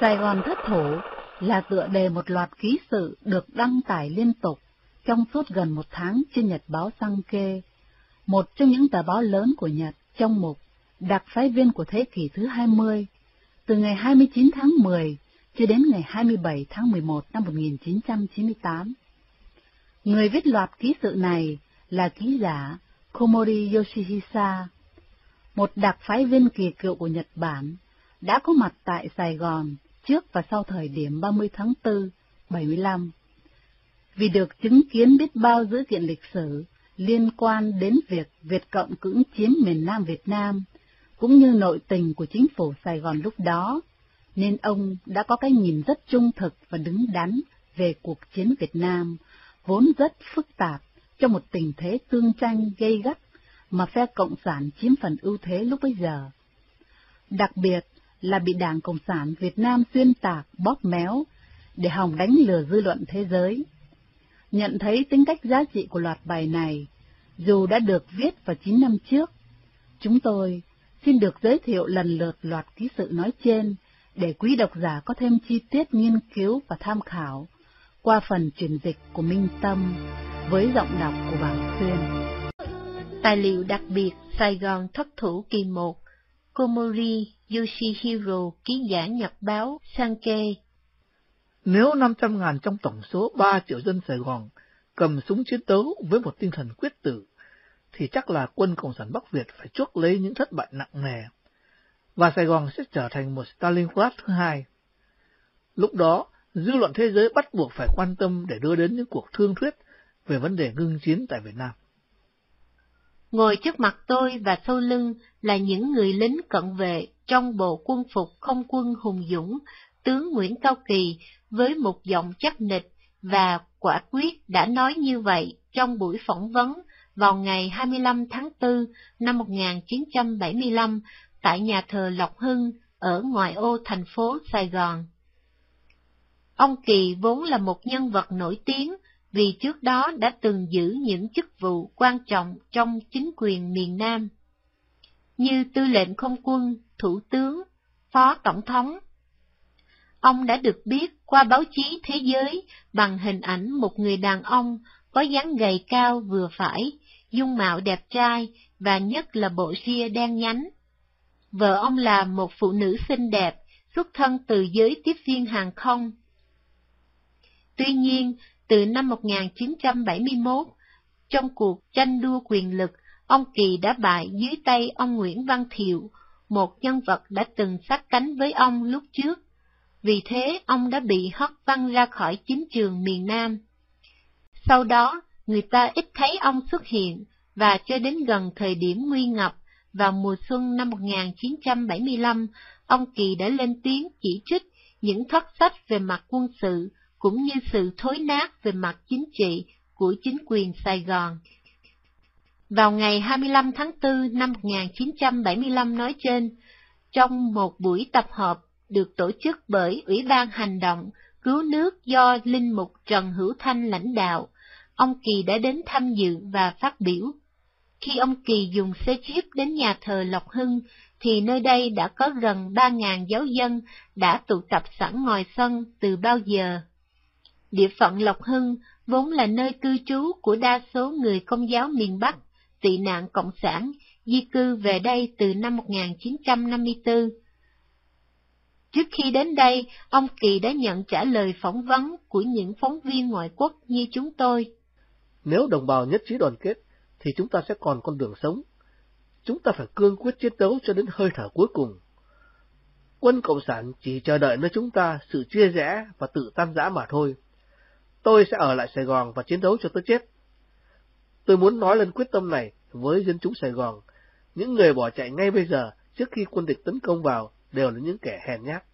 Sài Gòn thất thủ là tựa đề một loạt ký sự được đăng tải liên tục trong suốt gần một tháng trên Nhật báo Sang Kê, một trong những tờ báo lớn của Nhật trong mục Đặc phái viên của thế kỷ thứ 20, từ ngày 29 tháng 10 cho đến ngày 27 tháng 11 năm 1998. Người viết loạt ký sự này là ký giả Komori Yoshihisa, một đặc phái viên kỳ cựu của Nhật Bản, đã có mặt tại Sài Gòn trước và sau thời điểm 30 tháng 4, 75. Vì được chứng kiến biết bao dữ kiện lịch sử liên quan đến việc Việt Cộng cưỡng chiếm miền Nam Việt Nam, cũng như nội tình của chính phủ Sài Gòn lúc đó, nên ông đã có cái nhìn rất trung thực và đứng đắn về cuộc chiến Việt Nam, vốn rất phức tạp trong một tình thế tương tranh gây gắt mà phe Cộng sản chiếm phần ưu thế lúc bấy giờ. Đặc biệt là bị Đảng Cộng sản Việt Nam xuyên tạc, bóp méo, để hòng đánh lừa dư luận thế giới. Nhận thấy tính cách giá trị của loạt bài này, dù đã được viết vào 9 năm trước, chúng tôi xin được giới thiệu lần lượt loạt ký sự nói trên để quý độc giả có thêm chi tiết nghiên cứu và tham khảo qua phần truyền dịch của Minh Tâm với giọng đọc của Bảo Xuyên. Tài liệu đặc biệt Sài Gòn thất thủ kỳ 1 Komori Yoshihiro, ký giả Nhật báo Sankei. Nếu 500 ngàn trong tổng số 3 triệu dân Sài Gòn cầm súng chiến đấu với một tinh thần quyết tử, thì chắc là quân Cộng sản Bắc Việt phải chuốc lấy những thất bại nặng nề, và Sài Gòn sẽ trở thành một Stalingrad thứ hai. Lúc đó, dư luận thế giới bắt buộc phải quan tâm để đưa đến những cuộc thương thuyết về vấn đề ngưng chiến tại Việt Nam. Ngồi trước mặt tôi và sau lưng là những người lính cận vệ trong bộ quân phục không quân hùng dũng, tướng Nguyễn Cao Kỳ với một giọng chắc nịch và quả quyết đã nói như vậy trong buổi phỏng vấn vào ngày 25 tháng 4 năm 1975 tại nhà thờ Lộc Hưng ở ngoại ô thành phố Sài Gòn. Ông Kỳ vốn là một nhân vật nổi tiếng vì trước đó đã từng giữ những chức vụ quan trọng trong chính quyền miền Nam, như tư lệnh không quân, thủ tướng, phó tổng thống. Ông đã được biết qua báo chí thế giới bằng hình ảnh một người đàn ông có dáng gầy cao vừa phải, dung mạo đẹp trai và nhất là bộ ria đen nhánh. Vợ ông là một phụ nữ xinh đẹp, xuất thân từ giới tiếp viên hàng không. Tuy nhiên, từ năm 1971, trong cuộc tranh đua quyền lực, ông Kỳ đã bại dưới tay ông Nguyễn Văn Thiệu, một nhân vật đã từng sát cánh với ông lúc trước. Vì thế, ông đã bị hất văng ra khỏi chính trường miền Nam. Sau đó, người ta ít thấy ông xuất hiện, và cho đến gần thời điểm nguy ngập, vào mùa xuân năm 1975, ông Kỳ đã lên tiếng chỉ trích những thất sách về mặt quân sự cũng như sự thối nát về mặt chính trị của chính quyền Sài Gòn. Vào ngày 25 tháng 4 năm 1975 nói trên, trong một buổi tập hợp được tổ chức bởi Ủy ban Hành động Cứu nước do Linh Mục Trần Hữu Thanh lãnh đạo, ông Kỳ đã đến tham dự và phát biểu. Khi ông Kỳ dùng xe jeep đến nhà thờ Lộc Hưng, thì nơi đây đã có gần 3.000 giáo dân đã tụ tập sẵn ngoài sân từ bao giờ. Địa phận Lộc Hưng vốn là nơi cư trú của đa số người công giáo miền Bắc, tị nạn Cộng sản, di cư về đây từ năm 1954. Trước khi đến đây, ông Kỳ đã nhận trả lời phỏng vấn của những phóng viên ngoại quốc như chúng tôi. Nếu đồng bào nhất trí đoàn kết, thì chúng ta sẽ còn con đường sống. Chúng ta phải cương quyết chiến đấu cho đến hơi thở cuối cùng. Quân Cộng sản chỉ chờ đợi nơi chúng ta sự chia rẽ và tự tan rã mà thôi tôi sẽ ở lại Sài Gòn và chiến đấu cho tới chết. Tôi muốn nói lên quyết tâm này với dân chúng Sài Gòn. Những người bỏ chạy ngay bây giờ trước khi quân địch tấn công vào đều là những kẻ hèn nhát.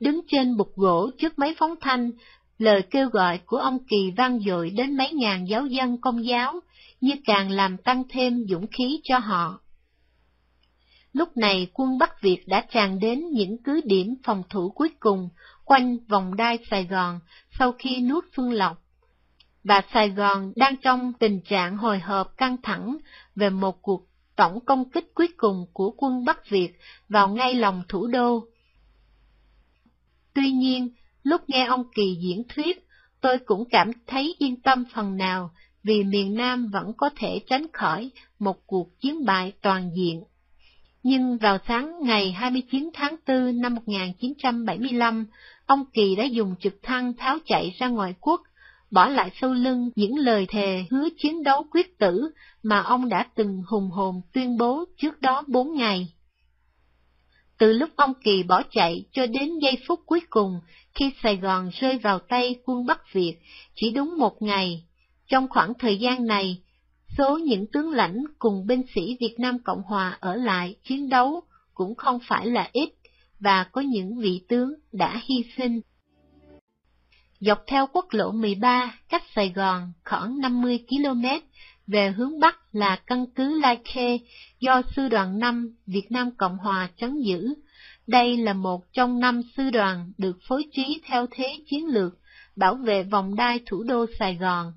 Đứng trên bục gỗ trước máy phóng thanh, lời kêu gọi của ông Kỳ vang dội đến mấy ngàn giáo dân công giáo, như càng làm tăng thêm dũng khí cho họ. Lúc này quân Bắc Việt đã tràn đến những cứ điểm phòng thủ cuối cùng quanh vòng đai Sài Gòn sau khi nuốt Phương Lộc. Và Sài Gòn đang trong tình trạng hồi hộp căng thẳng về một cuộc tổng công kích cuối cùng của quân Bắc Việt vào ngay lòng thủ đô. Tuy nhiên, lúc nghe ông Kỳ diễn thuyết, tôi cũng cảm thấy yên tâm phần nào vì miền Nam vẫn có thể tránh khỏi một cuộc chiến bại toàn diện. Nhưng vào sáng ngày 29 tháng 4 năm 1975, ông Kỳ đã dùng trực thăng tháo chạy ra ngoài quốc, bỏ lại sau lưng những lời thề hứa chiến đấu quyết tử mà ông đã từng hùng hồn tuyên bố trước đó bốn ngày. Từ lúc ông Kỳ bỏ chạy cho đến giây phút cuối cùng, khi Sài Gòn rơi vào tay quân Bắc Việt, chỉ đúng một ngày. Trong khoảng thời gian này, số những tướng lãnh cùng binh sĩ Việt Nam Cộng Hòa ở lại chiến đấu cũng không phải là ít, và có những vị tướng đã hy sinh. Dọc theo quốc lộ 13, cách Sài Gòn khoảng 50 km, về hướng Bắc là căn cứ Lai Khê do Sư đoàn 5 Việt Nam Cộng Hòa trấn giữ. Đây là một trong năm sư đoàn được phối trí theo thế chiến lược bảo vệ vòng đai thủ đô Sài Gòn.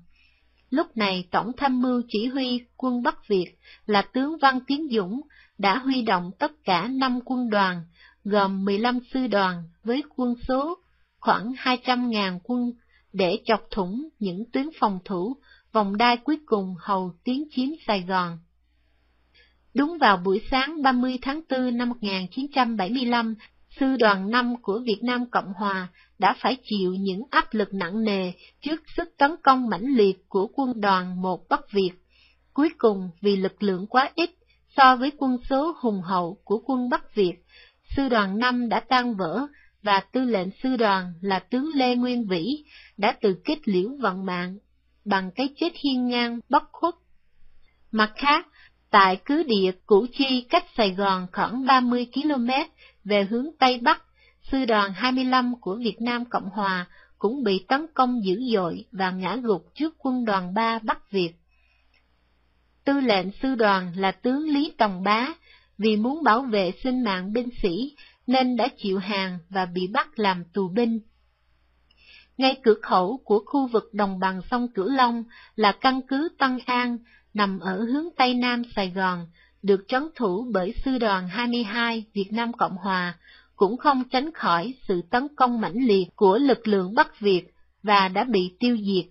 Lúc này Tổng tham mưu chỉ huy quân Bắc Việt là tướng Văn Tiến Dũng đã huy động tất cả 5 quân đoàn, gồm 15 sư đoàn với quân số khoảng 200.000 quân để chọc thủng những tuyến phòng thủ vòng đai cuối cùng hầu tiến chiếm Sài Gòn. Đúng vào buổi sáng 30 tháng 4 năm 1975, Sư đoàn 5 của Việt Nam Cộng Hòa đã phải chịu những áp lực nặng nề trước sức tấn công mãnh liệt của quân đoàn một Bắc Việt. Cuối cùng vì lực lượng quá ít so với quân số hùng hậu của quân Bắc Việt, Sư đoàn 5 đã tan vỡ và tư lệnh sư đoàn là tướng Lê Nguyên Vĩ đã từ kết liễu vận mạng bằng cái chết hiên ngang bất khuất. Mặt khác, tại cứ địa Củ Chi cách Sài Gòn khoảng 30 km về hướng Tây Bắc, sư đoàn 25 của Việt Nam Cộng Hòa cũng bị tấn công dữ dội và ngã gục trước quân đoàn 3 Bắc Việt. Tư lệnh sư đoàn là tướng Lý Tòng Bá, vì muốn bảo vệ sinh mạng binh sĩ nên đã chịu hàng và bị bắt làm tù binh. Ngay cửa khẩu của khu vực đồng bằng sông Cửu Long là căn cứ Tân An, nằm ở hướng Tây Nam Sài Gòn, được trấn thủ bởi Sư đoàn 22 Việt Nam Cộng Hòa, cũng không tránh khỏi sự tấn công mãnh liệt của lực lượng Bắc Việt và đã bị tiêu diệt.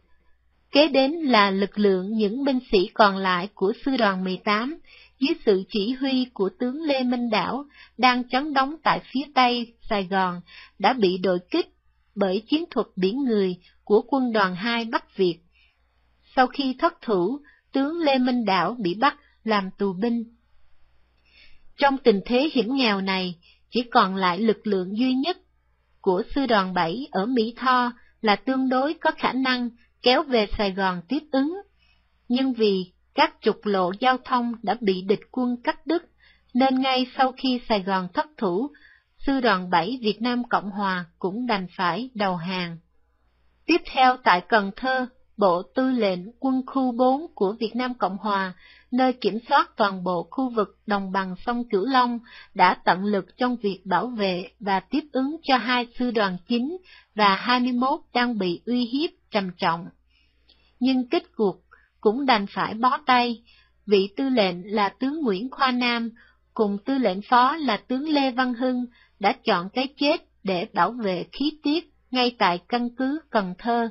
Kế đến là lực lượng những binh sĩ còn lại của Sư đoàn 18, dưới sự chỉ huy của tướng Lê Minh Đảo, đang chấn đóng tại phía Tây Sài Gòn, đã bị đội kích bởi chiến thuật biển người của quân đoàn 2 Bắc Việt. Sau khi thất thủ, tướng Lê Minh Đảo bị bắt làm tù binh. Trong tình thế hiểm nghèo này, chỉ còn lại lực lượng duy nhất của sư đoàn 7 ở Mỹ Tho là tương đối có khả năng kéo về Sài Gòn tiếp ứng. Nhưng vì các trục lộ giao thông đã bị địch quân cắt đứt, nên ngay sau khi Sài Gòn thất thủ, sư đoàn 7 Việt Nam Cộng Hòa cũng đành phải đầu hàng. Tiếp theo tại Cần Thơ, Bộ Tư lệnh Quân khu 4 của Việt Nam Cộng Hòa, nơi kiểm soát toàn bộ khu vực đồng bằng sông Cửu Long, đã tận lực trong việc bảo vệ và tiếp ứng cho hai sư đoàn chính và 21 đang bị uy hiếp trầm trọng. Nhưng kết cuộc cũng đành phải bó tay, vị tư lệnh là tướng Nguyễn Khoa Nam, cùng tư lệnh phó là tướng Lê Văn Hưng đã chọn cái chết để bảo vệ khí tiết ngay tại căn cứ Cần Thơ.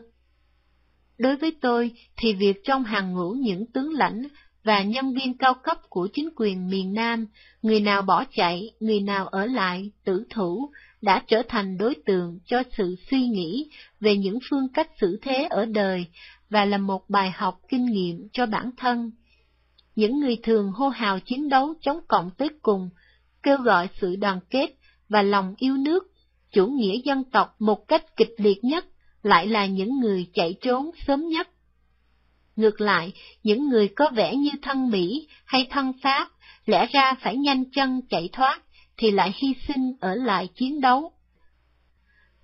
Đối với tôi thì việc trong hàng ngũ những tướng lãnh và nhân viên cao cấp của chính quyền miền Nam, người nào bỏ chạy, người nào ở lại, tử thủ, đã trở thành đối tượng cho sự suy nghĩ về những phương cách xử thế ở đời và là một bài học kinh nghiệm cho bản thân. Những người thường hô hào chiến đấu chống cộng tới cùng, kêu gọi sự đoàn kết và lòng yêu nước, chủ nghĩa dân tộc một cách kịch liệt nhất, lại là những người chạy trốn sớm nhất. Ngược lại, những người có vẻ như thân Mỹ hay thân Pháp, lẽ ra phải nhanh chân chạy thoát, thì lại hy sinh ở lại chiến đấu.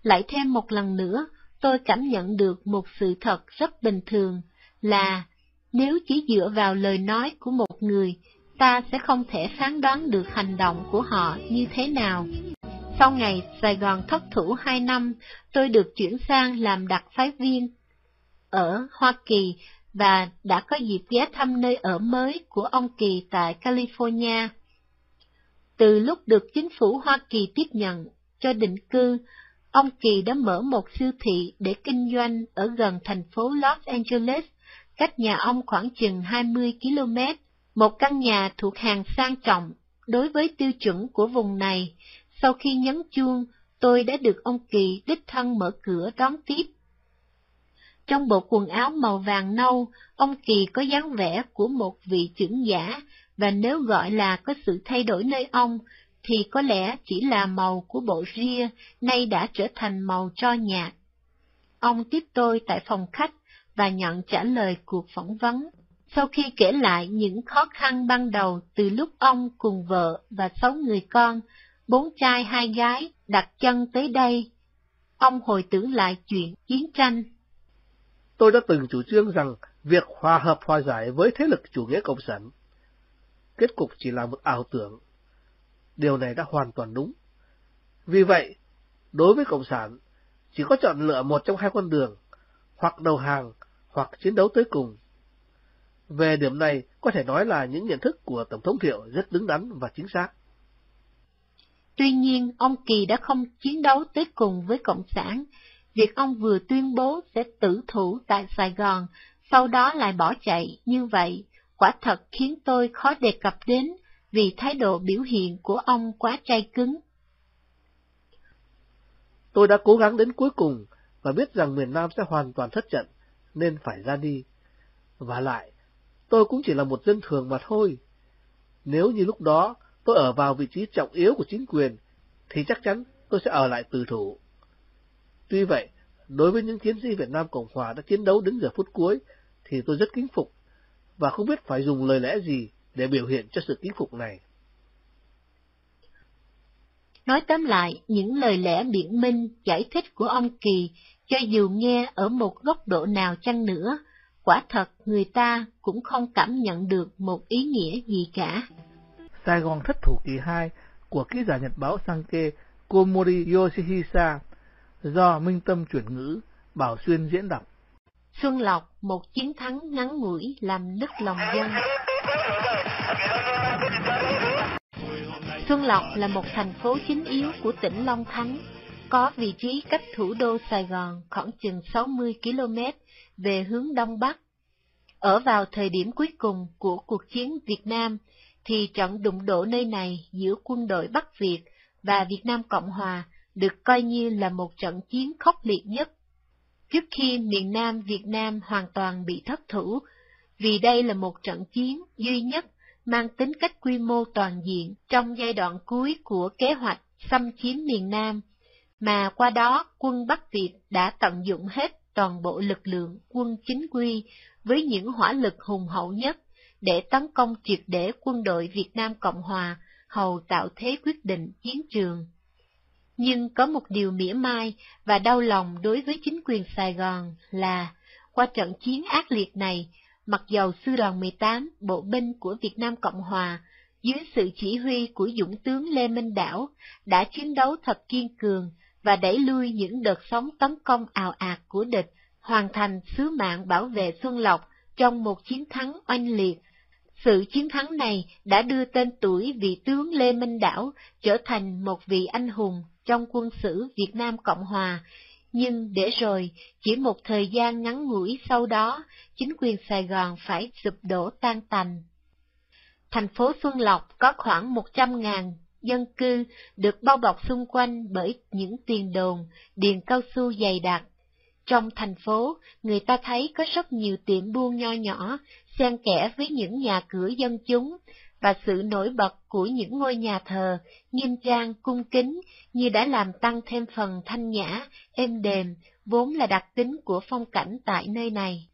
Lại thêm một lần nữa, tôi cảm nhận được một sự thật rất bình thường, là nếu chỉ dựa vào lời nói của một người, ta sẽ không thể phán đoán được hành động của họ như thế nào. Sau ngày Sài Gòn thất thủ hai năm, tôi được chuyển sang làm đặc phái viên ở Hoa Kỳ và đã có dịp ghé thăm nơi ở mới của ông Kỳ tại California. Từ lúc được chính phủ Hoa Kỳ tiếp nhận cho định cư, ông Kỳ đã mở một siêu thị để kinh doanh ở gần thành phố Los Angeles, cách nhà ông khoảng chừng 20 km, một căn nhà thuộc hàng sang trọng đối với tiêu chuẩn của vùng này. Sau khi nhấn chuông, tôi đã được ông Kỳ đích thân mở cửa đón tiếp. Trong bộ quần áo màu vàng nâu, ông Kỳ có dáng vẻ của một vị trưởng giả, và nếu gọi là có sự thay đổi nơi ông, thì có lẽ chỉ là màu của bộ ria, nay đã trở thành màu cho nhạt. Ông tiếp tôi tại phòng khách và nhận trả lời cuộc phỏng vấn. Sau khi kể lại những khó khăn ban đầu từ lúc ông cùng vợ và sáu người con, bốn trai hai gái đặt chân tới đây, ông hồi tưởng lại chuyện chiến tranh. Tôi đã từng chủ trương rằng việc hòa hợp hòa giải với thế lực chủ nghĩa cộng sản, kết cục chỉ là một ảo tưởng. Điều này đã hoàn toàn đúng. Vì vậy, đối với cộng sản, chỉ có chọn lựa một trong hai con đường, hoặc đầu hàng, hoặc chiến đấu tới cùng. Về điểm này, có thể nói là những nhận thức của Tổng thống Thiệu rất đứng đắn và chính xác. Tuy nhiên, ông Kỳ đã không chiến đấu tới cùng với Cộng sản. Việc ông vừa tuyên bố sẽ tử thủ tại Sài Gòn, sau đó lại bỏ chạy như vậy, quả thật khiến tôi khó đề cập đến vì thái độ biểu hiện của ông quá trai cứng. Tôi đã cố gắng đến cuối cùng và biết rằng miền Nam sẽ hoàn toàn thất trận, nên phải ra đi. Và lại, tôi cũng chỉ là một dân thường mà thôi. Nếu như lúc đó tôi ở vào vị trí trọng yếu của chính quyền, thì chắc chắn tôi sẽ ở lại từ thủ. Tuy vậy, đối với những chiến sĩ Việt Nam Cộng Hòa đã chiến đấu đến giờ phút cuối, thì tôi rất kính phục, và không biết phải dùng lời lẽ gì để biểu hiện cho sự kính phục này. Nói tóm lại, những lời lẽ biện minh, giải thích của ông Kỳ, cho dù nghe ở một góc độ nào chăng nữa, quả thật người ta cũng không cảm nhận được một ý nghĩa gì cả. Sài Gòn thất thủ kỳ 2 của ký giả nhật báo Sankei Komori Yoshihisa do Minh Tâm chuyển ngữ, Bảo Xuyên diễn đọc. Xuân Lộc, một chiến thắng ngắn ngủi làm nức lòng dân. Xuân Lộc là một thành phố chính yếu của tỉnh Long Khánh, có vị trí cách thủ đô Sài Gòn khoảng chừng 60 km về hướng Đông Bắc. Ở vào thời điểm cuối cùng của cuộc chiến Việt Nam, thì trận đụng độ nơi này giữa quân đội Bắc Việt và Việt Nam Cộng Hòa được coi như là một trận chiến khốc liệt nhất. Trước khi miền Nam Việt Nam hoàn toàn bị thất thủ, vì đây là một trận chiến duy nhất mang tính cách quy mô toàn diện trong giai đoạn cuối của kế hoạch xâm chiếm miền Nam, mà qua đó quân Bắc Việt đã tận dụng hết toàn bộ lực lượng quân chính quy với những hỏa lực hùng hậu nhất để tấn công triệt để quân đội Việt Nam Cộng Hòa, hầu tạo thế quyết định chiến trường. Nhưng có một điều mỉa mai và đau lòng đối với chính quyền Sài Gòn là, qua trận chiến ác liệt này, mặc dầu sư đoàn 18 bộ binh của Việt Nam Cộng Hòa, dưới sự chỉ huy của Dũng tướng Lê Minh Đảo, đã chiến đấu thật kiên cường và đẩy lui những đợt sóng tấn công ào ạt của địch, hoàn thành sứ mạng bảo vệ Xuân Lộc trong một chiến thắng oanh liệt. Sự chiến thắng này đã đưa tên tuổi vị tướng Lê Minh Đảo trở thành một vị anh hùng trong quân sử Việt Nam Cộng Hòa, nhưng để rồi, chỉ một thời gian ngắn ngủi sau đó, chính quyền Sài Gòn phải sụp đổ tan tành. Thành phố Xuân Lộc có khoảng 100.000 dân cư được bao bọc xung quanh bởi những tiền đồn, điền cao su dày đặc. Trong thành phố, người ta thấy có rất nhiều tiệm buôn nho nhỏ, xen kẽ với những nhà cửa dân chúng, và sự nổi bật của những ngôi nhà thờ, nghiêm trang, cung kính, như đã làm tăng thêm phần thanh nhã, êm đềm, vốn là đặc tính của phong cảnh tại nơi này.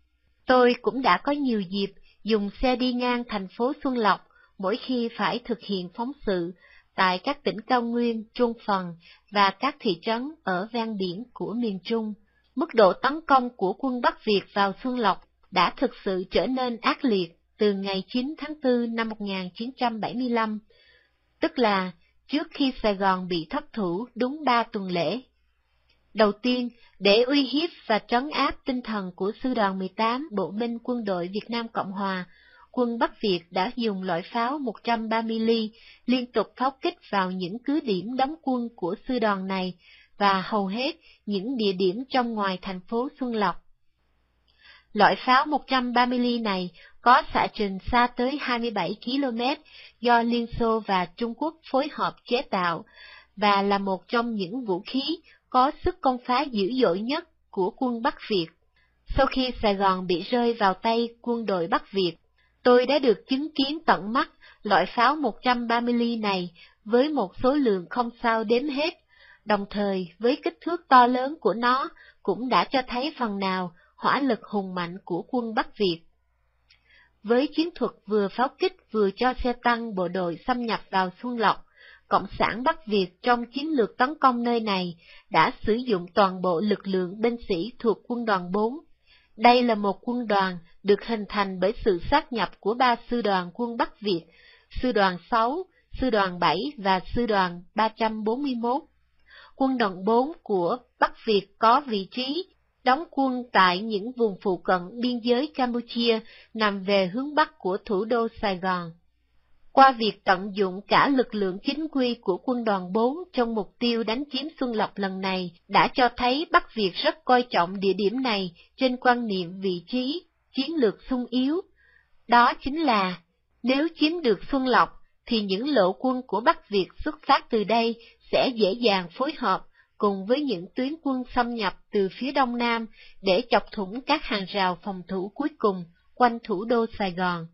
Tôi cũng đã có nhiều dịp dùng xe đi ngang thành phố Xuân Lộc mỗi khi phải thực hiện phóng sự tại các tỉnh cao nguyên, trung phần và các thị trấn ở ven biển của miền Trung. Mức độ tấn công của quân Bắc Việt vào Xuân Lộc đã thực sự trở nên ác liệt từ ngày 9 tháng 4 năm 1975, tức là trước khi Sài Gòn bị thất thủ đúng ba tuần lễ. Đầu tiên, để uy hiếp và trấn áp tinh thần của Sư đoàn 18 Bộ binh Quân đội Việt Nam Cộng Hòa, quân Bắc Việt đã dùng loại pháo 130 ly liên tục pháo kích vào những cứ điểm đóng quân của sư đoàn này và hầu hết những địa điểm trong ngoài thành phố Xuân Lộc. Loại pháo 130 ly này có xạ trình xa tới 27 km do Liên Xô và Trung Quốc phối hợp chế tạo và là một trong những vũ khí có sức công phá dữ dội nhất của quân Bắc Việt. Sau khi Sài Gòn bị rơi vào tay quân đội Bắc Việt, tôi đã được chứng kiến tận mắt loại pháo 130 ly này với một số lượng không sao đếm hết, đồng thời với kích thước to lớn của nó cũng đã cho thấy phần nào hỏa lực hùng mạnh của quân Bắc Việt. Với chiến thuật vừa pháo kích vừa cho xe tăng bộ đội xâm nhập vào Xuân Lộc, Cộng sản Bắc Việt trong chiến lược tấn công nơi này đã sử dụng toàn bộ lực lượng binh sĩ thuộc quân đoàn 4. Đây là một quân đoàn được hình thành bởi sự sát nhập của ba sư đoàn quân Bắc Việt, sư đoàn 6, sư đoàn 7 và sư đoàn 341. Quân đoàn 4 của Bắc Việt có vị trí đóng quân tại những vùng phụ cận biên giới Campuchia nằm về hướng bắc của thủ đô Sài Gòn. Qua việc tận dụng cả lực lượng chính quy của quân đoàn 4 trong mục tiêu đánh chiếm Xuân Lộc lần này đã cho thấy Bắc Việt rất coi trọng địa điểm này trên quan niệm vị trí, chiến lược sung yếu. Đó chính là, nếu chiếm được Xuân Lộc, thì những lộ quân của Bắc Việt xuất phát từ đây sẽ dễ dàng phối hợp cùng với những tuyến quân xâm nhập từ phía đông nam để chọc thủng các hàng rào phòng thủ cuối cùng quanh thủ đô Sài Gòn.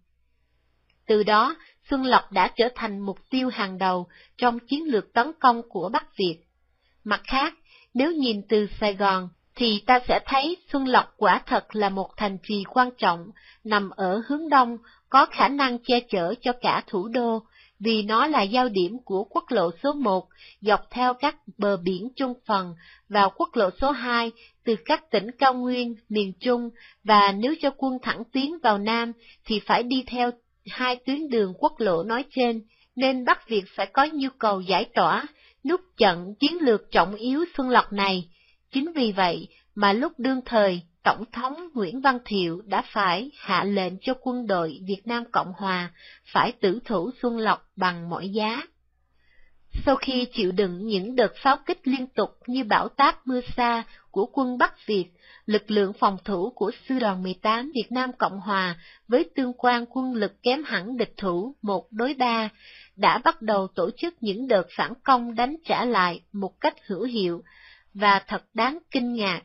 Từ đó, Xuân Lộc đã trở thành mục tiêu hàng đầu trong chiến lược tấn công của Bắc Việt. Mặt khác, nếu nhìn từ Sài Gòn, thì ta sẽ thấy Xuân Lộc quả thật là một thành trì quan trọng, nằm ở hướng đông, có khả năng che chở cho cả thủ đô, vì nó là giao điểm của quốc lộ số 1 dọc theo các bờ biển trung phần vào quốc lộ số 2 từ các tỉnh cao nguyên, miền Trung, và nếu cho quân thẳng tiến vào Nam thì phải đi theo hai tuyến đường quốc lộ nói trên, nên Bắc Việt phải có nhu cầu giải tỏa, nút chặn chiến lược trọng yếu Xuân Lộc này. Chính vì vậy mà lúc đương thời, Tổng thống Nguyễn Văn Thiệu đã phải hạ lệnh cho quân đội Việt Nam Cộng Hòa phải tử thủ Xuân Lộc bằng mọi giá. Sau khi chịu đựng những đợt pháo kích liên tục như bão táp mưa xa của quân Bắc Việt, lực lượng phòng thủ của Sư đoàn 18 Việt Nam Cộng Hòa với tương quan quân lực kém hẳn địch thủ một đối ba đã bắt đầu tổ chức những đợt phản công đánh trả lại một cách hữu hiệu và thật đáng kinh ngạc.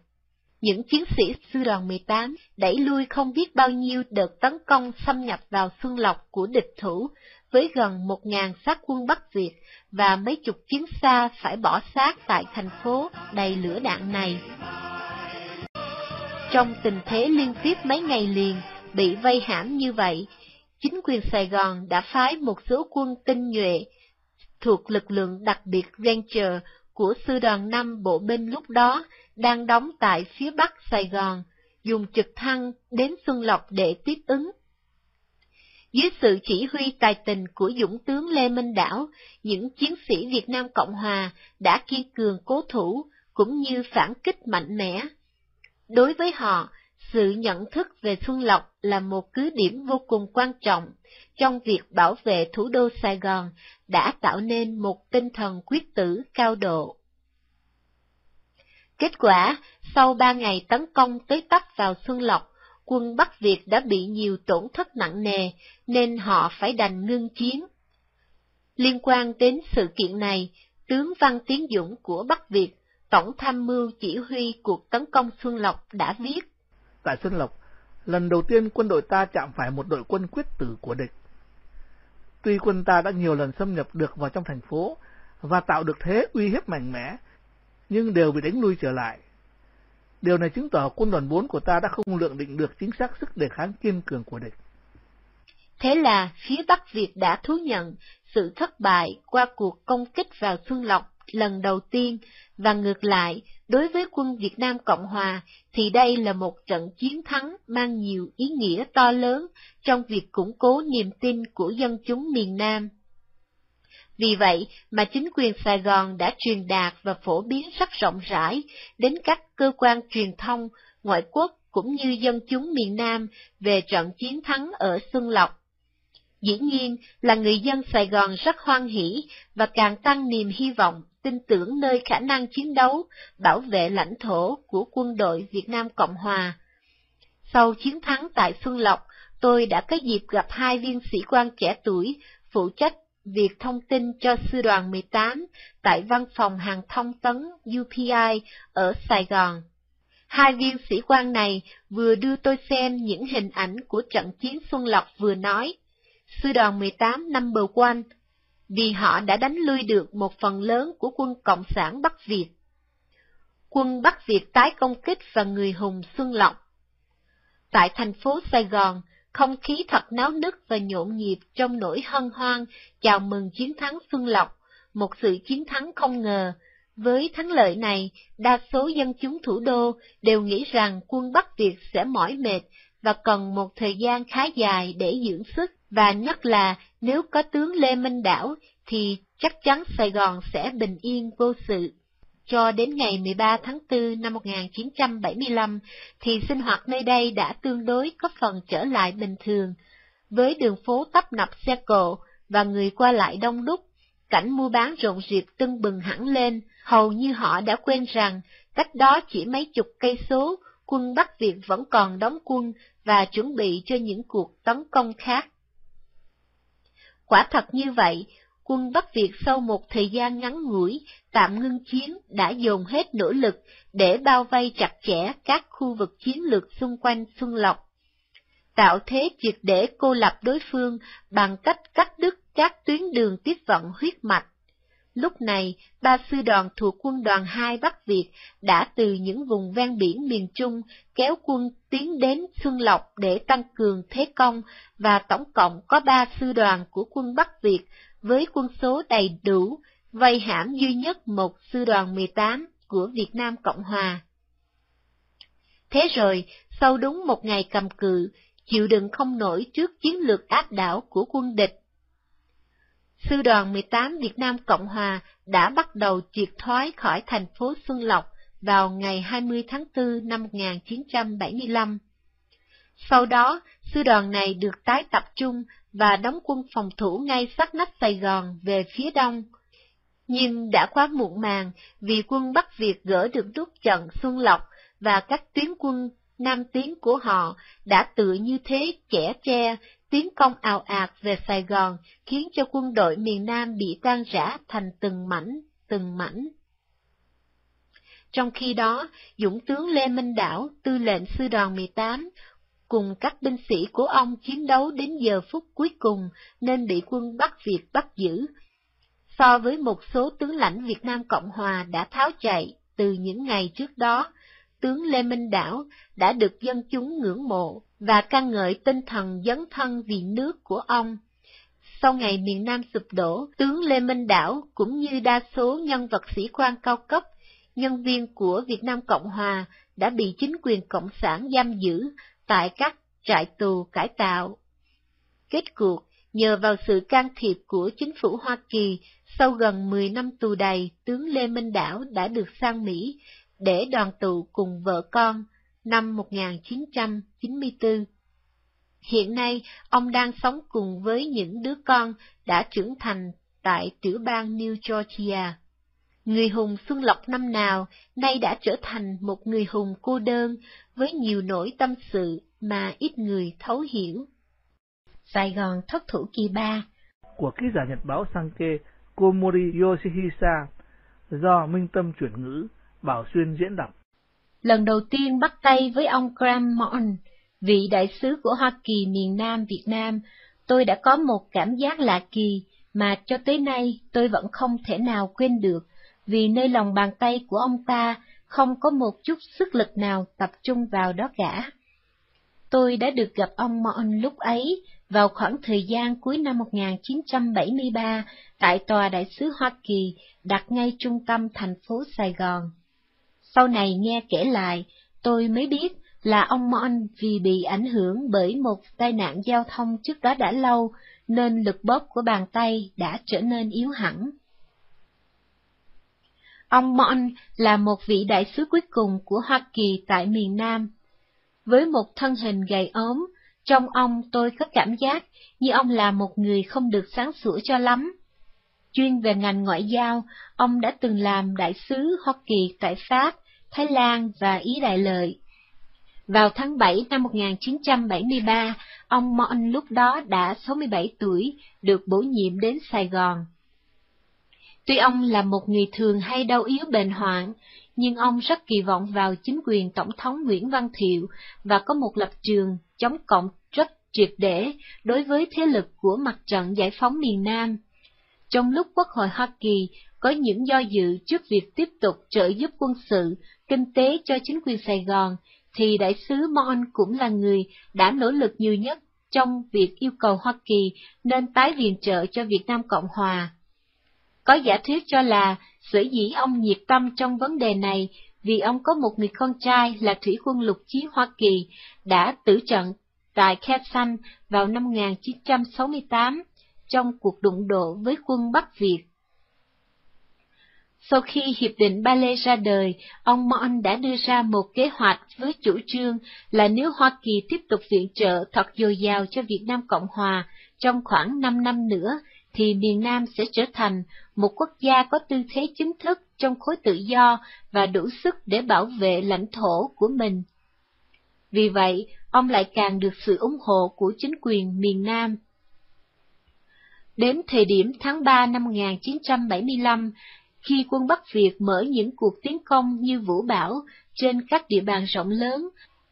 Những chiến sĩ Sư đoàn 18 đẩy lui không biết bao nhiêu đợt tấn công xâm nhập vào Xuân Lộc của địch thủ với gần 1.000 sát quân Bắc Việt và mấy chục chiến xa phải bỏ xác tại thành phố đầy lửa đạn này. Trong tình thế liên tiếp mấy ngày liền bị vây hãm như vậy, chính quyền Sài Gòn đã phái một số quân tinh nhuệ thuộc lực lượng đặc biệt Ranger của sư đoàn 5 bộ binh lúc đó đang đóng tại phía bắc Sài Gòn, dùng trực thăng đến Xuân Lộc để tiếp ứng. Dưới sự chỉ huy tài tình của Dũng tướng Lê Minh Đảo, những chiến sĩ Việt Nam Cộng Hòa đã kiên cường cố thủ, cũng như phản kích mạnh mẽ. Đối với họ, sự nhận thức về Xuân Lộc là một cứ điểm vô cùng quan trọng trong việc bảo vệ thủ đô Sài Gòn đã tạo nên một tinh thần quyết tử cao độ. Kết quả, sau ba ngày tấn công tới tấp vào Xuân Lộc, quân Bắc Việt đã bị nhiều tổn thất nặng nề, nên họ phải đành ngưng chiến. Liên quan đến sự kiện này, tướng Văn Tiến Dũng của Bắc Việt, Tổng tham mưu chỉ huy cuộc tấn công Xuân Lộc đã viết. Tại Xuân Lộc, lần đầu tiên quân đội ta chạm phải một đội quân quyết tử của địch. Tuy quân ta đã nhiều lần xâm nhập được vào trong thành phố và tạo được thế uy hiếp mạnh mẽ, nhưng đều bị đánh lui trở lại. Điều này chứng tỏ quân đoàn 4 của ta đã không lượng định được chính xác sức đề kháng kiên cường của địch. Thế là phía Bắc Việt đã thú nhận sự thất bại qua cuộc công kích vào Xuân Lộc lần đầu tiên, và ngược lại, đối với quân Việt Nam Cộng Hòa thì đây là một trận chiến thắng mang nhiều ý nghĩa to lớn trong việc củng cố niềm tin của dân chúng miền Nam. Vì vậy mà chính quyền Sài Gòn đã truyền đạt và phổ biến rất rộng rãi đến các cơ quan truyền thông, ngoại quốc cũng như dân chúng miền Nam về trận chiến thắng ở Xuân Lộc. Dĩ nhiên là người dân Sài Gòn rất hoan hỷ và càng tăng niềm hy vọng tin tưởng nơi khả năng chiến đấu, bảo vệ lãnh thổ của quân đội Việt Nam Cộng Hòa. Sau chiến thắng tại Xuân Lộc, tôi đã có dịp gặp hai viên sĩ quan trẻ tuổi phụ trách việc thông tin cho sư đoàn 18 tại văn phòng hàng thông tấn UPI ở Sài Gòn. Hai viên sĩ quan này vừa đưa tôi xem những hình ảnh của trận chiến Xuân Lộc vừa nói. Sư đoàn 18 number one, vì họ đã đánh lui được một phần lớn của quân Cộng sản Bắc Việt. Quân Bắc Việt tái công kích và người hùng Xuân Lộc. Tại thành phố Sài Gòn, không khí thật náo nức và nhộn nhịp trong nỗi hân hoan chào mừng chiến thắng Xuân Lộc, một sự chiến thắng không ngờ. Với thắng lợi này, đa số dân chúng thủ đô đều nghĩ rằng quân Bắc Việt sẽ mỏi mệt và cần một thời gian khá dài để dưỡng sức, và nhất là nếu có tướng Lê Minh Đảo thì chắc chắn Sài Gòn sẽ bình yên vô sự. Cho đến ngày 13 tháng 4 năm 1975 thì sinh hoạt nơi đây đã tương đối có phần trở lại bình thường, với đường phố tấp nập xe cộ và người qua lại đông đúc, cảnh mua bán rộn rịp tưng bừng hẳn lên, hầu như họ đã quên rằng cách đó chỉ mấy chục cây số, quân Bắc Việt vẫn còn đóng quân và chuẩn bị cho những cuộc tấn công khác. Quả thật như vậy, quân Bắc Việt sau một thời gian ngắn ngủi, tạm ngưng chiến đã dồn hết nỗ lực để bao vây chặt chẽ các khu vực chiến lược xung quanh Xuân Lộc. Tạo thế triệt để cô lập đối phương bằng cách cắt đứt các tuyến đường tiếp vận huyết mạch. Lúc này, ba sư đoàn thuộc quân đoàn 2 Bắc Việt đã từ những vùng ven biển miền Trung kéo quân tiến đến Xuân Lộc để tăng cường thế công, và tổng cộng có ba sư đoàn của quân Bắc Việt với quân số đầy đủ, vây hãm duy nhất một sư đoàn 18 của Việt Nam Cộng Hòa. Thế rồi, sau đúng một ngày cầm cự, chịu đựng không nổi trước chiến lược áp đảo của quân địch. Sư đoàn 18 Việt Nam Cộng Hòa đã bắt đầu triệt thoái khỏi thành phố Xuân Lộc vào ngày 20 tháng 4 năm 1975. Sau đó, sư đoàn này được tái tập trung và đóng quân phòng thủ ngay sát nách Sài Gòn về phía đông. Nhưng đã quá muộn màng vì quân Bắc Việt gỡ được rút trận Xuân Lộc và các tuyến quân Nam Tiến của họ đã tự như thế chẻ tre, tiến công ào ạt về Sài Gòn, khiến cho quân đội miền Nam bị tan rã thành từng mảnh, từng mảnh. Trong khi đó, Dũng tướng Lê Minh Đảo, tư lệnh sư đoàn 18, cùng các binh sĩ của ông chiến đấu đến giờ phút cuối cùng nên bị quân Bắc Việt bắt giữ. So với một số tướng lãnh Việt Nam Cộng Hòa đã tháo chạy từ những ngày trước đó, tướng Lê Minh Đảo đã được dân chúng ngưỡng mộ và ca ngợi tinh thần dấn thân vì nước của ông. Sau ngày miền Nam sụp đổ, tướng Lê Minh Đảo cũng như đa số nhân vật sĩ quan cao cấp, nhân viên của Việt Nam Cộng Hòa đã bị chính quyền Cộng sản giam giữ tại các trại tù cải tạo. Kết cuộc, nhờ vào sự can thiệp của chính phủ Hoa Kỳ, sau gần 10 năm tù đầy, tướng Lê Minh Đảo đã được sang Mỹ để đoàn tụ cùng vợ con năm 1994. Hiện nay, ông đang sống cùng với những đứa con đã trưởng thành tại tiểu bang New Georgia. Người hùng Xuân Lộc năm nào nay đã trở thành một người hùng cô đơn với nhiều nỗi tâm sự mà ít người thấu hiểu. Sài Gòn thất thủ kỳ ba của ký giả nhật báo Sankei Komori Yoshihisa do Minh Tâm chuyển ngữ, Bảo Xuyên diễn đọc. Lần đầu tiên bắt tay với ông Graham Morton, vị đại sứ của Hoa Kỳ miền Nam Việt Nam, tôi đã có một cảm giác lạ kỳ mà cho tới nay tôi vẫn không thể nào quên được, vì nơi lòng bàn tay của ông ta không có một chút sức lực nào tập trung vào đó cả. Tôi đã được gặp ông Mon lúc ấy, vào khoảng thời gian cuối năm 1973, tại Tòa Đại sứ Hoa Kỳ, đặt ngay trung tâm thành phố Sài Gòn. Sau này nghe kể lại, tôi mới biết là ông Mon vì bị ảnh hưởng bởi một tai nạn giao thông trước đó đã lâu, nên lực bóp của bàn tay đã trở nên yếu hẳn. Ông Mon là một vị đại sứ cuối cùng của Hoa Kỳ tại miền Nam. Với một thân hình gầy ốm, trong ông tôi có cảm giác như ông là một người không được sáng sủa cho lắm chuyên về ngành ngoại giao, ông đã từng làm đại sứ Hoa Kỳ tại Pháp, Thái Lan và Ý Đại Lợi. Vào tháng 7 năm 1973, ông Mon lúc đó đã 67 tuổi, được bổ nhiệm đến Sài Gòn. Tuy ông là một người thường hay đau yếu bệnh hoạn, nhưng ông rất kỳ vọng vào chính quyền Tổng thống Nguyễn Văn Thiệu và có một lập trường chống cộng rất triệt để đối với thế lực của mặt trận giải phóng miền Nam. Trong lúc Quốc hội Hoa Kỳ có những do dự trước việc tiếp tục trợ giúp quân sự, kinh tế cho chính quyền Sài Gòn, thì đại sứ Mon cũng là người đã nỗ lực nhiều nhất trong việc yêu cầu Hoa Kỳ nên tái viện trợ cho Việt Nam Cộng Hòa. Có giả thuyết cho là sở dĩ ông nhiệt tâm trong vấn đề này vì ông có một người con trai là thủy quân lục chiến Hoa Kỳ đã tử trận tại Khe Sanh vào năm 1968 trong cuộc đụng độ với quân Bắc Việt. Sau khi Hiệp định Ba Lê ra đời, ông Mon đã đưa ra một kế hoạch với chủ trương là nếu Hoa Kỳ tiếp tục viện trợ thật dồi dào cho Việt Nam Cộng Hòa trong khoảng 5 năm nữa, thì miền Nam sẽ trở thành một quốc gia có tư thế chính thức trong khối tự do và đủ sức để bảo vệ lãnh thổ của mình. Vì vậy, ông lại càng được sự ủng hộ của chính quyền miền Nam. Đến thời điểm tháng 3 năm 1975, khi quân Bắc Việt mở những cuộc tiến công như vũ bão trên các địa bàn rộng lớn,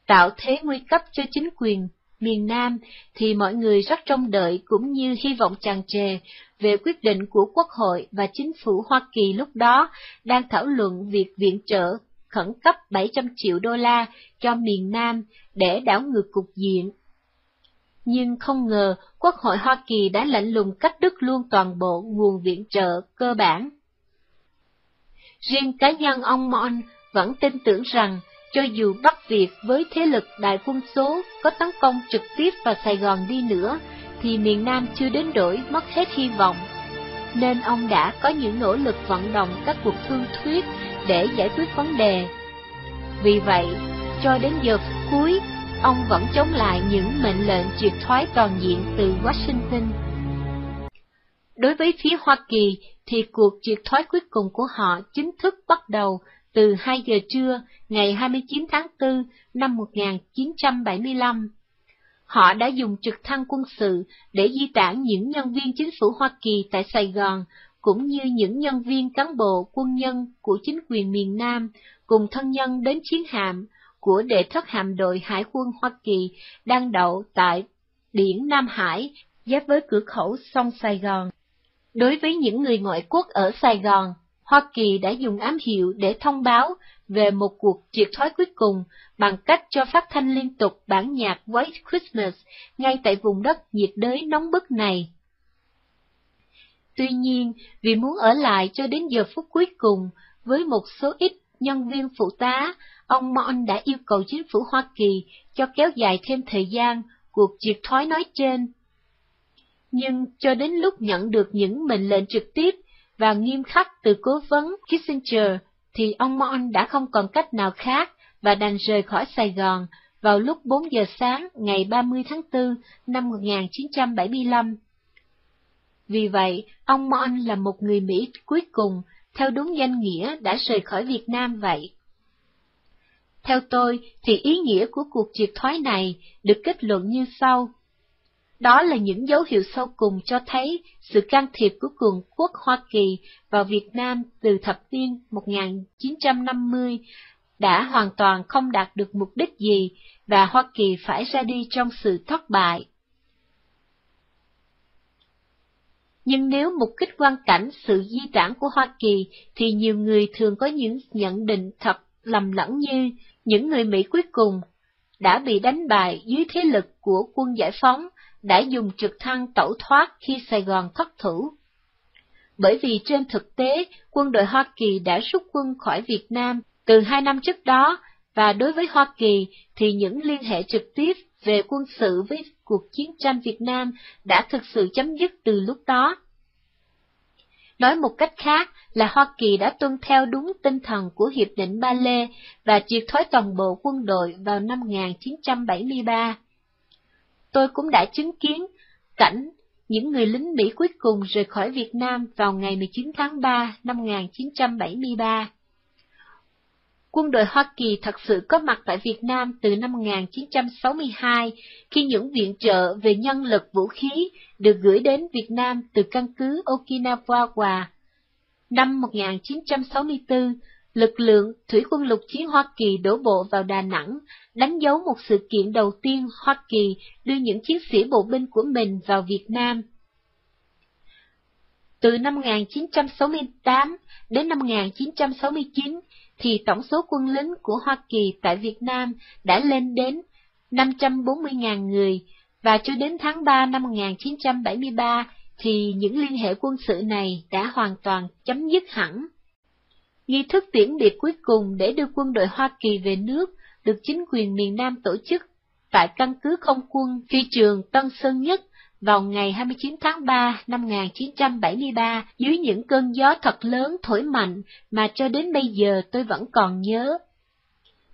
tạo thế nguy cấp cho chính quyền miền Nam, thì mọi người rất trông đợi cũng như hy vọng tràn trề về quyết định của Quốc hội và chính phủ Hoa Kỳ lúc đó đang thảo luận việc viện trợ khẩn cấp 700 triệu đô la cho miền Nam để đảo ngược cục diện. Nhưng không ngờ Quốc hội Hoa Kỳ đã lạnh lùng cắt đứt luôn toàn bộ nguồn viện trợ cơ bản. Riêng cá nhân ông Mon vẫn tin tưởng rằng cho dù Bắc Việt với thế lực đại quân số có tấn công trực tiếp vào Sài Gòn đi nữa, thì miền Nam chưa đến đổi mất hết hy vọng. Nên ông đã có những nỗ lực vận động các cuộc thương thuyết để giải quyết vấn đề. Vì vậy, cho đến giờ phút cuối, ông vẫn chống lại những mệnh lệnh triệt thoái toàn diện từ Washington. Đối với phía Hoa Kỳ thì cuộc triệt thoái cuối cùng của họ chính thức bắt đầu từ 2 giờ trưa ngày 29 tháng 4 năm 1975. Họ đã dùng trực thăng quân sự để di tản những nhân viên chính phủ Hoa Kỳ tại Sài Gòn, cũng như những nhân viên cán bộ quân nhân của chính quyền miền Nam, cùng thân nhân đến chiến hạm của đệ thất hạm đội Hải quân Hoa Kỳ đang đậu tại biển Nam Hải, giáp với cửa khẩu sông Sài Gòn. Đối với những người ngoại quốc ở Sài Gòn, Hoa Kỳ đã dùng ám hiệu để thông báo về một cuộc triệt thoái cuối cùng bằng cách cho phát thanh liên tục bản nhạc White Christmas ngay tại vùng đất nhiệt đới nóng bức này. Tuy nhiên, vì muốn ở lại cho đến giờ phút cuối cùng, với một số ít nhân viên phụ tá, ông Mon đã yêu cầu chính phủ Hoa Kỳ cho kéo dài thêm thời gian cuộc triệt thoái nói trên. Nhưng cho đến lúc nhận được những mệnh lệnh trực tiếp và nghiêm khắc từ cố vấn Kissinger, thì ông Mon đã không còn cách nào khác và đành rời khỏi Sài Gòn vào lúc 4 giờ sáng ngày 30 tháng 4 năm 1975. Vì vậy, ông Mon là một người Mỹ cuối cùng, theo đúng danh nghĩa đã rời khỏi Việt Nam vậy. Theo tôi, thì ý nghĩa của cuộc triệt thoái này được kết luận như sau. Đó là những dấu hiệu sâu cùng cho thấy sự can thiệp của cường quốc Hoa Kỳ vào Việt Nam từ thập niên 1950 đã hoàn toàn không đạt được mục đích gì và Hoa Kỳ phải ra đi trong sự thất bại. Nhưng nếu mục kích quan cảnh sự di tản của Hoa Kỳ thì nhiều người thường có những nhận định thật lầm lẫn như những người Mỹ cuối cùng đã bị đánh bại dưới thế lực của quân giải phóng đã dùng trực thăng tẩu thoát khi Sài Gòn thất thủ. Bởi vì trên thực tế, quân đội Hoa Kỳ đã rút quân khỏi Việt Nam từ hai năm trước đó, và đối với Hoa Kỳ thì những liên hệ trực tiếp về quân sự với cuộc chiến tranh Việt Nam đã thực sự chấm dứt từ lúc đó. Nói một cách khác là Hoa Kỳ đã tuân theo đúng tinh thần của Hiệp định Ba Lê và triệt thoái toàn bộ quân đội vào năm 1973 tôi cũng đã chứng kiến cảnh những người lính Mỹ cuối cùng rời khỏi Việt Nam vào ngày 19 tháng 3 năm 1973. Quân đội Hoa Kỳ thật sự có mặt tại Việt Nam từ năm 1962, khi những viện trợ về nhân lực vũ khí được gửi đến Việt Nam từ căn cứ Okinawa. Năm 1964, lực lượng Thủy quân lục chiến Hoa Kỳ đổ bộ vào Đà Nẵng, đánh dấu một sự kiện đầu tiên Hoa Kỳ đưa những chiến sĩ bộ binh của mình vào Việt Nam. Từ năm 1968 đến năm 1969, thì tổng số quân lính của Hoa Kỳ tại Việt Nam đã lên đến 540.000 người, và cho đến tháng 3 năm 1973 thì những liên hệ quân sự này đã hoàn toàn chấm dứt hẳn. Nghi thức tiễn biệt cuối cùng để đưa quân đội Hoa Kỳ về nước được chính quyền miền Nam tổ chức tại căn cứ không quân phi trường Tân Sơn Nhất vào ngày 29 tháng 3 năm 1973 dưới những cơn gió thật lớn thổi mạnh mà cho đến bây giờ tôi vẫn còn nhớ.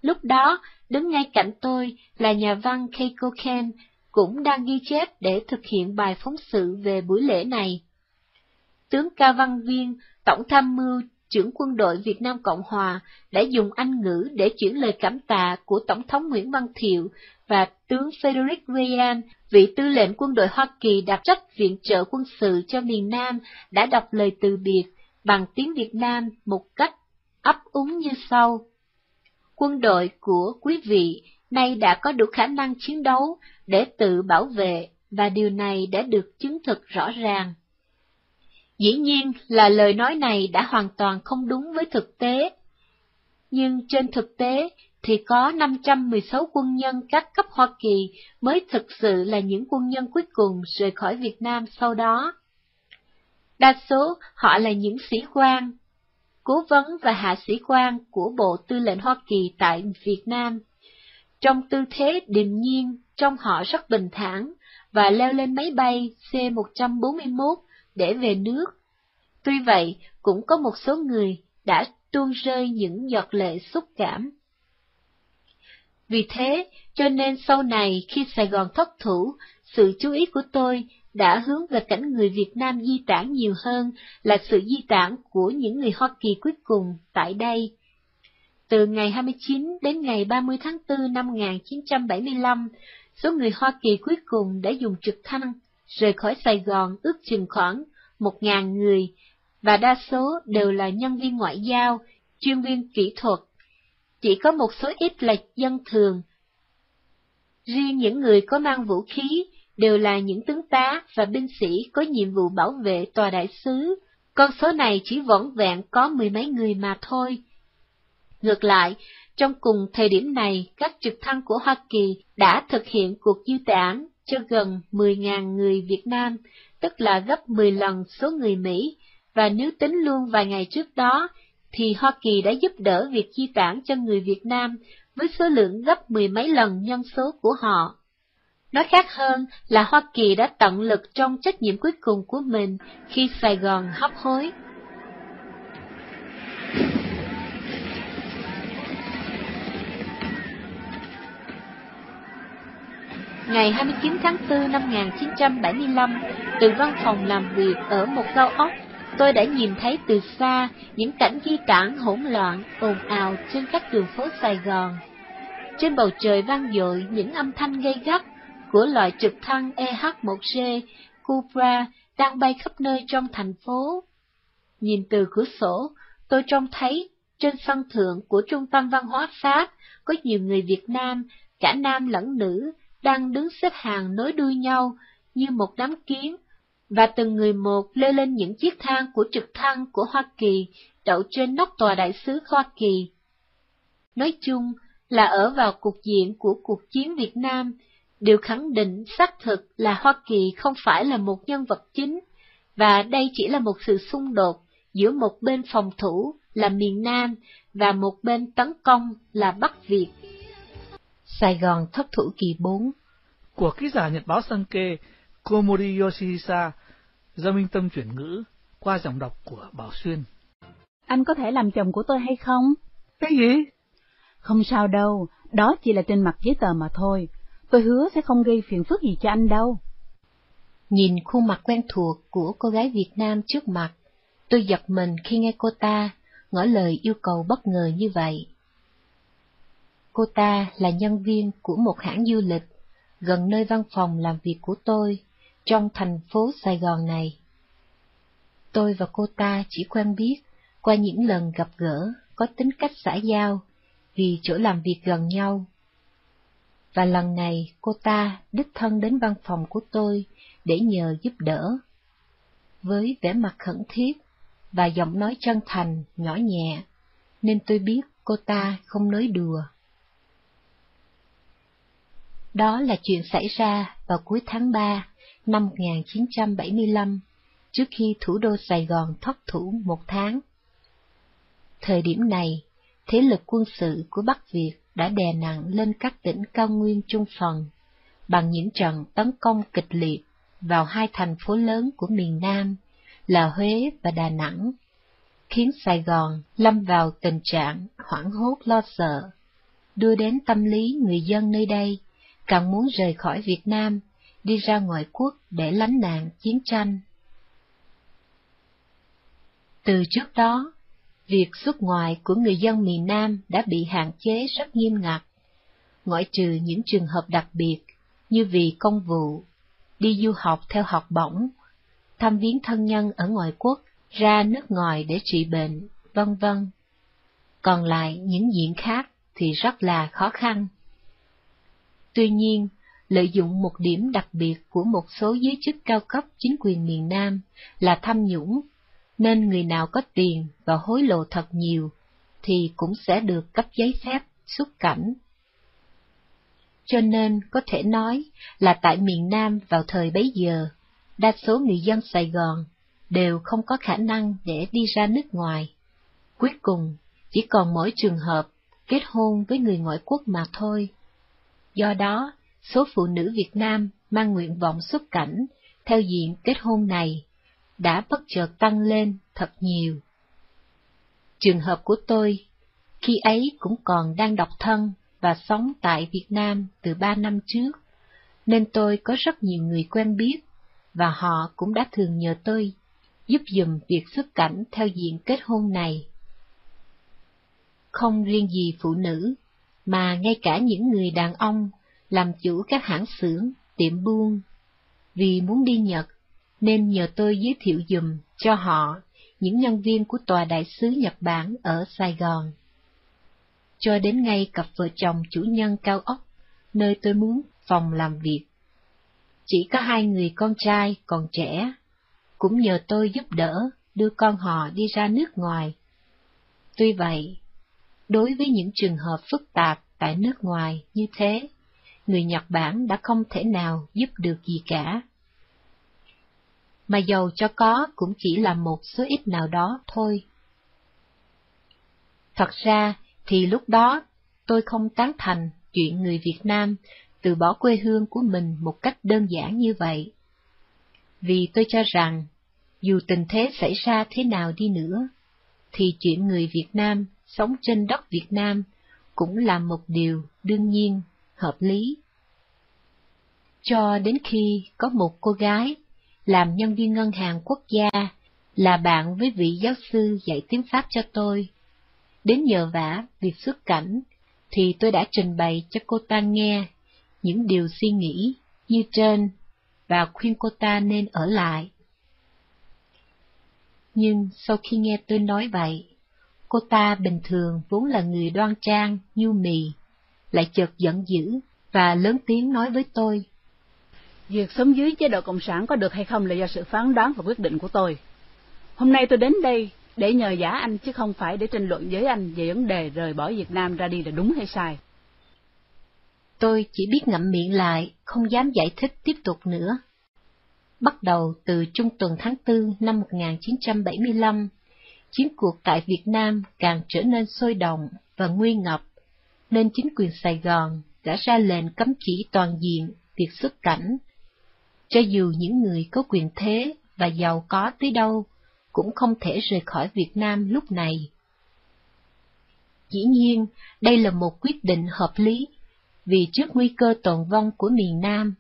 Lúc đó, đứng ngay cạnh tôi là nhà văn Keiko Ken, cũng đang ghi chép để thực hiện bài phóng sự về buổi lễ này. Tướng Cao Văn Viên, Tổng tham mưu trưởng quân đội Việt Nam Cộng Hòa đã dùng Anh ngữ để chuyển lời cảm tạ của Tổng thống Nguyễn Văn Thiệu và tướng Frederick Ryan, vị tư lệnh quân đội Hoa Kỳ đặc trách viện trợ quân sự cho miền Nam, đã đọc lời từ biệt bằng tiếng Việt Nam một cách ấp úng như sau. Quân đội của quý vị nay đã có đủ khả năng chiến đấu để tự bảo vệ, và điều này đã được chứng thực rõ ràng. Dĩ nhiên là lời nói này đã hoàn toàn không đúng với thực tế. Nhưng trên thực tế thì có 516 quân nhân các cấp Hoa Kỳ mới thực sự là những quân nhân cuối cùng rời khỏi Việt Nam sau đó. Đa số họ là những sĩ quan, cố vấn và hạ sĩ quan của Bộ Tư lệnh Hoa Kỳ tại Việt Nam. Trong tư thế điềm nhiên, trong họ rất bình thản, và leo lên máy bay C-141 để về nước. Tuy vậy, cũng có một số người đã tuôn rơi những giọt lệ xúc cảm. Vì thế, cho nên sau này khi Sài Gòn thất thủ, sự chú ý của tôi đã hướng về cảnh người Việt Nam di tản nhiều hơn là sự di tản của những người Hoa Kỳ cuối cùng tại đây. Từ ngày 29 đến ngày 30 tháng 4 năm 1975, số người Hoa Kỳ cuối cùng đã dùng trực thăng rời khỏi Sài Gòn ước chừng khoảng 1.000 người, và đa số đều là nhân viên ngoại giao, chuyên viên kỹ thuật. Chỉ có một số ít là dân thường. Riêng những người có mang vũ khí đều là những tướng tá và binh sĩ có nhiệm vụ bảo vệ tòa đại sứ. Con số này chỉ vỏn vẹn có mười mấy người mà thôi. Ngược lại, trong cùng thời điểm này, các trực thăng của Hoa Kỳ đã thực hiện cuộc du tản cho gần 10.000 người Việt Nam, tức là gấp 10 lần số người Mỹ, và nếu tính luôn vài ngày trước đó, thì Hoa Kỳ đã giúp đỡ việc di tản cho người Việt Nam với số lượng gấp mười mấy lần nhân số của họ. Nói khác hơn là Hoa Kỳ đã tận lực trong trách nhiệm cuối cùng của mình khi Sài Gòn hấp hối. Ngày 29 tháng 4 năm 1975, từ văn phòng làm việc ở một cao ốc, tôi đã nhìn thấy từ xa những cảnh di cản hỗn loạn, ồn ào trên các đường phố Sài Gòn. Trên bầu trời vang dội những âm thanh gây gắt của loại trực thăng EH-1G Cobra đang bay khắp nơi trong thành phố. Nhìn từ cửa sổ, tôi trông thấy trên sân thượng của Trung tâm Văn hóa Pháp có nhiều người Việt Nam, cả nam lẫn nữ, đang đứng xếp hàng nối đuôi nhau như một đám kiến, và từng người một leo lên những chiếc thang của trực thăng của Hoa Kỳ đậu trên nóc tòa đại sứ Hoa Kỳ. Nói chung là ở vào cục diện của cuộc chiến Việt Nam, đều khẳng định xác thực là Hoa Kỳ không phải là một nhân vật chính, và đây chỉ là một sự xung đột giữa một bên phòng thủ là miền Nam và một bên tấn công là Bắc Việt. Sài Gòn thất thủ kỳ 4 Của ký giả Nhật báo Sankei Komori Yoshihisa do Minh Tâm chuyển ngữ qua giọng đọc của Bảo Xuyên. Anh có thể làm chồng của tôi hay không? Cái gì? Không sao đâu, đó chỉ là trên mặt giấy tờ mà thôi. Tôi hứa sẽ không gây phiền phức gì cho anh đâu. Nhìn khuôn mặt quen thuộc của cô gái Việt Nam trước mặt, tôi giật mình khi nghe cô ta ngỏ lời yêu cầu bất ngờ như vậy. Cô ta là nhân viên của một hãng du lịch gần nơi văn phòng làm việc của tôi trong thành phố Sài Gòn này. Tôi và cô ta chỉ quen biết qua những lần gặp gỡ có tính cách xã giao vì chỗ làm việc gần nhau. Và lần này cô ta đích thân đến văn phòng của tôi để nhờ giúp đỡ. Với vẻ mặt khẩn thiết và giọng nói chân thành, nhỏ nhẹ, nên tôi biết cô ta không nói đùa. Đó là chuyện xảy ra vào cuối tháng 3 năm 1975, trước khi thủ đô Sài Gòn thất thủ một tháng. Thời điểm này, thế lực quân sự của Bắc Việt đã đè nặng lên các tỉnh cao nguyên trung phần bằng những trận tấn công kịch liệt vào hai thành phố lớn của miền Nam là Huế và Đà Nẵng, khiến Sài Gòn lâm vào tình trạng hoảng hốt lo sợ, đưa đến tâm lý người dân nơi đây càng muốn rời khỏi Việt Nam, đi ra ngoại quốc để lánh nạn chiến tranh. Từ trước đó, việc xuất ngoại của người dân miền Nam đã bị hạn chế rất nghiêm ngặt, ngoại trừ những trường hợp đặc biệt như vì công vụ, đi du học theo học bổng, thăm viếng thân nhân ở ngoại quốc, ra nước ngoài để trị bệnh, vân vân. Còn lại những diện khác thì rất là khó khăn. Tuy nhiên, lợi dụng một điểm đặc biệt của một số giới chức cao cấp chính quyền miền Nam là tham nhũng, nên người nào có tiền và hối lộ thật nhiều thì cũng sẽ được cấp giấy phép xuất cảnh. Cho nên có thể nói là tại miền Nam vào thời bấy giờ, đa số người dân Sài Gòn đều không có khả năng để đi ra nước ngoài. Cuối cùng, chỉ còn mỗi trường hợp kết hôn với người ngoại quốc mà thôi. Do đó, số phụ nữ Việt Nam mang nguyện vọng xuất cảnh theo diện kết hôn này đã bất chợt tăng lên thật nhiều. Trường hợp của tôi, khi ấy cũng còn đang độc thân và sống tại Việt Nam từ ba năm trước, nên tôi có rất nhiều người quen biết, và họ cũng đã thường nhờ tôi giúp dùm việc xuất cảnh theo diện kết hôn này. Không riêng gì phụ nữ, mà ngay cả những người đàn ông làm chủ các hãng xưởng, tiệm buôn. Vì muốn đi Nhật, nên nhờ tôi giới thiệu dùm cho họ những nhân viên của Tòa Đại sứ Nhật Bản ở Sài Gòn. Cho đến ngay cặp vợ chồng chủ nhân cao ốc, nơi tôi muốn phòng làm việc. Chỉ có hai người con trai còn trẻ, cũng nhờ tôi giúp đỡ đưa con họ đi ra nước ngoài. Tuy vậy, đối với những trường hợp phức tạp tại nước ngoài như thế, người Nhật Bản đã không thể nào giúp được gì cả. Mà dầu cho có cũng chỉ là một số ít nào đó thôi. Thật ra thì lúc đó tôi không tán thành chuyện người Việt Nam từ bỏ quê hương của mình một cách đơn giản như vậy. Vì tôi cho rằng, dù tình thế xảy ra thế nào đi nữa, thì chuyện người Việt Nam sống trên đất Việt Nam cũng là một điều đương nhiên, hợp lý. Cho đến khi có một cô gái làm nhân viên ngân hàng quốc gia, là bạn với vị giáo sư dạy tiếng Pháp cho tôi. Đến nhờ vả việc xuất cảnh, thì tôi đã trình bày cho cô ta nghe những điều suy nghĩ như trên, và khuyên cô ta nên ở lại. Nhưng sau khi nghe tôi nói vậy, cô ta bình thường vốn là người đoan trang, nhu mì, lại chợt giận dữ và lớn tiếng nói với tôi. Việc sống dưới chế độ Cộng sản có được hay không là do sự phán đoán và quyết định của tôi. Hôm nay tôi đến đây để nhờ giả anh chứ không phải để tranh luận với anh về vấn đề rời bỏ Việt Nam ra đi là đúng hay sai. Tôi chỉ biết ngậm miệng lại, không dám giải thích tiếp tục nữa. Bắt đầu từ trung tuần tháng 4 năm 1975, chiến cuộc tại Việt Nam càng trở nên sôi động và nguy ngập, nên chính quyền Sài Gòn đã ra lệnh cấm chỉ toàn diện việc xuất cảnh. Cho dù những người có quyền thế và giàu có tới đâu, cũng không thể rời khỏi Việt Nam lúc này. Dĩ nhiên, đây là một quyết định hợp lý, vì trước nguy cơ tồn vong của miền Nam,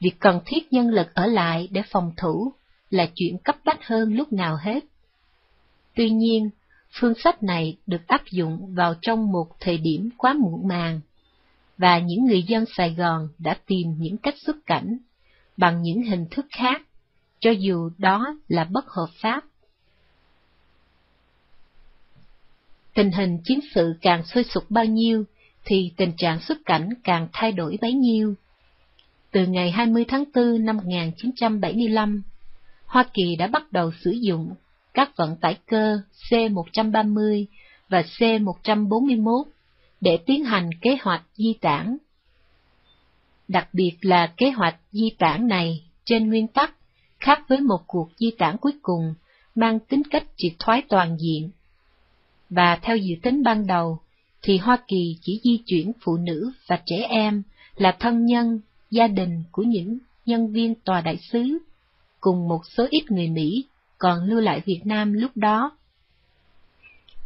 việc cần thiết nhân lực ở lại để phòng thủ là chuyện cấp bách hơn lúc nào hết. Tuy nhiên, phương sách này được áp dụng vào trong một thời điểm quá muộn màng, và những người dân Sài Gòn đã tìm những cách xuất cảnh bằng những hình thức khác, cho dù đó là bất hợp pháp. Tình hình chiến sự càng sôi sục bao nhiêu, thì tình trạng xuất cảnh càng thay đổi bấy nhiêu. Từ ngày 20 tháng 4 năm 1975, Hoa Kỳ đã bắt đầu sử dụng các vận tải cơ C-130 và C-141 để tiến hành kế hoạch di tản. Đặc biệt là kế hoạch di tản này trên nguyên tắc khác với một cuộc di tản cuối cùng mang tính cách triệt thoái toàn diện. Và theo dự tính ban đầu, thì Hoa Kỳ chỉ di chuyển phụ nữ và trẻ em là thân nhân, gia đình của những nhân viên tòa đại sứ, cùng một số ít người Mỹ còn lưu lại Việt Nam lúc đó.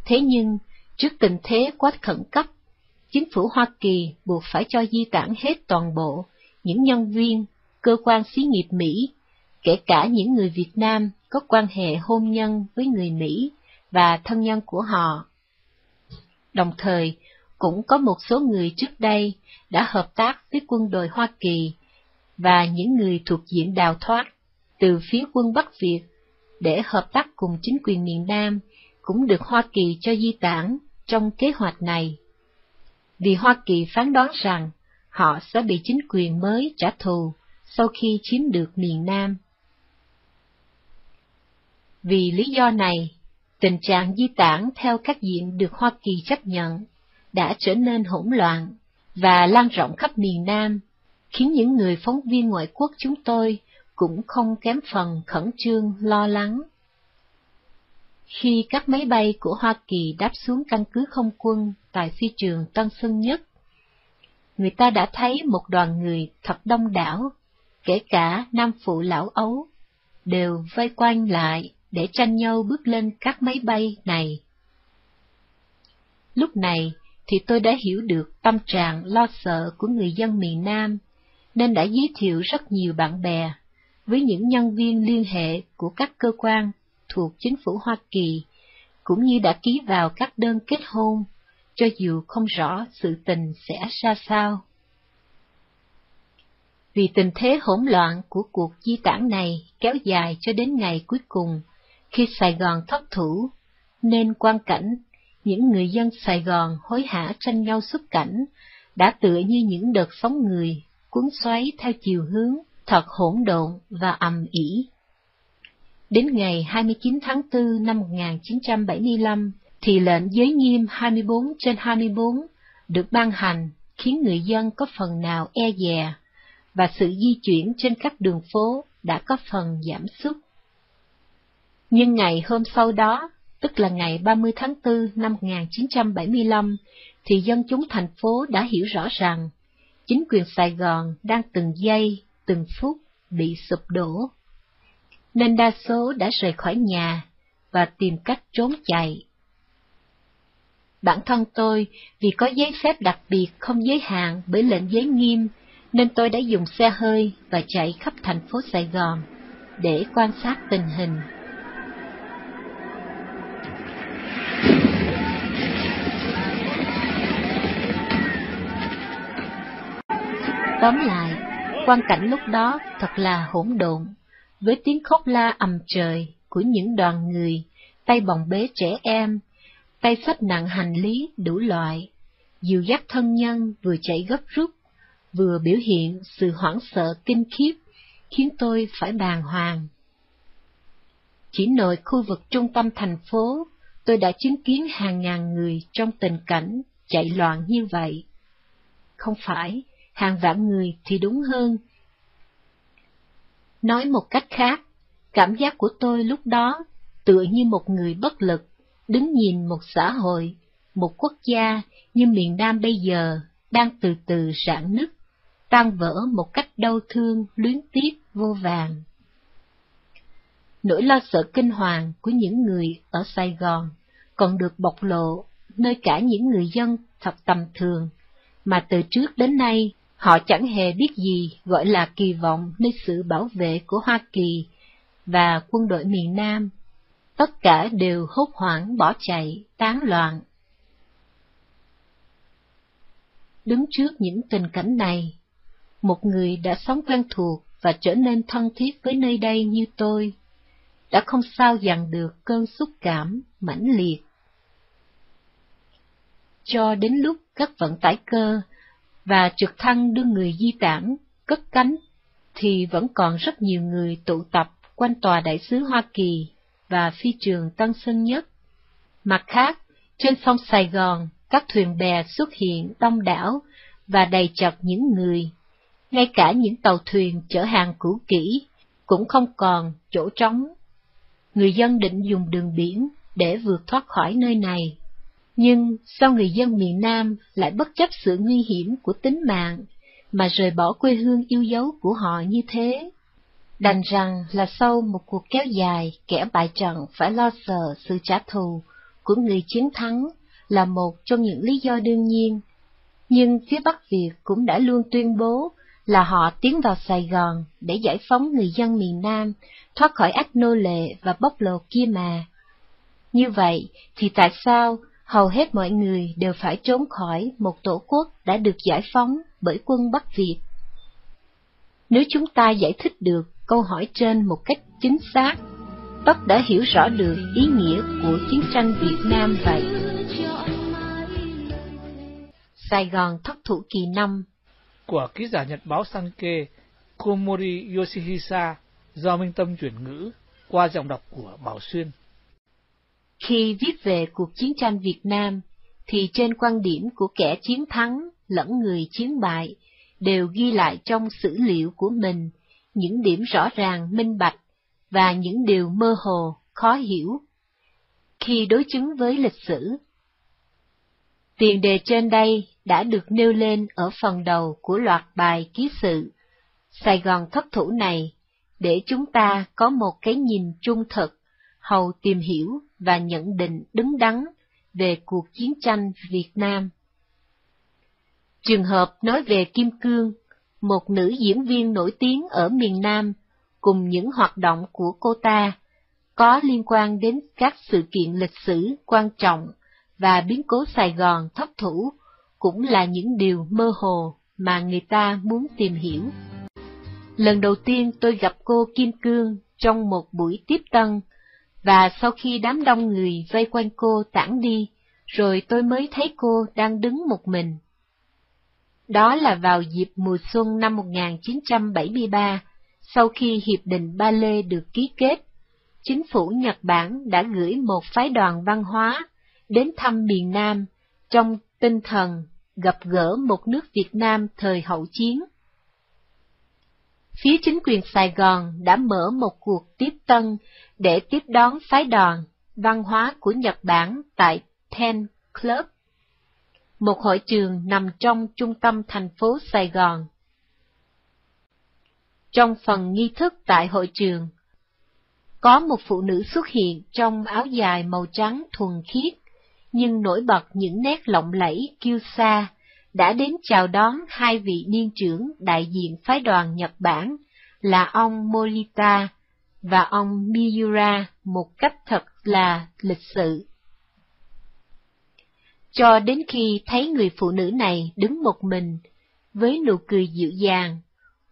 Thế nhưng, trước tình thế quá khẩn cấp, chính phủ Hoa Kỳ buộc phải cho di tản hết toàn bộ những nhân viên, cơ quan xí nghiệp Mỹ, kể cả những người Việt Nam có quan hệ hôn nhân với người Mỹ và thân nhân của họ. Đồng thời, cũng có một số người trước đây đã hợp tác với quân đội Hoa Kỳ và những người thuộc diện đào thoát từ phía quân Bắc Việt để hợp tác cùng chính quyền miền Nam cũng được Hoa Kỳ cho di tản trong kế hoạch này. Vì Hoa Kỳ phán đoán rằng họ sẽ bị chính quyền mới trả thù sau khi chiếm được miền Nam. Vì lý do này, tình trạng di tản theo các diện được Hoa Kỳ chấp nhận đã trở nên hỗn loạn và lan rộng khắp miền Nam, khiến những người phóng viên ngoại quốc chúng tôi cũng không kém phần khẩn trương lo lắng. Khi các máy bay của Hoa Kỳ đáp xuống căn cứ không quân tại phi trường Tân Sơn Nhất, người ta đã thấy một đoàn người thật đông đảo, kể cả nam phụ lão ấu, đều vây quanh lại để tranh nhau bước lên các máy bay này. Lúc này thì tôi đã hiểu được tâm trạng lo sợ của người dân miền Nam, nên đã giới thiệu rất nhiều bạn bè với những nhân viên liên hệ của các cơ quan thuộc chính phủ Hoa Kỳ, cũng như đã ký vào các đơn kết hôn, cho dù không rõ sự tình sẽ ra sao. Vì tình thế hỗn loạn của cuộc di tản này kéo dài cho đến ngày cuối cùng, khi Sài Gòn thất thủ, nên quan cảnh những người dân Sài Gòn hối hả tranh nhau xuất cảnh, đã tựa như những đợt sóng người, cuốn xoáy theo chiều hướng thật hỗn độn và ầm ĩ. Đến ngày 29 tháng 4 năm 1975, thì lệnh giới nghiêm 24 trên 24 được ban hành khiến người dân có phần nào e dè, và sự di chuyển trên các đường phố đã có phần giảm sút. Nhưng ngày hôm sau đó, tức là ngày 30 tháng 4 năm 1975, thì dân chúng thành phố đã hiểu rõ rằng chính quyền Sài Gòn đang từng giây, từng phút bị sụp đổ. Nên đa số đã rời khỏi nhà và tìm cách trốn chạy. Bản thân tôi, vì có giấy phép đặc biệt không giới hạn bởi lệnh giới nghiêm, nên tôi đã dùng xe hơi và chạy khắp thành phố Sài Gòn để quan sát tình hình. Tóm lại, quan cảnh lúc đó thật là hỗn độn, với tiếng khóc la ầm trời của những đoàn người, tay bồng bế trẻ em, tay xách nặng hành lý đủ loại, dìu dắt thân nhân vừa chạy gấp rút, vừa biểu hiện sự hoảng sợ kinh khiếp, khiến tôi phải bàng hoàng. Chỉ nội khu vực trung tâm thành phố, tôi đã chứng kiến hàng ngàn người trong tình cảnh chạy loạn như vậy. Không phải, hàng vạn người thì đúng hơn. Nói một cách khác, cảm giác của tôi lúc đó tựa như một người bất lực, đứng nhìn một xã hội, một quốc gia như miền Nam bây giờ đang từ từ rạn nứt, tan vỡ một cách đau thương, luyến tiếc, vô vàng. Nỗi lo sợ kinh hoàng của những người ở Sài Gòn còn được bộc lộ nơi cả những người dân thật tầm thường, mà từ trước đến nay Họ chẳng hề biết gì gọi là kỳ vọng nơi sự bảo vệ của Hoa Kỳ và quân đội miền Nam. Tất cả đều hốt hoảng bỏ chạy, tán loạn. Đứng trước những tình cảnh này, một người đã sống quen thuộc và trở nên thân thiết với nơi đây như tôi, đã không sao dằn được cơn xúc cảm mãnh liệt. Cho đến lúc các vận tải cơ và trực thăng đưa người di tản cất cánh, thì vẫn còn rất nhiều người tụ tập quanh tòa đại sứ Hoa Kỳ và phi trường Tân Sơn Nhất. Mặt khác, trên sông Sài Gòn, các thuyền bè xuất hiện đông đảo và đầy chật những người. Ngay cả những tàu thuyền chở hàng cũ kỹ cũng không còn chỗ trống. Người dân định dùng đường biển để vượt thoát khỏi nơi này. Nhưng sao người dân miền Nam lại bất chấp sự nguy hiểm của tính mạng mà rời bỏ quê hương yêu dấu của họ như thế? Đành rằng là sau một cuộc kéo dài, kẻ bại trận phải lo sợ sự trả thù của người chiến thắng là một trong những lý do đương nhiên. Nhưng phía Bắc Việt cũng đã luôn tuyên bố là họ tiến vào Sài Gòn để giải phóng người dân miền Nam thoát khỏi ách nô lệ và bóc lột kia mà. Như vậy thì tại sao hầu hết mọi người đều phải trốn khỏi một tổ quốc đã được giải phóng bởi quân Bắc Việt? Nếu chúng ta giải thích được câu hỏi trên một cách chính xác, tất đã hiểu rõ được ý nghĩa của chiến tranh Việt Nam vậy. Sài Gòn thất thủ kỳ năm của ký giả nhật báo Sanke Komori Yoshihisa do Minh Tâm chuyển ngữ qua giọng đọc của Bảo Xuyên. Khi viết về cuộc chiến tranh Việt Nam, thì trên quan điểm của kẻ chiến thắng lẫn người chiến bại đều ghi lại trong sử liệu của mình những điểm rõ ràng minh bạch và những điều mơ hồ, khó hiểu. Khi đối chứng với lịch sử, tiền đề trên đây đã được nêu lên ở phần đầu của loạt bài ký sự Sài Gòn thất thủ này để chúng ta có một cái nhìn trung thực, hầu tìm hiểu và nhận định đứng đắn về cuộc chiến tranh Việt Nam. Trường hợp nói về Kim Cương, một nữ diễn viên nổi tiếng ở miền Nam, cùng những hoạt động của cô ta, có liên quan đến các sự kiện lịch sử quan trọng và biến cố Sài Gòn thất thủ, cũng là những điều mơ hồ mà người ta muốn tìm hiểu. Lần đầu tiên tôi gặp cô Kim Cương trong một buổi tiếp tân, và sau khi đám đông người vây quanh cô tản đi, rồi tôi mới thấy cô đang đứng một mình. Đó là vào dịp mùa xuân năm 1973, sau khi Hiệp định Ba Lê được ký kết, chính phủ Nhật Bản đã gửi một phái đoàn văn hóa đến thăm miền Nam trong tinh thần gặp gỡ một nước Việt Nam thời hậu chiến. Phía chính quyền Sài Gòn đã mở một cuộc tiếp tân để tiếp đón phái đoàn văn hóa của Nhật Bản tại Ten Club, một hội trường nằm trong trung tâm thành phố Sài Gòn. Trong phần nghi thức tại hội trường, có một phụ nữ xuất hiện trong áo dài màu trắng thuần khiết, nhưng nổi bật những nét lộng lẫy kiêu sa, đã đến chào đón hai vị niên trưởng đại diện phái đoàn Nhật Bản là ông Morita và ông Miura một cách thật là lịch sự. Cho đến khi thấy người phụ nữ này đứng một mình, với nụ cười dịu dàng,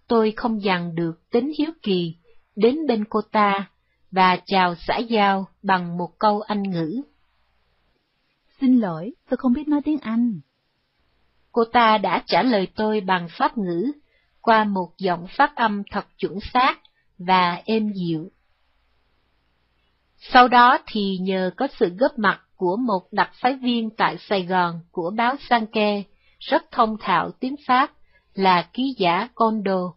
tôi không dằn được tính hiếu kỳ đến bên cô ta và chào xã giao bằng một câu Anh ngữ. Xin lỗi, tôi không biết nói tiếng Anh. Cô ta đã trả lời tôi bằng Pháp ngữ, qua một giọng phát âm thật chuẩn xác và êm dịu. Sau đó thì nhờ có sự góp mặt của một đặc phái viên tại Sài Gòn của báo Sanke, rất thông thạo tiếng Pháp, là ký giả Kondo.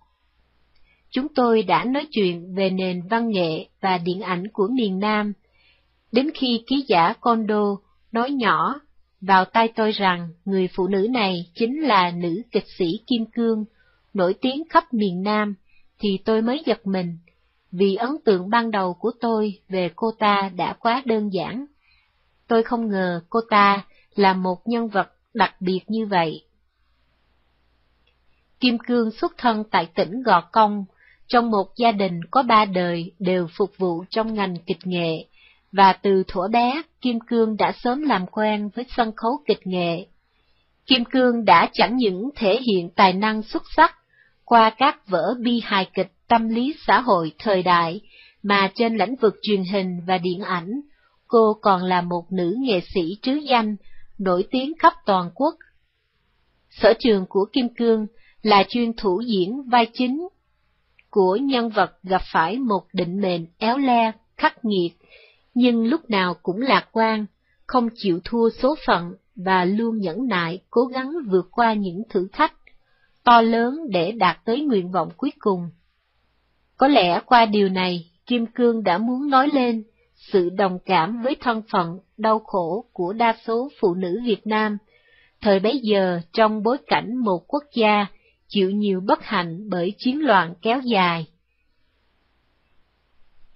Chúng tôi đã nói chuyện về nền văn nghệ và điện ảnh của miền Nam, đến khi ký giả Kondo nói nhỏ vào tai tôi rằng người phụ nữ này chính là nữ kịch sĩ Kim Cương, nổi tiếng khắp miền Nam, thì tôi mới giật mình, vì ấn tượng ban đầu của tôi về cô ta đã quá đơn giản. Tôi không ngờ cô ta là một nhân vật đặc biệt như vậy. Kim Cương xuất thân tại tỉnh Gò Công, trong một gia đình có ba đời đều phục vụ trong ngành kịch nghệ, và từ thuở bé, Kim Cương đã sớm làm quen với sân khấu kịch nghệ. Kim Cương đã chẳng những thể hiện tài năng xuất sắc qua các vở bi hài kịch tâm lý xã hội thời đại, mà trên lĩnh vực truyền hình và điện ảnh, cô còn là một nữ nghệ sĩ trứ danh, nổi tiếng khắp toàn quốc. Sở trường của Kim Cương là chuyên thủ diễn vai chính của nhân vật gặp phải một định mệnh éo le, khắc nghiệt, nhưng lúc nào cũng lạc quan, không chịu thua số phận và luôn nhẫn nại cố gắng vượt qua những thử thách to lớn để đạt tới nguyện vọng cuối cùng. Có lẽ qua điều này, Kim Cương đã muốn nói lên sự đồng cảm với thân phận đau khổ của đa số phụ nữ Việt Nam, thời bấy giờ trong bối cảnh một quốc gia chịu nhiều bất hạnh bởi chiến loạn kéo dài.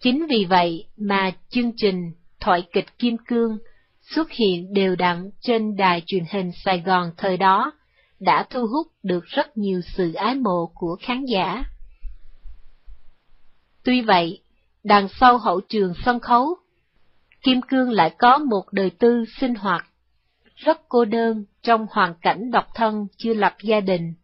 Chính vì vậy mà chương trình Thoại kịch Kim Cương xuất hiện đều đặn trên đài truyền hình Sài Gòn thời đó đã thu hút được rất nhiều sự ái mộ của khán giả. Tuy vậy, đằng sau hậu trường sân khấu, Kim Cương lại có một đời tư sinh hoạt, rất cô đơn trong hoàn cảnh độc thân chưa lập gia đình.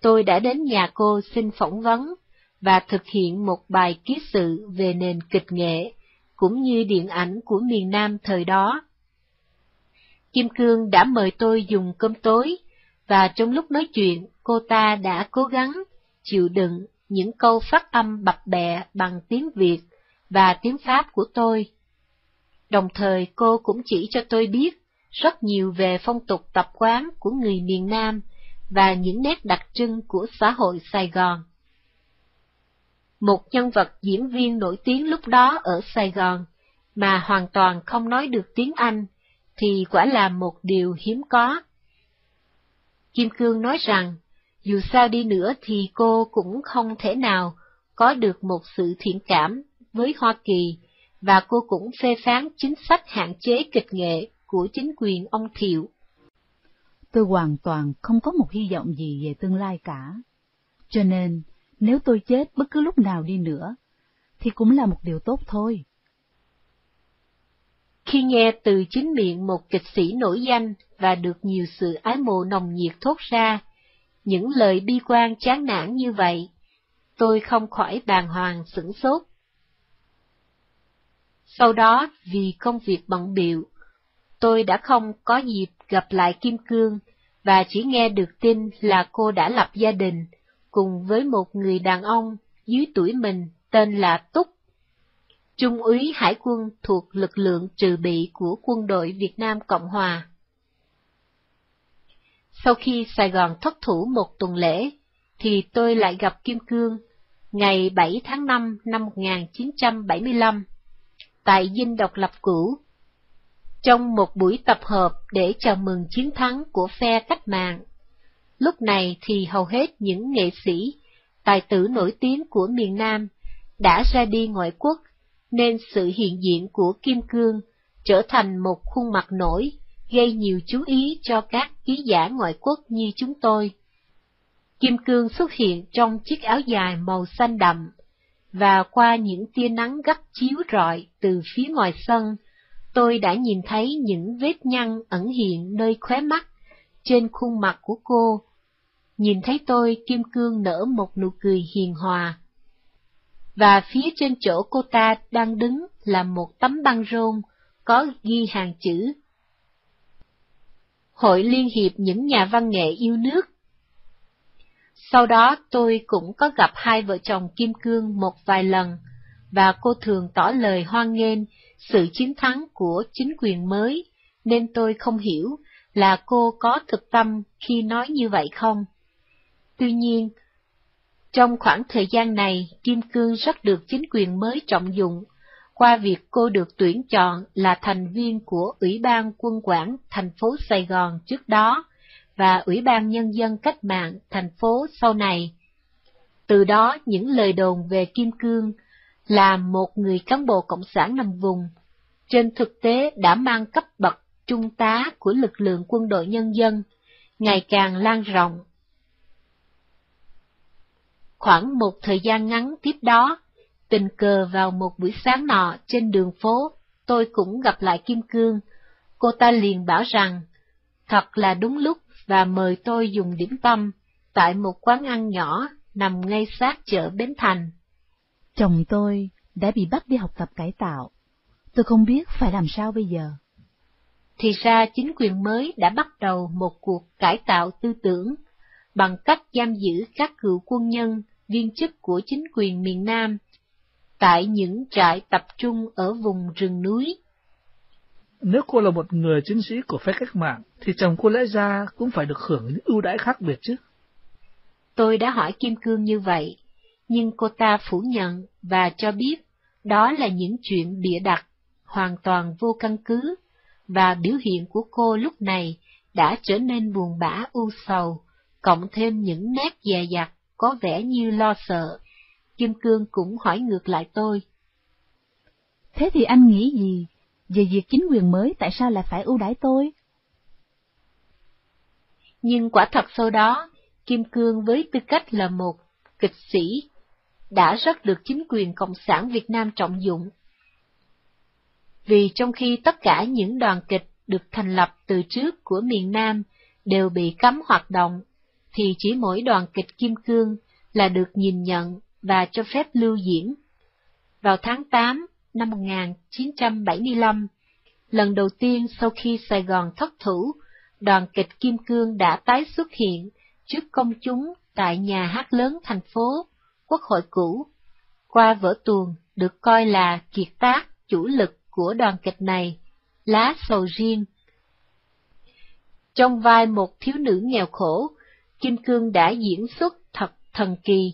Tôi đã đến nhà cô xin phỏng vấn và thực hiện một bài ký sự về nền kịch nghệ, cũng như điện ảnh của miền Nam thời đó. Kim Cương đã mời tôi dùng cơm tối, và trong lúc nói chuyện, cô ta đã cố gắng chịu đựng những câu phát âm bập bẹ bằng tiếng Việt và tiếng Pháp của tôi. Đồng thời cô cũng chỉ cho tôi biết rất nhiều về phong tục tập quán của người miền Nam và những nét đặc trưng của xã hội Sài Gòn. Một nhân vật diễn viên nổi tiếng lúc đó ở Sài Gòn mà hoàn toàn không nói được tiếng Anh thì quả là một điều hiếm có. Kim Cương nói rằng, dù sao đi nữa thì cô cũng không thể nào có được một sự thiện cảm với Hoa Kỳ, và cô cũng phê phán chính sách hạn chế kịch nghệ của chính quyền ông Thiệu. Tôi hoàn toàn không có một hy vọng gì về tương lai cả. Cho nên, nếu tôi chết bất cứ lúc nào đi nữa, thì cũng là một điều tốt thôi. Khi nghe từ chính miệng một kịch sĩ nổi danh và được nhiều sự ái mộ nồng nhiệt thốt ra, những lời bi quan chán nản như vậy, tôi không khỏi bàng hoàng sửng sốt. Sau đó, vì công việc bận biệu, tôi đã không có dịp gặp lại Kim Cương và chỉ nghe được tin là cô đã lập gia đình cùng với một người đàn ông dưới tuổi mình tên là Túc. Trung úy Hải quân thuộc lực lượng trừ bị của quân đội Việt Nam Cộng Hòa. Sau khi Sài Gòn thất thủ một tuần lễ, thì tôi lại gặp Kim Cương ngày 7 tháng 5 năm 1975 tại Dinh Độc Lập Cũ. Trong một buổi tập hợp để chào mừng chiến thắng của phe cách mạng, lúc này thì hầu hết những nghệ sĩ, tài tử nổi tiếng của miền Nam đã ra đi ngoại quốc, nên sự hiện diện của Kim Cương trở thành một khuôn mặt nổi, gây nhiều chú ý cho các ký giả ngoại quốc như chúng tôi. Kim Cương xuất hiện trong chiếc áo dài màu xanh đậm, và qua những tia nắng gắt chiếu rọi từ phía ngoài sân, tôi đã nhìn thấy những vết nhăn ẩn hiện nơi khóe mắt, trên khuôn mặt của cô. Nhìn thấy tôi, Kim Cương nở một nụ cười hiền hòa. Và phía trên chỗ cô ta đang đứng là một tấm băng rôn, có ghi hàng chữ. Hội Liên hiệp những nhà văn nghệ yêu nước sau đó tôi cũng có gặp hai vợ chồng Kim Cương một vài lần, và cô thường tỏ lời hoan nghênh sự chiến thắng của chính quyền mới, nên tôi không hiểu là cô có thực tâm khi nói như vậy không. Tuy nhiên, trong khoảng thời gian này, Kim Cương rất được chính quyền mới trọng dụng, qua việc cô được tuyển chọn là thành viên của Ủy ban quân quản thành phố Sài Gòn trước đó, và Ủy ban Nhân dân Cách mạng thành phố sau này. Từ đó những lời đồn về Kim Cương là một người cán bộ cộng sản nằm vùng, trên thực tế đã mang cấp bậc trung tá của lực lượng quân đội nhân dân, ngày càng lan rộng. Khoảng một thời gian ngắn tiếp đó, tình cờ vào một buổi sáng nọ trên đường phố, tôi cũng gặp lại Kim Cương. Cô ta liền bảo rằng, thật là đúng lúc và mời tôi dùng điểm tâm tại một quán ăn nhỏ nằm ngay sát chợ Bến Thành. Chồng tôi đã bị bắt đi học tập cải tạo. Tôi không biết phải làm sao bây giờ. Thì ra chính quyền mới đã bắt đầu một cuộc cải tạo tư tưởng bằng cách giam giữ các cựu quân nhân, viên chức của chính quyền miền Nam tại những trại tập trung ở vùng rừng núi. Nếu cô là một người chiến sĩ của phe cách mạng, thì chồng cô lẽ ra cũng phải được hưởng những ưu đãi khác biệt chứ. Tôi đã hỏi Kim Cương như vậy, nhưng cô ta phủ nhận và cho biết đó là những chuyện bịa đặt, hoàn toàn vô căn cứ, và biểu hiện của cô lúc này đã trở nên buồn bã u sầu, cộng thêm những nét dè dặt có vẻ như lo sợ. Kim Cương cũng hỏi ngược lại tôi. Thế thì anh nghĩ gì về việc chính quyền mới tại sao lại phải ưu đãi tôi? Nhưng quả thật sau đó, Kim Cương với tư cách là một kịch sĩ đã rất được chính quyền Cộng sản Việt Nam trọng dụng. Vì trong khi tất cả những đoàn kịch được thành lập từ trước của miền Nam đều bị cấm hoạt động, thì chỉ mỗi đoàn kịch Kim Cương là được nhìn nhận và cho phép lưu diễn. Vào tháng 8 năm 1975, lần đầu tiên sau khi Sài Gòn thất thủ, đoàn kịch Kim Cương đã tái xuất hiện trước công chúng tại nhà hát lớn thành phố, quốc hội cũ. Qua vở tuồng được coi là kiệt tác chủ lực của đoàn kịch này, Lá Sầu Riêng. Trong vai một thiếu nữ nghèo khổ, Kim Cương đã diễn xuất thật thần kỳ,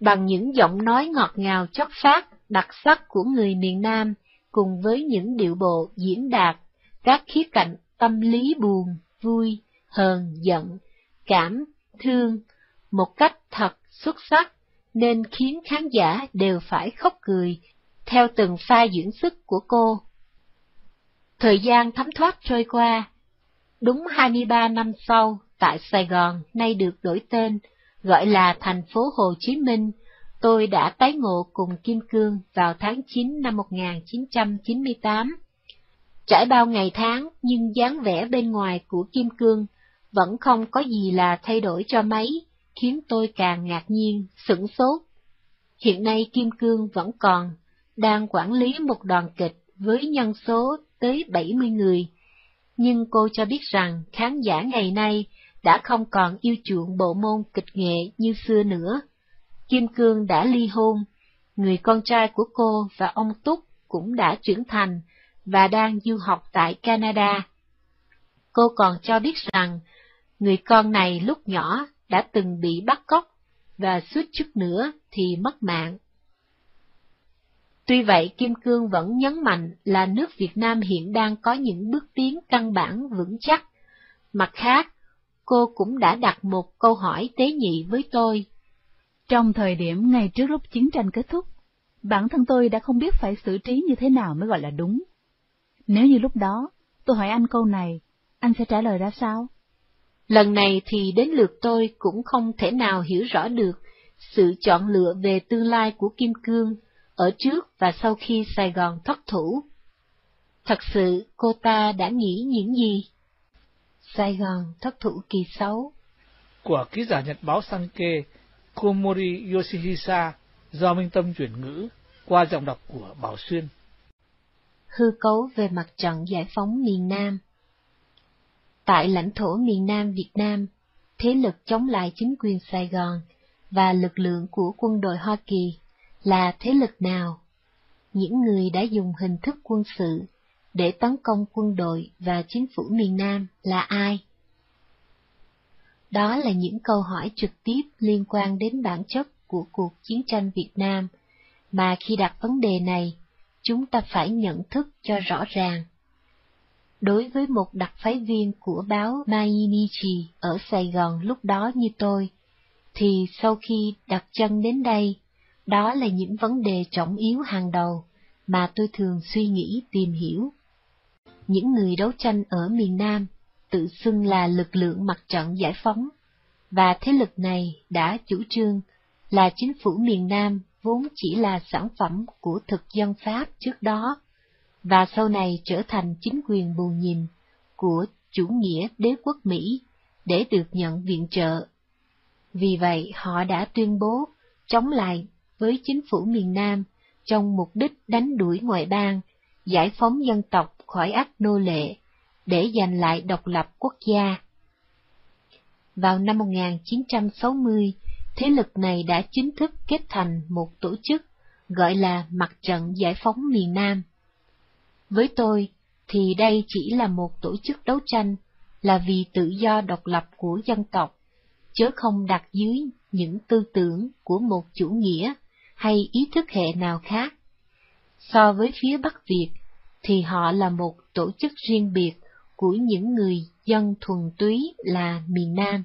bằng những giọng nói ngọt ngào chất phát, đặc sắc của người miền Nam, cùng với những điệu bộ diễn đạt các khía cạnh tâm lý buồn, vui, hờn, giận, cảm, thương, một cách thật xuất sắc, nên khiến khán giả đều phải khóc cười, theo từng pha diễn xuất của cô. Thời gian thấm thoát trôi qua, đúng 23 năm sau, tại Sài Gòn, nay được đổi tên, gọi là thành phố Hồ Chí Minh, tôi đã tái ngộ cùng Kim Cương vào tháng 9 năm 1998. Trải bao ngày tháng nhưng dáng vẻ bên ngoài của Kim Cương vẫn không có gì là thay đổi cho mấy, khiến tôi càng ngạc nhiên, sửng sốt. Hiện nay Kim Cương vẫn còn, đang quản lý một đoàn kịch với nhân số tới 70 người. Nhưng cô cho biết rằng khán giả ngày nay đã không còn yêu chuộng bộ môn kịch nghệ như xưa nữa. Kim Cương đã ly hôn, người con trai của cô và ông Túc cũng đã trưởng thành và đang du học tại Canada. Cô còn cho biết rằng người con này lúc nhỏ đã từng bị bắt cóc và suýt chút nữa thì mất mạng. Tuy vậy, Kim Cương vẫn nhấn mạnh là nước Việt Nam hiện đang có những bước tiến căn bản vững chắc. Mặt khác, cô cũng đã đặt một câu hỏi tế nhị với tôi. Trong thời điểm ngay trước lúc chiến tranh kết thúc, bản thân tôi đã không biết phải xử trí như thế nào mới gọi là đúng. Nếu như lúc đó, tôi hỏi anh câu này, anh sẽ trả lời ra sao? Lần này thì đến lượt tôi cũng không thể nào hiểu rõ được sự chọn lựa về tương lai của Kim Cương ở trước và sau khi Sài Gòn thất thủ. Thật sự cô ta đã nghĩ những gì? Sài Gòn thất thủ kỳ xấu. Của ký giả nhật báo Sanke Komori Yoshihisa do Minh Tâm chuyển ngữ qua giọng đọc của Bảo Xuyên. Hư cấu về mặt trận giải phóng miền Nam Tại lãnh thổ miền Nam Việt Nam, thế lực chống lại chính quyền Sài Gòn và lực lượng của quân đội Hoa Kỳ là thế lực nào? Những người đã dùng hình thức quân sự để tấn công quân đội và chính phủ miền Nam là ai? Đó là những câu hỏi trực tiếp liên quan đến bản chất của cuộc chiến tranh Việt Nam, mà khi đặt vấn đề này, chúng ta phải nhận thức cho rõ ràng. Đối với một đặc phái viên của báo Mainichi ở Sài Gòn lúc đó như tôi, thì sau khi đặt chân đến đây, đó là những vấn đề trọng yếu hàng đầu mà tôi thường suy nghĩ tìm hiểu. Những người đấu tranh ở miền Nam tự xưng là lực lượng mặt trận giải phóng, và thế lực này đã chủ trương là chính phủ miền Nam vốn chỉ là sản phẩm của thực dân Pháp trước đó, và sau này trở thành chính quyền bù nhìn của chủ nghĩa đế quốc Mỹ để được nhận viện trợ. Vì vậy họ đã tuyên bố chống lại với chính phủ miền Nam trong mục đích đánh đuổi ngoại bang, giải phóng dân tộc khỏi ách nô lệ, để giành lại độc lập quốc gia. Vào năm 1960, thế lực này đã chính thức kết thành một tổ chức gọi là Mặt trận Giải phóng miền Nam. Với tôi, thì đây chỉ là một tổ chức đấu tranh, là vì tự do độc lập của dân tộc, chứ không đặt dưới những tư tưởng của một chủ nghĩa hay ý thức hệ nào khác. So với phía Bắc Việt, thì họ là một tổ chức riêng biệt của những người dân thuần túy là miền Nam.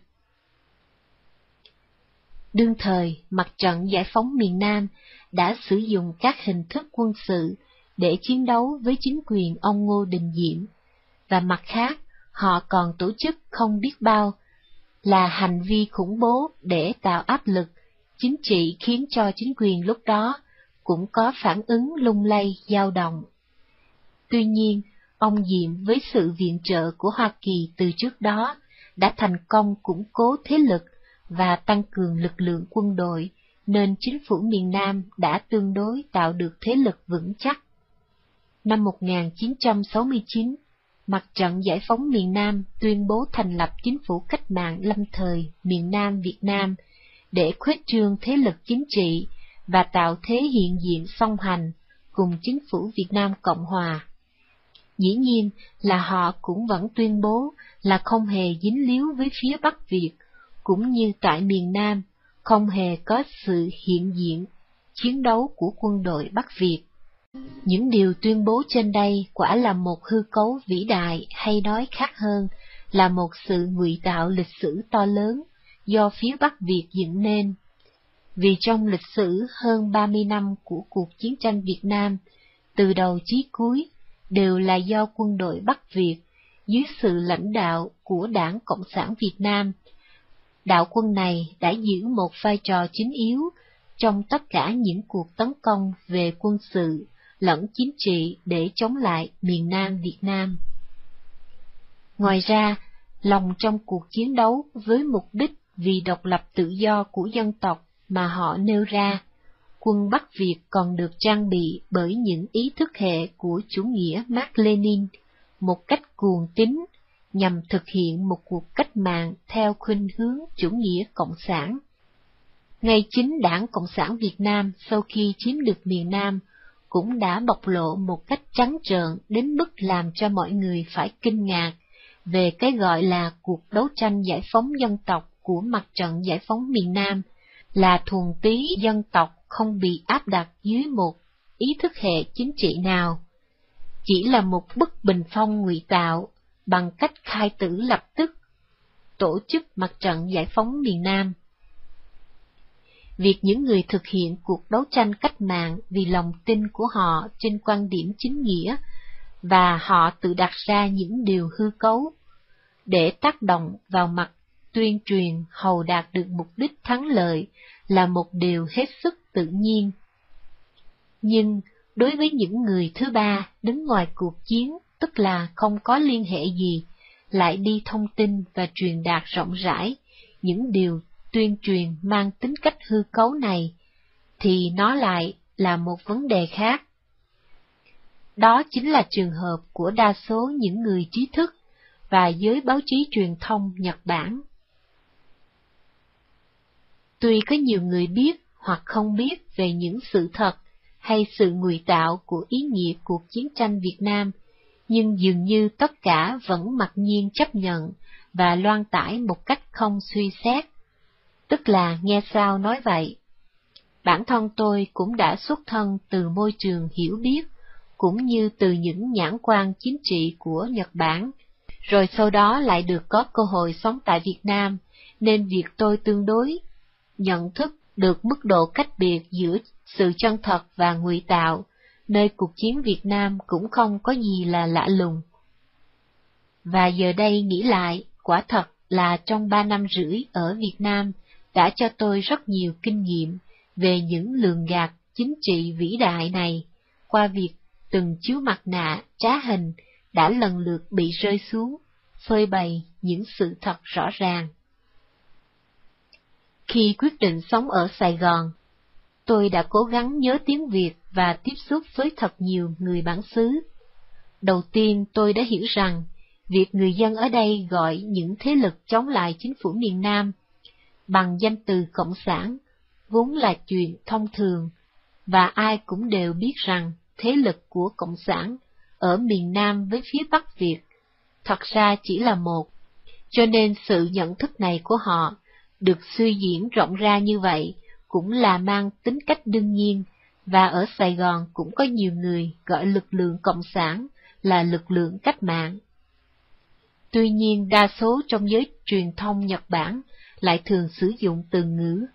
Đương thời, mặt trận giải phóng miền Nam đã sử dụng các hình thức quân sự để chiến đấu với chính quyền ông Ngô Đình Diệm, và mặt khác, họ còn tổ chức không biết bao là hành vi khủng bố để tạo áp lực chính trị khiến cho chính quyền lúc đó cũng có phản ứng lung lay dao động. Tuy nhiên, ông Diệm với sự viện trợ của Hoa Kỳ từ trước đó đã thành công củng cố thế lực và tăng cường lực lượng quân đội, nên chính phủ miền Nam đã tương đối tạo được thế lực vững chắc. Năm 1969, Mặt trận Giải phóng miền Nam tuyên bố thành lập chính phủ cách mạng lâm thời miền Nam Việt Nam để khuếch trương thế lực chính trị và tạo thế hiện diện song hành cùng chính phủ Việt Nam Cộng Hòa. Dĩ nhiên là họ cũng vẫn tuyên bố là không hề dính líu với phía Bắc Việt, cũng như tại miền Nam, không hề có sự hiện diện chiến đấu của quân đội Bắc Việt. Những điều tuyên bố trên đây quả là một hư cấu vĩ đại hay nói khác hơn là một sự ngụy tạo lịch sử to lớn do phía Bắc Việt dựng nên. Vì trong lịch sử hơn 30 năm của cuộc chiến tranh Việt Nam, từ đầu chí cuối, đều là do quân đội Bắc Việt, dưới sự lãnh đạo của Đảng Cộng sản Việt Nam. Đạo quân này đã giữ một vai trò chính yếu trong tất cả những cuộc tấn công về quân sự lẫn chính trị để chống lại miền Nam Việt Nam. Ngoài ra, lòng trong cuộc chiến đấu với mục đích vì độc lập tự do của dân tộc mà họ nêu ra, quân Bắc Việt còn được trang bị bởi những ý thức hệ của chủ nghĩa Mark Lenin, một cách cuồng tín nhằm thực hiện một cuộc cách mạng theo khuynh hướng chủ nghĩa cộng sản. Ngay chính đảng Cộng sản Việt Nam sau khi chiếm được miền Nam cũng đã bộc lộ một cách trắng trợn đến mức làm cho mọi người phải kinh ngạc về cái gọi là cuộc đấu tranh giải phóng dân tộc của mặt trận giải phóng miền Nam là thuần túy dân tộc không bị áp đặt dưới một ý thức hệ chính trị nào. Chỉ là một bức bình phong ngụy tạo bằng cách khai tử lập tức, tổ chức mặt trận giải phóng miền Nam. Việc những người thực hiện cuộc đấu tranh cách mạng vì lòng tin của họ trên quan điểm chính nghĩa và họ tự đặt ra những điều hư cấu để tác động vào mặt tuyên truyền hầu đạt được mục đích thắng lợi là một điều hết sức tự nhiên. Nhưng đối với những người thứ ba đứng ngoài cuộc chiến, tức là không có liên hệ gì, lại đi thông tin và truyền đạt rộng rãi những điều tuyên truyền mang tính cách hư cấu này, thì nó lại là một vấn đề khác. Đó chính là trường hợp của đa số những người trí thức và giới báo chí truyền thông Nhật Bản. Tuy có nhiều người biết hoặc không biết về những sự thật hay sự ngụy tạo của ý nghĩa cuộc chiến tranh Việt Nam, nhưng dường như tất cả vẫn mặc nhiên chấp nhận và loan tải một cách không suy xét. Tức là nghe sao nói vậy. Bản thân tôi cũng đã xuất thân từ môi trường hiểu biết, cũng như từ những nhãn quan chính trị của Nhật Bản, rồi sau đó lại được có cơ hội sống tại Việt Nam, nên việc tôi tương đối nhận thức được mức độ cách biệt giữa sự chân thật và ngụy tạo, nơi cuộc chiến Việt Nam cũng không có gì là lạ lùng. Và giờ đây nghĩ lại, quả thật là trong ba năm rưỡi ở Việt Nam đã cho tôi rất nhiều kinh nghiệm về những lường gạt chính trị vĩ đại này qua việc từng chiếu mặt nạ trá hình đã lần lượt bị rơi xuống, phơi bày những sự thật rõ ràng. Khi quyết định sống ở Sài Gòn, tôi đã cố gắng nhớ tiếng Việt và tiếp xúc với thật nhiều người bản xứ. Đầu tiên tôi đã hiểu rằng, việc người dân ở đây gọi những thế lực chống lại chính phủ miền Nam bằng danh từ Cộng sản, vốn là chuyện thông thường, và ai cũng đều biết rằng thế lực của Cộng sản ở miền Nam với phía Bắc Việt thật ra chỉ là một, cho nên sự nhận thức này của họ được suy diễn rộng ra như vậy cũng là mang tính cách đương nhiên, và ở Sài Gòn cũng có nhiều người gọi lực lượng Cộng sản là lực lượng cách mạng. Tuy nhiên đa số trong giới truyền thông Nhật Bản lại thường sử dụng từ ngữ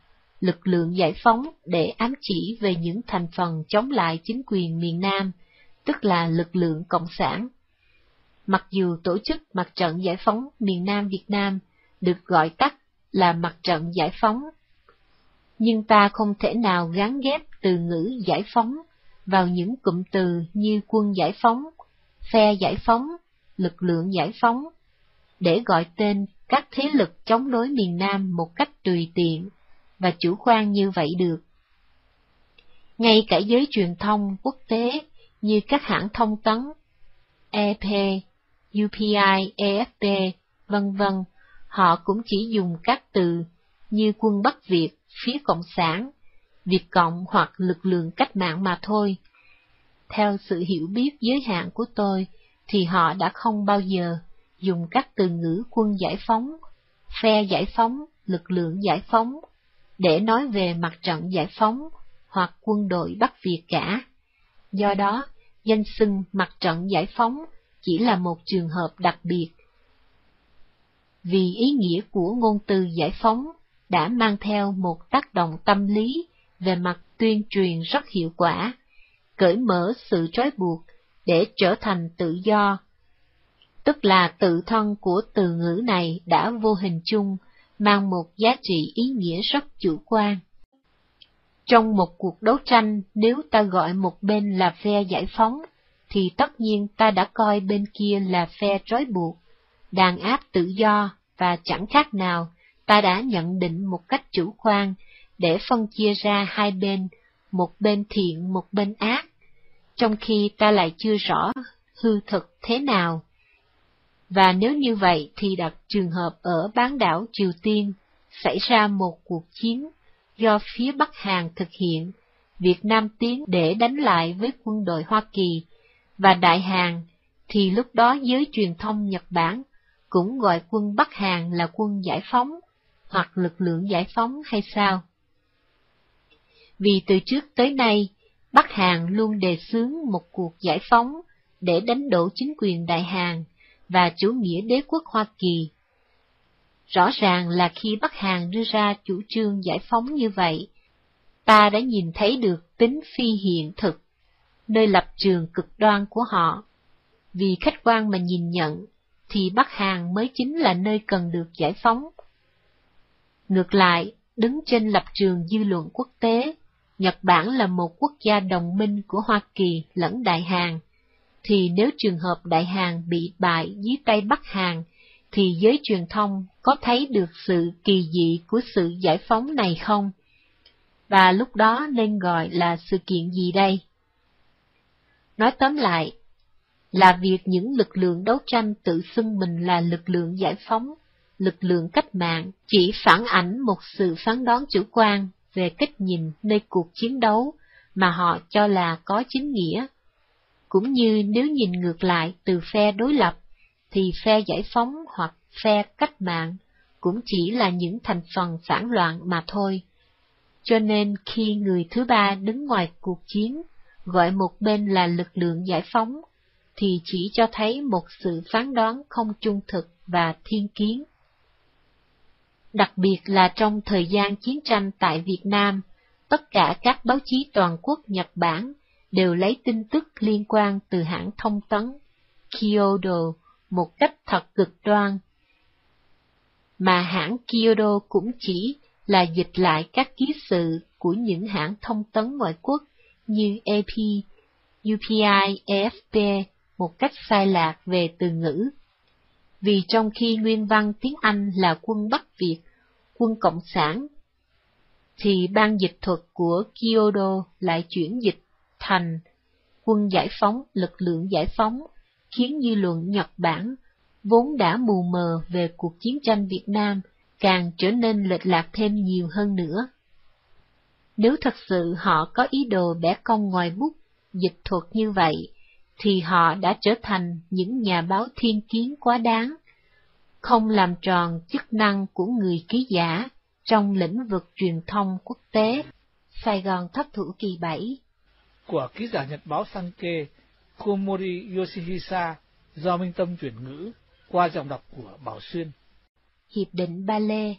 lực lượng giải phóng để ám chỉ về những thành phần chống lại chính quyền miền Nam, tức là lực lượng Cộng sản. Mặc dù tổ chức Mặt trận Giải phóng miền Nam Việt Nam được gọi tắt là Mặt trận Giải phóng, nhưng ta không thể nào gắn ghép từ ngữ giải phóng vào những cụm từ như quân giải phóng, phe giải phóng, lực lượng giải phóng, để gọi tên các thế lực chống đối miền Nam một cách tùy tiện và chủ quan như vậy được. Ngay cả giới truyền thông quốc tế như các hãng thông tấn, EP, UPI, AFP, vân vân, họ cũng chỉ dùng các từ như quân Bắc Việt, phía Cộng sản, Việt Cộng hoặc lực lượng cách mạng mà thôi. Theo sự hiểu biết giới hạn của tôi, thì họ đã không bao giờ dùng các từ ngữ quân giải phóng, phe giải phóng, lực lượng giải phóng, để nói về mặt trận giải phóng hoặc quân đội Bắc Việt cả. Do đó, danh xưng mặt trận giải phóng chỉ là một trường hợp đặc biệt. Vì ý nghĩa của ngôn từ giải phóng đã mang theo một tác động tâm lý về mặt tuyên truyền rất hiệu quả, cởi mở sự trói buộc để trở thành tự do. Tức là tự thân của từ ngữ này đã vô hình chung mang một giá trị ý nghĩa rất chủ quan. Trong một cuộc đấu tranh, nếu ta gọi một bên là phe giải phóng, thì tất nhiên ta đã coi bên kia là phe trói buộc, đàn áp tự do, và chẳng khác nào ta đã nhận định một cách chủ quan để phân chia ra hai bên, một bên thiện, một bên ác, trong khi ta lại chưa rõ hư thực thế nào. Và nếu như vậy thì đặt trường hợp ở bán đảo Triều Tiên xảy ra một cuộc chiến do phía Bắc Hàn thực hiện, Việt Nam tiến để đánh lại với quân đội Hoa Kỳ và Đại Hàn, thì lúc đó giới truyền thông Nhật Bản cũng gọi quân Bắc Hàn là quân giải phóng hoặc lực lượng giải phóng hay sao? Vì từ trước tới nay, Bắc Hàn luôn đề xướng một cuộc giải phóng để đánh đổ chính quyền Đại Hàn và chủ nghĩa đế quốc Hoa Kỳ. Rõ ràng là khi Bắc Hàn đưa ra chủ trương giải phóng như vậy, ta đã nhìn thấy được tính phi hiện thực, nơi lập trường cực đoan của họ. Vì khách quan mà nhìn nhận, thì Bắc Hàn mới chính là nơi cần được giải phóng. Ngược lại, đứng trên lập trường dư luận quốc tế, Nhật Bản là một quốc gia đồng minh của Hoa Kỳ lẫn Đại Hàn, thì nếu trường hợp Đại Hàn bị bại dưới tay Bắc Hàn, thì giới truyền thông có thấy được sự kỳ dị của sự giải phóng này không? Và lúc đó nên gọi là sự kiện gì đây? Nói tóm lại, là việc những lực lượng đấu tranh tự xưng mình là lực lượng giải phóng, lực lượng cách mạng chỉ phản ảnh một sự phán đoán chủ quan về cách nhìn nơi cuộc chiến đấu mà họ cho là có chính nghĩa cũng như nếu nhìn ngược lại từ phe đối lập, thì phe giải phóng hoặc phe cách mạng cũng chỉ là những thành phần phản loạn mà thôi. Cho nên khi người thứ ba đứng ngoài cuộc chiến, gọi một bên là lực lượng giải phóng, thì chỉ cho thấy một sự phán đoán không trung thực và thiên kiến. Đặc biệt là trong thời gian chiến tranh tại Việt Nam, tất cả các báo chí toàn quốc Nhật Bản đều lấy tin tức liên quan từ hãng thông tấn Kyodo một cách thật cực đoan. Mà hãng Kyodo cũng chỉ là dịch lại các ký sự của những hãng thông tấn ngoại quốc như AP, UPI, AFP một cách sai lạc về từ ngữ. Vì trong khi nguyên văn tiếng Anh là quân Bắc Việt, quân Cộng sản, thì ban dịch thuật của Kyoto lại chuyển dịch thành quân giải phóng, lực lượng giải phóng, khiến dư luận Nhật Bản, vốn đã mù mờ về cuộc chiến tranh Việt Nam, càng trở nên lệch lạc thêm nhiều hơn nữa. Nếu thật sự họ có ý đồ bẻ cong ngoài bút, dịch thuật như vậy, thì họ đã trở thành những nhà báo thiên kiến quá đáng, không làm tròn chức năng của người ký giả trong lĩnh vực truyền thông quốc tế. Sài Gòn thấp thủ kỳ 7 Của ký giả nhật báo Sankei Komori Yoshihisa do Minh Tâm chuyển ngữ qua giọng đọc của Bảo Xuyên. Hiệp định Ba Lê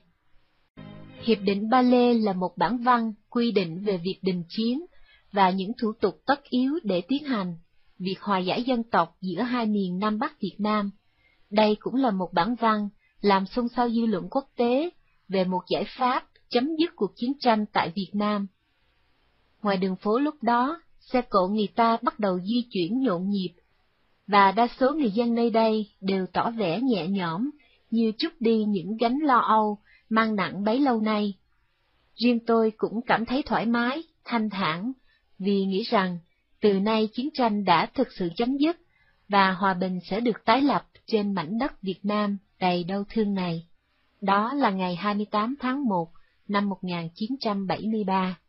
Hiệp định Ba Lê là một bản văn quy định về việc đình chiến và những thủ tục tất yếu để tiến hành việc hòa giải dân tộc giữa hai miền Nam Bắc Việt Nam. Đây cũng là một bản văn làm xôn xao dư luận quốc tế về một giải pháp chấm dứt cuộc chiến tranh tại Việt Nam. Ngoài đường phố lúc đó, xe cộ người ta bắt đầu di chuyển nhộn nhịp, và đa số người dân nơi đây đều tỏ vẻ nhẹ nhõm, như trút đi những gánh lo âu mang nặng bấy lâu nay. Riêng tôi cũng cảm thấy thoải mái, thanh thản, vì nghĩ rằng từ nay chiến tranh đã thực sự chấm dứt, và hòa bình sẽ được tái lập trên mảnh đất Việt Nam đầy đau thương này. Đó là ngày 28 tháng 1 năm 1973.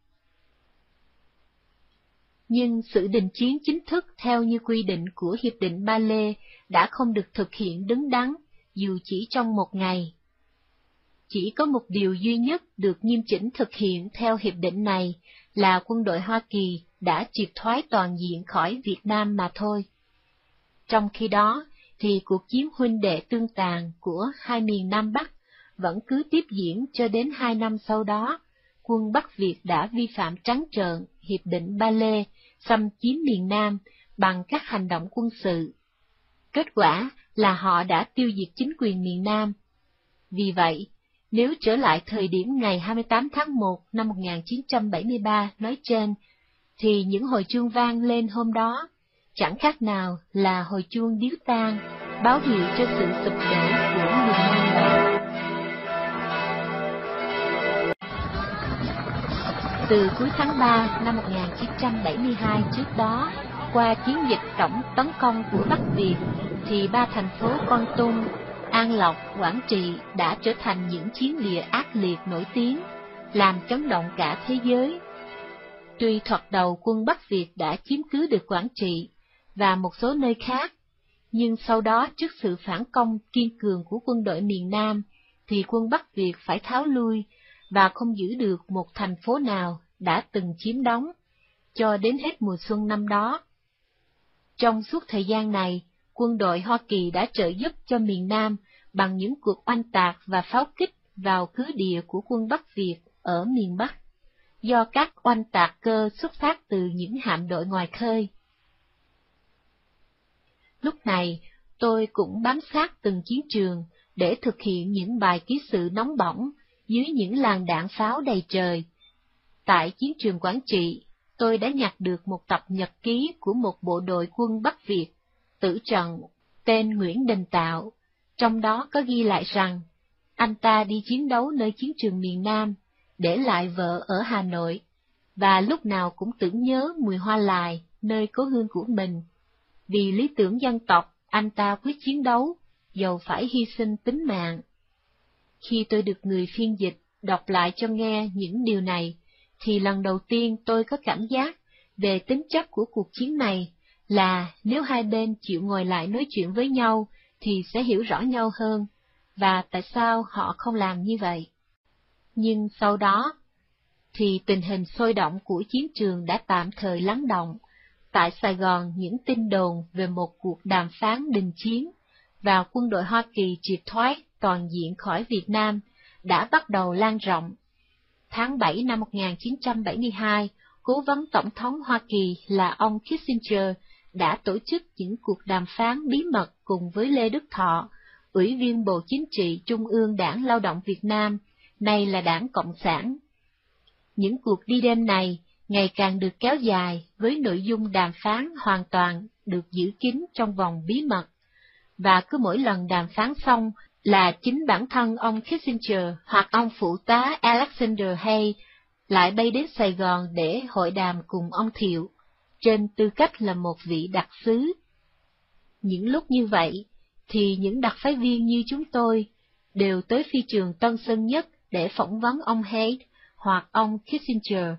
Nhưng sự đình chiến chính thức theo như quy định của Hiệp định Ba Lê đã không được thực hiện đứng đắn, dù chỉ trong một ngày. Chỉ có một điều duy nhất được nghiêm chỉnh thực hiện theo hiệp định này là quân đội Hoa Kỳ đã triệt thoái toàn diện khỏi Việt Nam mà thôi. Trong khi đó, thì cuộc chiến huynh đệ tương tàn của hai miền Nam Bắc vẫn cứ tiếp diễn cho đến hai năm sau đó, quân Bắc Việt đã vi phạm trắng trợn Hiệp định Ba Lê, xâm chiếm miền Nam bằng các hành động quân sự. Kết quả là họ đã tiêu diệt chính quyền miền Nam. Vì vậy, nếu trở lại thời điểm ngày 28 tháng 1 năm 1973 nói trên, thì những hồi chuông vang lên hôm đó chẳng khác nào là hồi chuông điếu tang, báo hiệu cho sự sụp đổ của miền Nam. Từ cuối tháng 3 năm 1972 trước đó, qua chiến dịch tổng tấn công của Bắc Việt, thì ba thành phố Con Tum, An Lộc, Quảng Trị đã trở thành những chiến địa ác liệt nổi tiếng, làm chấn động cả thế giới Tuy thoạt đầu quân Bắc Việt đã chiếm cứ được Quảng Trị và một số nơi khác, nhưng sau đó trước sự phản công kiên cường của quân đội miền Nam, thì quân Bắc Việt phải tháo lui và không giữ được một thành phố nào đã từng chiếm đóng, cho đến hết mùa xuân năm đó. Trong suốt thời gian này, quân đội Hoa Kỳ đã trợ giúp cho miền Nam bằng những cuộc oanh tạc và pháo kích vào cứ địa của quân Bắc Việt ở miền Bắc do các oanh tạc cơ xuất phát từ những hạm đội ngoài khơi. Lúc này, tôi cũng bám sát từng chiến trường để thực hiện những bài ký sự nóng bỏng dưới những làn đạn pháo đầy trời. Tại chiến trường Quảng Trị, tôi đã nhặt được một tập nhật ký của một bộ đội quân Bắc Việt, tử trận, tên Nguyễn Đình Tạo, trong đó có ghi lại rằng, anh ta đi chiến đấu nơi chiến trường miền Nam để lại vợ ở Hà Nội, và lúc nào cũng tưởng nhớ mùi hoa lài, nơi cố hương của mình. Vì lý tưởng dân tộc, anh ta quyết chiến đấu, dầu phải hy sinh tính mạng. Khi tôi được người phiên dịch đọc lại cho nghe những điều này, thì lần đầu tiên tôi có cảm giác về tính chất của cuộc chiến này là nếu hai bên chịu ngồi lại nói chuyện với nhau thì sẽ hiểu rõ nhau hơn, và tại sao họ không làm như vậy. Nhưng sau đó, thì tình hình sôi động của chiến trường đã tạm thời lắng động. Tại Sài Gòn, những tin đồn về một cuộc đàm phán đình chiến và quân đội Hoa Kỳ triệt thoái toàn diện khỏi Việt Nam đã bắt đầu lan rộng. Tháng 7 năm 1972, cố vấn Tổng thống Hoa Kỳ là ông Kissinger đã tổ chức những cuộc đàm phán bí mật cùng với Lê Đức Thọ, Ủy viên Bộ Chính trị Trung ương Đảng Lao động Việt Nam nay là đảng Cộng sản. Những cuộc đi đêm này ngày càng được kéo dài với nội dung đàm phán hoàn toàn được giữ kín trong vòng bí mật, và cứ mỗi lần đàm phán xong là chính bản thân ông Kissinger hoặc ông phụ tá Alexander Hay lại bay đến Sài Gòn để hội đàm cùng ông Thiệu, trên tư cách là một vị đặc sứ. Những lúc như vậy, thì những đặc phái viên như chúng tôi đều tới phi trường Tân Sơn Nhất để phỏng vấn ông Hay hoặc ông Kissinger,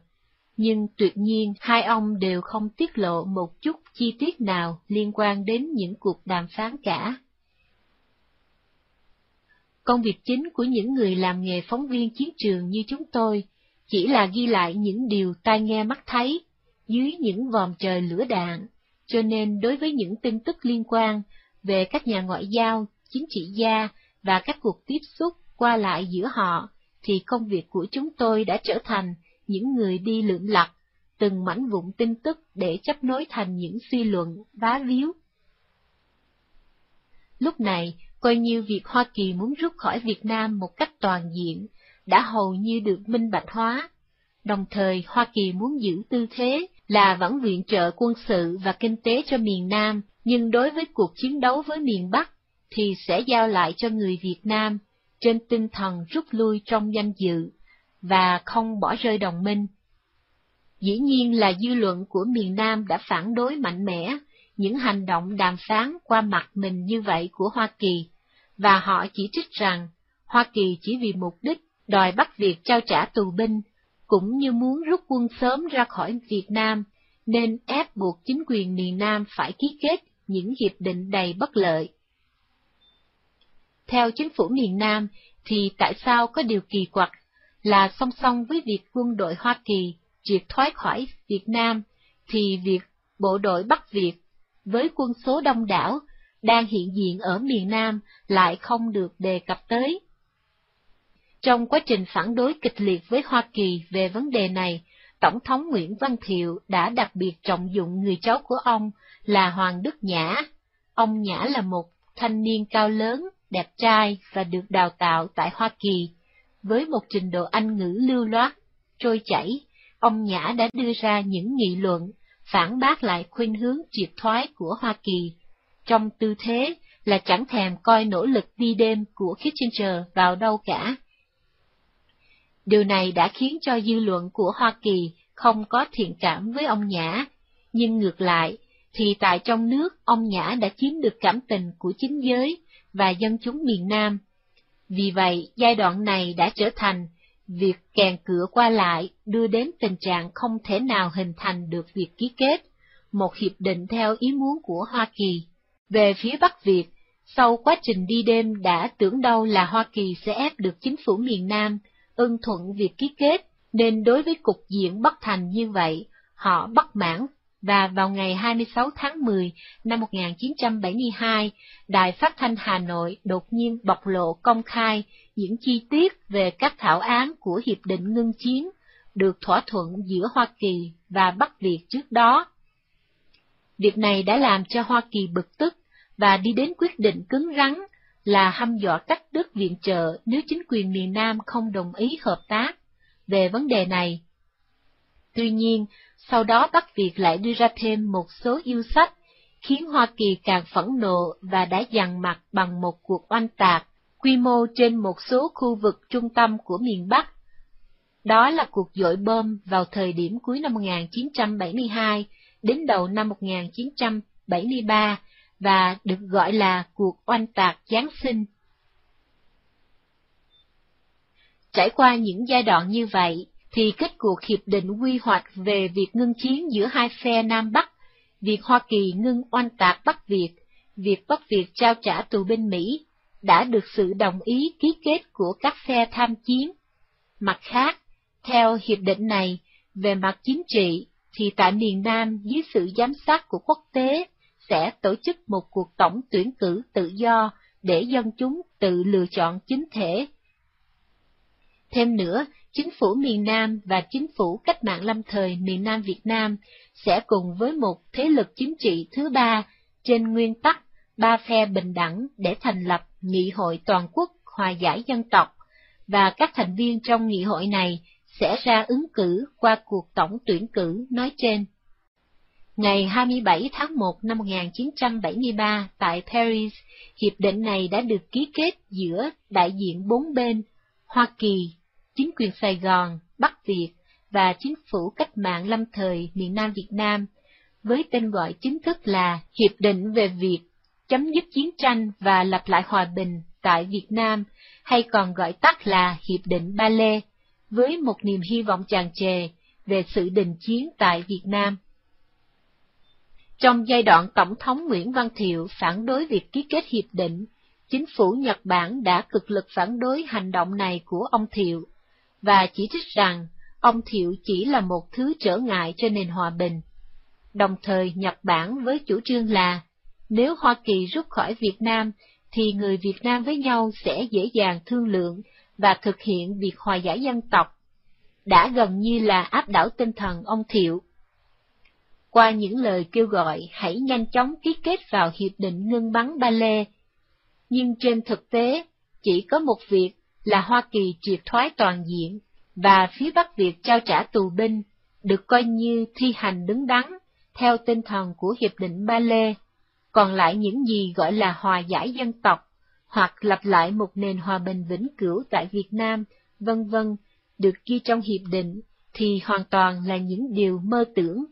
nhưng tuyệt nhiên hai ông đều không tiết lộ một chút chi tiết nào liên quan đến những cuộc đàm phán cả. Công việc chính của những người làm nghề phóng viên chiến trường như chúng tôi chỉ là ghi lại những điều tai nghe mắt thấy dưới những vòm trời lửa đạn, cho nên đối với những tin tức liên quan về các nhà ngoại giao, chính trị gia và các cuộc tiếp xúc qua lại giữa họ, thì công việc của chúng tôi đã trở thành những người đi lượn lặt, từng mảnh vụn tin tức để chấp nối thành những suy luận vá víu. Lúc này, coi như việc Hoa Kỳ muốn rút khỏi Việt Nam một cách toàn diện, đã hầu như được minh bạch hóa. Đồng thời, Hoa Kỳ muốn giữ tư thế là vẫn viện trợ quân sự và kinh tế cho miền Nam, nhưng đối với cuộc chiến đấu với miền Bắc, thì sẽ giao lại cho người Việt Nam, trên tinh thần rút lui trong danh dự, và không bỏ rơi đồng minh. Dĩ nhiên là dư luận của miền Nam đã phản đối mạnh mẽ những hành động đàm phán qua mặt mình như vậy của Hoa Kỳ, và họ chỉ trích rằng Hoa Kỳ chỉ vì mục đích đòi bắt việc trao trả tù binh, cũng như muốn rút quân sớm ra khỏi Việt Nam, nên ép buộc chính quyền miền Nam phải ký kết những hiệp định đầy bất lợi. Theo chính phủ miền Nam, thì tại sao có điều kỳ quặc là song song với việc quân đội Hoa Kỳ triệt thoái khỏi Việt Nam, thì việc bộ đội Bắc Việt với quân số đông đảo đang hiện diện ở miền Nam lại không được đề cập tới. Trong quá trình phản đối kịch liệt với Hoa Kỳ về vấn đề này, Tổng thống Nguyễn Văn Thiệu đã đặc biệt trọng dụng người cháu của ông là Hoàng Đức Nhã. Ông Nhã là một thanh niên cao lớn, đẹp trai và được đào tạo tại Hoa Kỳ. Với một trình độ Anh ngữ lưu loát, trôi chảy, ông Nhã đã đưa ra những nghị luận, phản bác lại khuynh hướng triệt thoái của Hoa Kỳ, trong tư thế là chẳng thèm coi nỗ lực đi đêm của Kissinger vào đâu cả. Điều này đã khiến cho dư luận của Hoa Kỳ không có thiện cảm với ông Nhã, nhưng ngược lại, thì tại trong nước ông Nhã đã chiếm được cảm tình của chính giới và dân chúng miền Nam. Vì vậy, giai đoạn này đã trở thành việc kèn cửa qua lại đưa đến tình trạng không thể nào hình thành được việc ký kết, một hiệp định theo ý muốn của Hoa Kỳ. Về phía Bắc Việt, sau quá trình đi đêm đã tưởng đâu là Hoa Kỳ sẽ ép được chính phủ miền Nam ưng thuận việc ký kết, nên đối với cục diện bất thành như vậy, họ bất mãn và vào ngày 26 tháng 10 năm 1972, Đài Phát thanh Hà Nội đột nhiên bộc lộ công khai những chi tiết về các thảo án của Hiệp định ngưng chiến được thỏa thuận giữa Hoa Kỳ và Bắc Việt trước đó. Việc này đã làm cho Hoa Kỳ bực tức và đi đến quyết định cứng rắn là hăm dọa cắt đứt viện trợ nếu chính quyền miền Nam không đồng ý hợp tác về vấn đề này. Tuy nhiên, sau đó Bắc Việt lại đưa ra thêm một số yêu sách, khiến Hoa Kỳ càng phẫn nộ và đã dằn mặt bằng một cuộc oanh tạc, quy mô trên một số khu vực trung tâm của miền Bắc. Đó là cuộc dội bom vào thời điểm cuối năm 1972 đến đầu năm 1973 và được gọi là cuộc oanh tạc Giáng sinh. Trải qua những giai đoạn như vậy, thì kết cuộc hiệp định quy hoạch về việc ngưng chiến giữa hai phe Nam Bắc, việc Hoa Kỳ ngưng oanh tạc Bắc Việt, việc Bắc Việt trao trả tù binh Mỹ, đã được sự đồng ý ký kết của các phe tham chiến. Mặt khác, theo hiệp định này, về mặt chính trị, thì tại miền Nam dưới sự giám sát của quốc tế, sẽ tổ chức một cuộc tổng tuyển cử tự do để dân chúng tự lựa chọn chính thể. Thêm nữa, chính phủ miền Nam và chính phủ cách mạng lâm thời miền Nam Việt Nam sẽ cùng với một thế lực chính trị thứ ba trên nguyên tắc ba phe bình đẳng để thành lập Nghị hội Toàn quốc Hòa giải dân tộc và các thành viên trong nghị hội này sẽ ra ứng cử qua cuộc tổng tuyển cử nói trên. Ngày 27 tháng 1 năm 1973 tại Paris, hiệp định này đã được ký kết giữa đại diện bốn bên Hoa Kỳ, chính quyền Sài Gòn, Bắc Việt và chính phủ cách mạng lâm thời miền Nam Việt Nam, với tên gọi chính thức là Hiệp định về việc chấm dứt chiến tranh và lập lại hòa bình tại Việt Nam, hay còn gọi tắt là Hiệp định Ba Lê, với một niềm hy vọng tràn trề về sự đình chiến tại Việt Nam. Trong giai đoạn Tổng thống Nguyễn Văn Thiệu phản đối việc ký kết hiệp định, chính phủ Nhật Bản đã cực lực phản đối hành động này của ông Thiệu, và chỉ trích rằng ông Thiệu chỉ là một thứ trở ngại cho nền hòa bình. Đồng thời Nhật Bản với chủ trương là, nếu Hoa Kỳ rút khỏi Việt Nam, thì người Việt Nam với nhau sẽ dễ dàng thương lượng và thực hiện việc hòa giải dân tộc, đã gần như là áp đảo tinh thần ông Thiệu. Qua những lời kêu gọi hãy nhanh chóng ký kết vào Hiệp định ngưng bắn Ba Lê, nhưng trên thực tế chỉ có một việc là Hoa Kỳ triệt thoái toàn diện, và phía Bắc Việt trao trả tù binh, được coi như thi hành đứng đắn, theo tinh thần của Hiệp định Ba Lê, còn lại những gì gọi là hòa giải dân tộc, hoặc lập lại một nền hòa bình vĩnh cửu tại Việt Nam, vân vân, được ghi trong hiệp định, thì hoàn toàn là những điều mơ tưởng.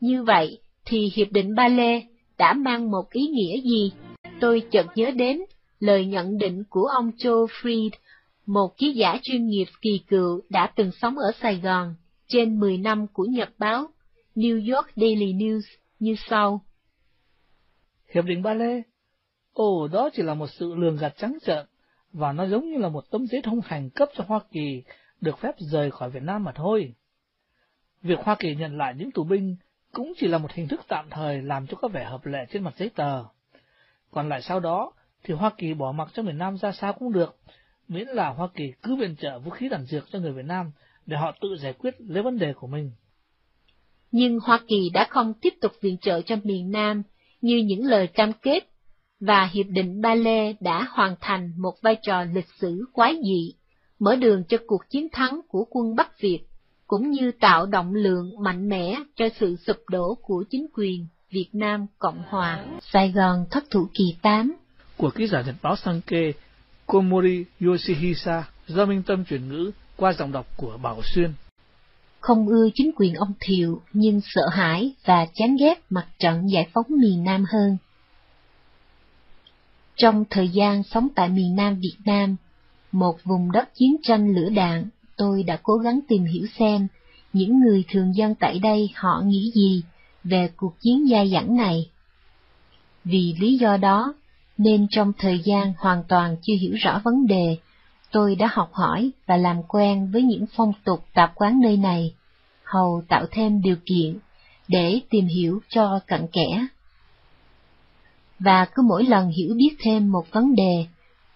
Như vậy, thì hiệp định Ba Lê đã mang một ý nghĩa gì? Tôi chợt nhớ đến lời nhận định của ông Joe Fried, một ký giả chuyên nghiệp kỳ cựu đã từng sống ở Sài Gòn, trên 10 năm của nhật báo New York Daily News như sau. Hiệp định Ba Lê Ồ, đó chỉ là một sự lường gạt trắng trợn, và nó giống như là một tấm giấy thông hành cấp cho Hoa Kỳ được phép rời khỏi Việt Nam mà thôi. Việc Hoa Kỳ nhận lại những tù binh cũng chỉ là một hình thức tạm thời làm cho có vẻ hợp lệ trên mặt giấy tờ. Còn lại sau đó thì Hoa Kỳ bỏ mặc cho miền Nam ra sao cũng được, miễn là Hoa Kỳ cứ viện trợ vũ khí đạn dược cho người Việt Nam để họ tự giải quyết lấy vấn đề của mình. Nhưng Hoa Kỳ đã không tiếp tục viện trợ cho miền Nam như những lời cam kết và Hiệp định Ba Lê đã hoàn thành một vai trò lịch sử quái dị, mở đường cho cuộc chiến thắng của quân Bắc Việt, cũng như tạo động lượng mạnh mẽ cho sự sụp đổ của chính quyền Việt Nam Cộng Hòa. Sài Gòn thất thủ kỳ 8 của ký giả Nhật báo Sankei Komori Yoshihisa do Minh Tâm chuyển ngữ qua giọng đọc của Bảo Xuyên. Không ưa chính quyền ông Thiệu nhưng sợ hãi và chán ghét mặt trận giải phóng miền Nam hơn. Trong thời gian sống tại miền Nam Việt Nam, một vùng đất chiến tranh lửa đạn, tôi đã cố gắng tìm hiểu xem những người thường dân tại đây họ nghĩ gì về cuộc chiến dai dẳng này. Vì lý do đó, nên trong thời gian hoàn toàn chưa hiểu rõ vấn đề, tôi đã học hỏi và làm quen với những phong tục tạp quán nơi này, hầu tạo thêm điều kiện để tìm hiểu cho cặn kẽ và cứ mỗi lần hiểu biết thêm một vấn đề,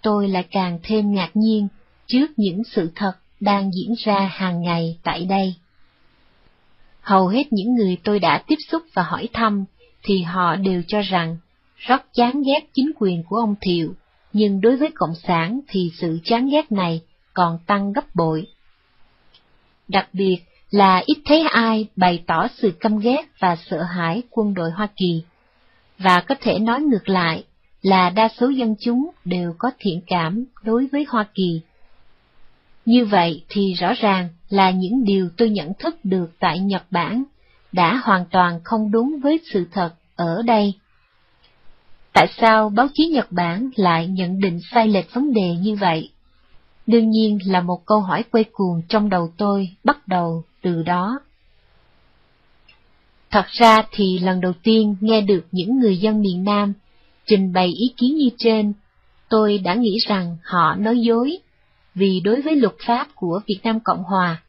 tôi lại càng thêm ngạc nhiên trước những sự thật đang diễn ra hàng ngày tại đây. Hầu hết những người tôi đã tiếp xúc và hỏi thăm thì họ đều cho rằng rất chán ghét chính quyền của ông Thiệu, nhưng đối với Cộng sản thì sự chán ghét này còn tăng gấp bội. Đặc biệt là ít thấy ai bày tỏ sự căm ghét và sợ hãi quân đội Hoa Kỳ và có thể nói ngược lại là đa số dân chúng đều có thiện cảm đối với Hoa Kỳ. Như vậy thì rõ ràng là những điều tôi nhận thức được tại Nhật Bản đã hoàn toàn không đúng với sự thật ở đây. Tại sao báo chí Nhật Bản lại nhận định sai lệch vấn đề như vậy? Đương nhiên là một câu hỏi quay cuồng trong đầu tôi bắt đầu từ đó. Thật ra thì lần đầu tiên nghe được những người dân miền Nam trình bày ý kiến như trên, tôi đã nghĩ rằng họ nói dối, vì đối với luật pháp của Việt Nam Cộng Hòa,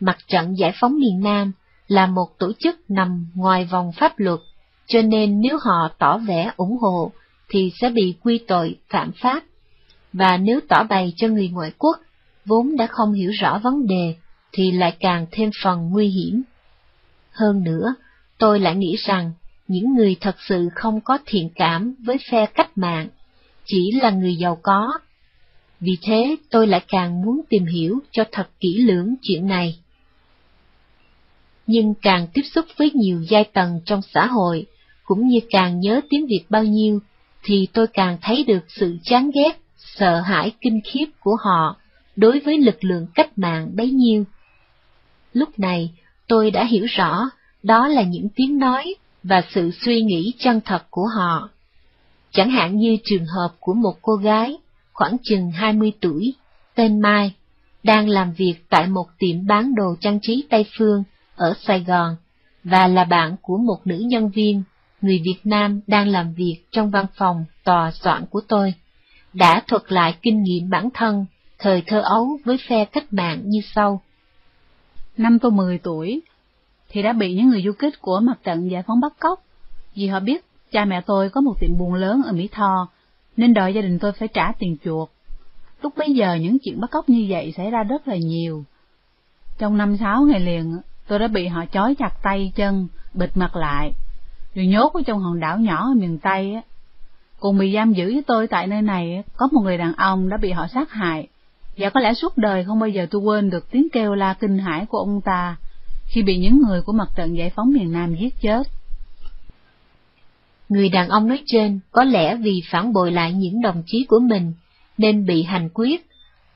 Mặt trận Giải phóng miền Nam là một tổ chức nằm ngoài vòng pháp luật, cho nên nếu họ tỏ vẻ ủng hộ thì sẽ bị quy tội phạm pháp, và nếu tỏ bày cho người ngoại quốc vốn đã không hiểu rõ vấn đề thì lại càng thêm phần nguy hiểm. Hơn nữa, tôi lại nghĩ rằng những người thật sự không có thiện cảm với phe cách mạng, chỉ là người giàu có. Vì thế tôi lại càng muốn tìm hiểu cho thật kỹ lưỡng chuyện này. Nhưng càng tiếp xúc với nhiều giai tầng trong xã hội, cũng như càng nhớ tiếng Việt bao nhiêu, thì tôi càng thấy được sự chán ghét, sợ hãi kinh khiếp của họ đối với lực lượng cách mạng bấy nhiêu. Lúc này, tôi đã hiểu rõ đó là những tiếng nói và sự suy nghĩ chân thật của họ. Chẳng hạn như trường hợp của một cô gái khoảng chừng 20 tuổi, tên Mai, đang làm việc tại một tiệm bán đồ trang trí Tây Phương ở Sài Gòn, và là bạn của một nữ nhân viên, người Việt Nam đang làm việc trong văn phòng tòa soạn của tôi, đã thuật lại kinh nghiệm bản thân thời thơ ấu với phe cách mạng như sau. Năm tôi 10 tuổi, thì đã bị những người du kích của mặt trận giải phóng bắt cóc, vì họ biết cha mẹ tôi có một tiệm buôn lớn ở Mỹ Tho, nên đòi gia đình tôi phải trả tiền chuộc. Lúc bấy giờ những chuyện bắt cóc như vậy xảy ra rất là nhiều. Trong năm sáu ngày liền, tôi đã bị họ chói chặt tay chân, bịt mặt lại, rồi nhốt ở trong hòn đảo nhỏ ở miền Tây. Cùng bị giam giữ với tôi tại nơi này, có một người đàn ông đã bị họ sát hại, và có lẽ suốt đời không bao giờ tôi quên được tiếng kêu la kinh hãi của ông ta khi bị những người của mặt trận giải phóng miền Nam giết chết. Người đàn ông nói trên có lẽ vì phản bội lại những đồng chí của mình nên bị hành quyết,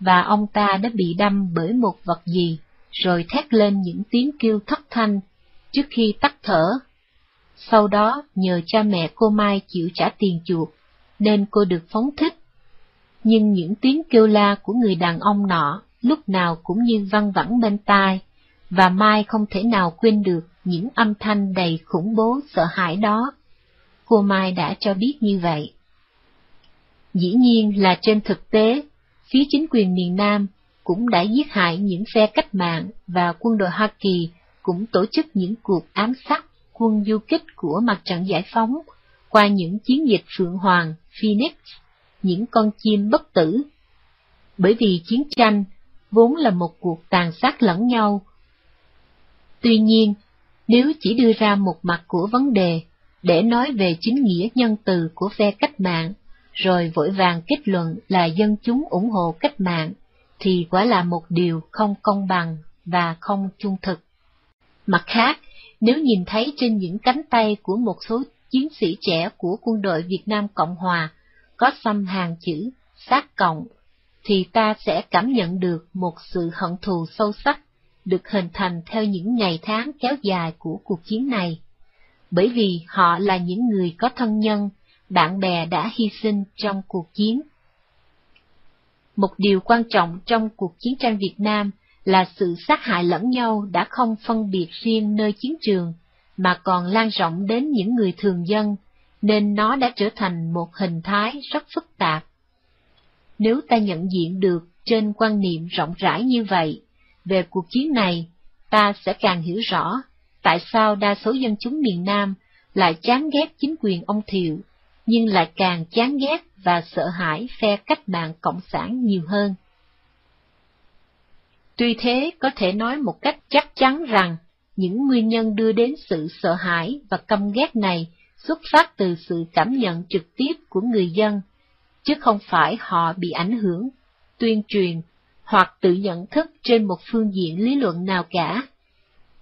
và ông ta đã bị đâm bởi một vật gì, rồi thét lên những tiếng kêu thất thanh trước khi tắt thở. Sau đó nhờ cha mẹ cô Mai chịu trả tiền chuộc, nên cô được phóng thích. Nhưng những tiếng kêu la của người đàn ông nọ lúc nào cũng như văng vẳng bên tai, và Mai không thể nào quên được những âm thanh đầy khủng bố sợ hãi đó. Cô Mai đã cho biết như vậy. Dĩ nhiên là trên thực tế, phía chính quyền miền Nam cũng đã giết hại những phe cách mạng và quân đội Hoa Kỳ cũng tổ chức những cuộc ám sát quân du kích của mặt trận giải phóng qua những chiến dịch Phượng Hoàng, Phoenix, những con chim bất tử. Bởi vì chiến tranh vốn là một cuộc tàn sát lẫn nhau Tuy nhiên, nếu chỉ đưa ra một mặt của vấn đề để nói về chính nghĩa nhân từ của phe cách mạng, rồi vội vàng kết luận là dân chúng ủng hộ cách mạng, thì quả là một điều không công bằng và không trung thực. Mặt khác, nếu nhìn thấy trên những cánh tay của một số chiến sĩ trẻ của quân đội Việt Nam Cộng Hòa có xăm hàng chữ sát cộng, thì ta sẽ cảm nhận được một sự hận thù sâu sắc được hình thành theo những ngày tháng kéo dài của cuộc chiến này, bởi vì họ là những người có thân nhân, bạn bè đã hy sinh trong cuộc chiến. Một điều quan trọng trong cuộc chiến tranh Việt Nam là sự sát hại lẫn nhau đã không phân biệt riêng nơi chiến trường, mà còn lan rộng đến những người thường dân, nên nó đã trở thành một hình thái rất phức tạp. Nếu ta nhận diện được trên quan niệm rộng rãi như vậy, về cuộc chiến này, ta sẽ càng hiểu rõ tại sao đa số dân chúng miền Nam lại chán ghét chính quyền ông Thiệu, nhưng lại càng chán ghét và sợ hãi phe cách mạng cộng sản nhiều hơn. Tuy thế, có thể nói một cách chắc chắn rằng những nguyên nhân đưa đến sự sợ hãi và căm ghét này xuất phát từ sự cảm nhận trực tiếp của người dân, chứ không phải họ bị ảnh hưởng, tuyên truyền hoặc tự nhận thức trên một phương diện lý luận nào cả.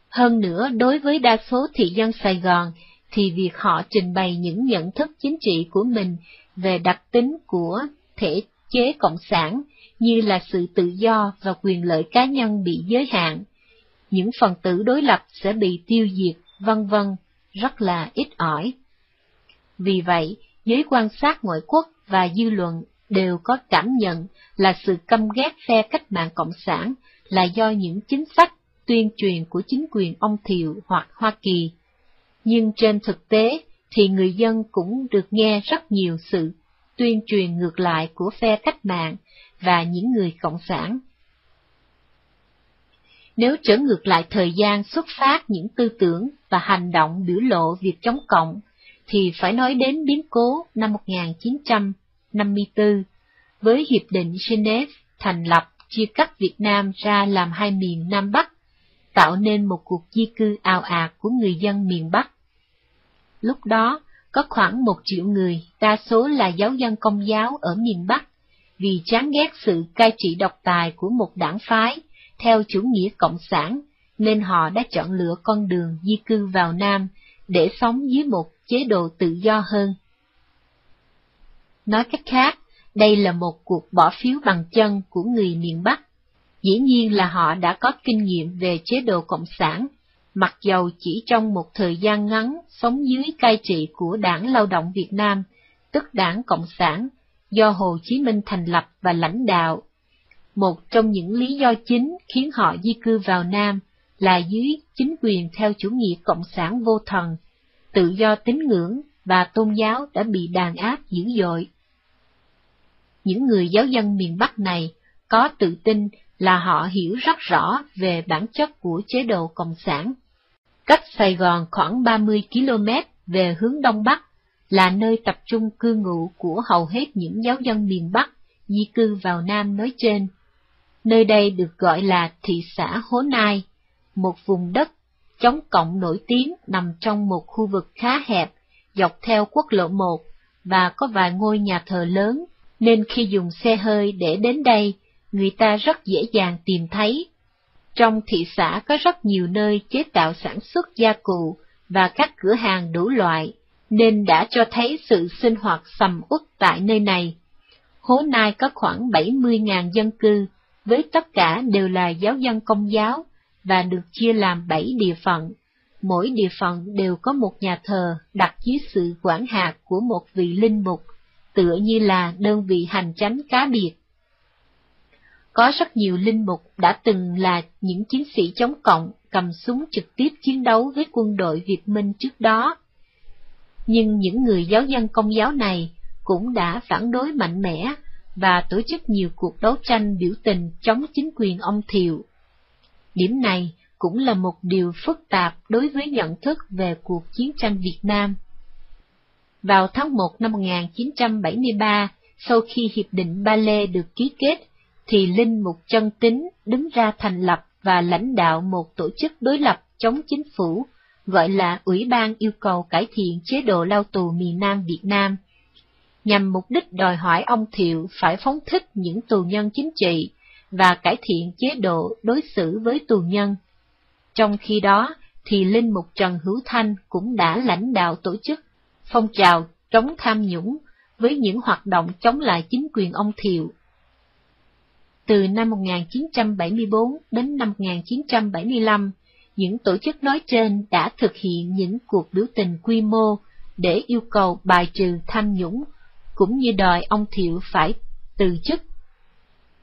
Hơn nữa, đối với đa số thị dân Sài Gòn, thì việc họ trình bày những nhận thức chính trị của mình về đặc tính của thể chế cộng sản như là sự tự do và quyền lợi cá nhân bị giới hạn, những phần tử đối lập sẽ bị tiêu diệt, vân vân, rất là ít ỏi. Vì vậy, giới quan sát ngoại quốc và dư luận đều có cảm nhận là sự căm ghét phe cách mạng Cộng sản là do những chính sách tuyên truyền của chính quyền ông Thiệu hoặc Hoa Kỳ. Nhưng trên thực tế thì người dân cũng được nghe rất nhiều sự tuyên truyền ngược lại của phe cách mạng và những người cộng sản. Nếu trở ngược lại thời gian xuất phát những tư tưởng và hành động biểu lộ việc chống cộng, thì phải nói đến biến cố năm 1954 với Hiệp định Geneva thành lập chia cắt Việt Nam ra làm hai miền Nam Bắc, tạo nên một cuộc di cư ào ạt à của người dân miền Bắc. Lúc đó, có khoảng một triệu người, đa số là giáo dân công giáo ở miền Bắc, vì chán ghét sự cai trị độc tài của một đảng phái theo chủ nghĩa cộng sản, nên họ đã chọn lựa con đường di cư vào Nam để sống dưới một chế độ tự do hơn. Nói cách khác, đây là một cuộc bỏ phiếu bằng chân của người miền Bắc. Dĩ nhiên là họ đã có kinh nghiệm về chế độ Cộng sản, mặc dầu chỉ trong một thời gian ngắn sống dưới cai trị của Đảng Lao động Việt Nam, tức Đảng Cộng sản, do Hồ Chí Minh thành lập và lãnh đạo. Một trong những lý do chính khiến họ di cư vào Nam là dưới chính quyền theo chủ nghĩa Cộng sản vô thần, tự do tín ngưỡng và tôn giáo đã bị đàn áp dữ dội. Những người giáo dân miền Bắc này có tự tin là họ hiểu rất rõ về bản chất của chế độ Cộng sản. Cách Sài Gòn khoảng 30 km về hướng Đông Bắc là nơi tập trung cư ngụ của hầu hết những giáo dân miền Bắc di cư vào Nam nói trên. Nơi đây được gọi là thị xã Hố Nai, một vùng đất chống cộng nổi tiếng nằm trong một khu vực khá hẹp, dọc theo quốc lộ 1, và có vài ngôi nhà thờ lớn, nên khi dùng xe hơi để đến đây, người ta rất dễ dàng tìm thấy. Trong thị xã có rất nhiều nơi chế tạo sản xuất gia cụ và các cửa hàng đủ loại, nên đã cho thấy sự sinh hoạt sầm uất tại nơi này. Hố Nai có khoảng 70.000 dân cư, với tất cả đều là giáo dân công giáo, và được chia làm 7 địa phận. Mỗi địa phận đều có một nhà thờ đặt dưới sự quản hạt của một vị linh mục, tựa như là đơn vị hành chánh cá biệt. Có rất nhiều linh mục đã từng là những chiến sĩ chống cộng cầm súng trực tiếp chiến đấu với quân đội Việt Minh trước đó. Nhưng những người giáo dân công giáo này cũng đã phản đối mạnh mẽ và tổ chức nhiều cuộc đấu tranh biểu tình chống chính quyền ông Thiệu. Điểm này cũng là một điều phức tạp đối với nhận thức về cuộc chiến tranh Việt Nam. Vào tháng 1 năm 1973, sau khi Hiệp định Ba Lê được ký kết, thì Linh Mục Chân Tính đứng ra thành lập và lãnh đạo một tổ chức đối lập chống chính phủ, gọi là Ủy ban yêu cầu cải thiện chế độ lao tù miền Nam Việt Nam, nhằm mục đích đòi hỏi ông Thiệu phải phóng thích những tù nhân chính trị và cải thiện chế độ đối xử với tù nhân. Trong khi đó, thì Linh Mục Trần Hữu Thanh cũng đã lãnh đạo tổ chức phong trào chống tham nhũng với những hoạt động chống lại chính quyền ông Thiệu. Từ năm 1974 đến năm 1975, những tổ chức nói trên đã thực hiện những cuộc biểu tình quy mô để yêu cầu bài trừ tham nhũng, cũng như đòi ông Thiệu phải từ chức.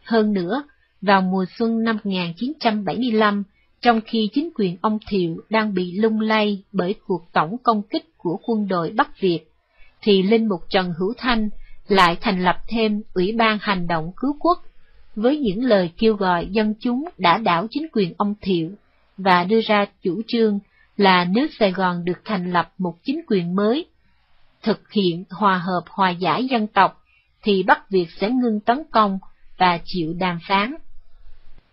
Hơn nữa, vào mùa xuân năm 1975, trong khi chính quyền ông Thiệu đang bị lung lay bởi cuộc tổng công kích của quân đội Bắc Việt, thì Linh Mục Trần Hữu Thanh lại thành lập thêm Ủy ban Hành động Cứu Quốc, với những lời kêu gọi dân chúng đã đảo chính quyền ông Thiệu, và đưa ra chủ trương là nếu Sài Gòn được thành lập một chính quyền mới, thực hiện hòa hợp hòa giải dân tộc, thì Bắc Việt sẽ ngưng tấn công và chịu đàm phán.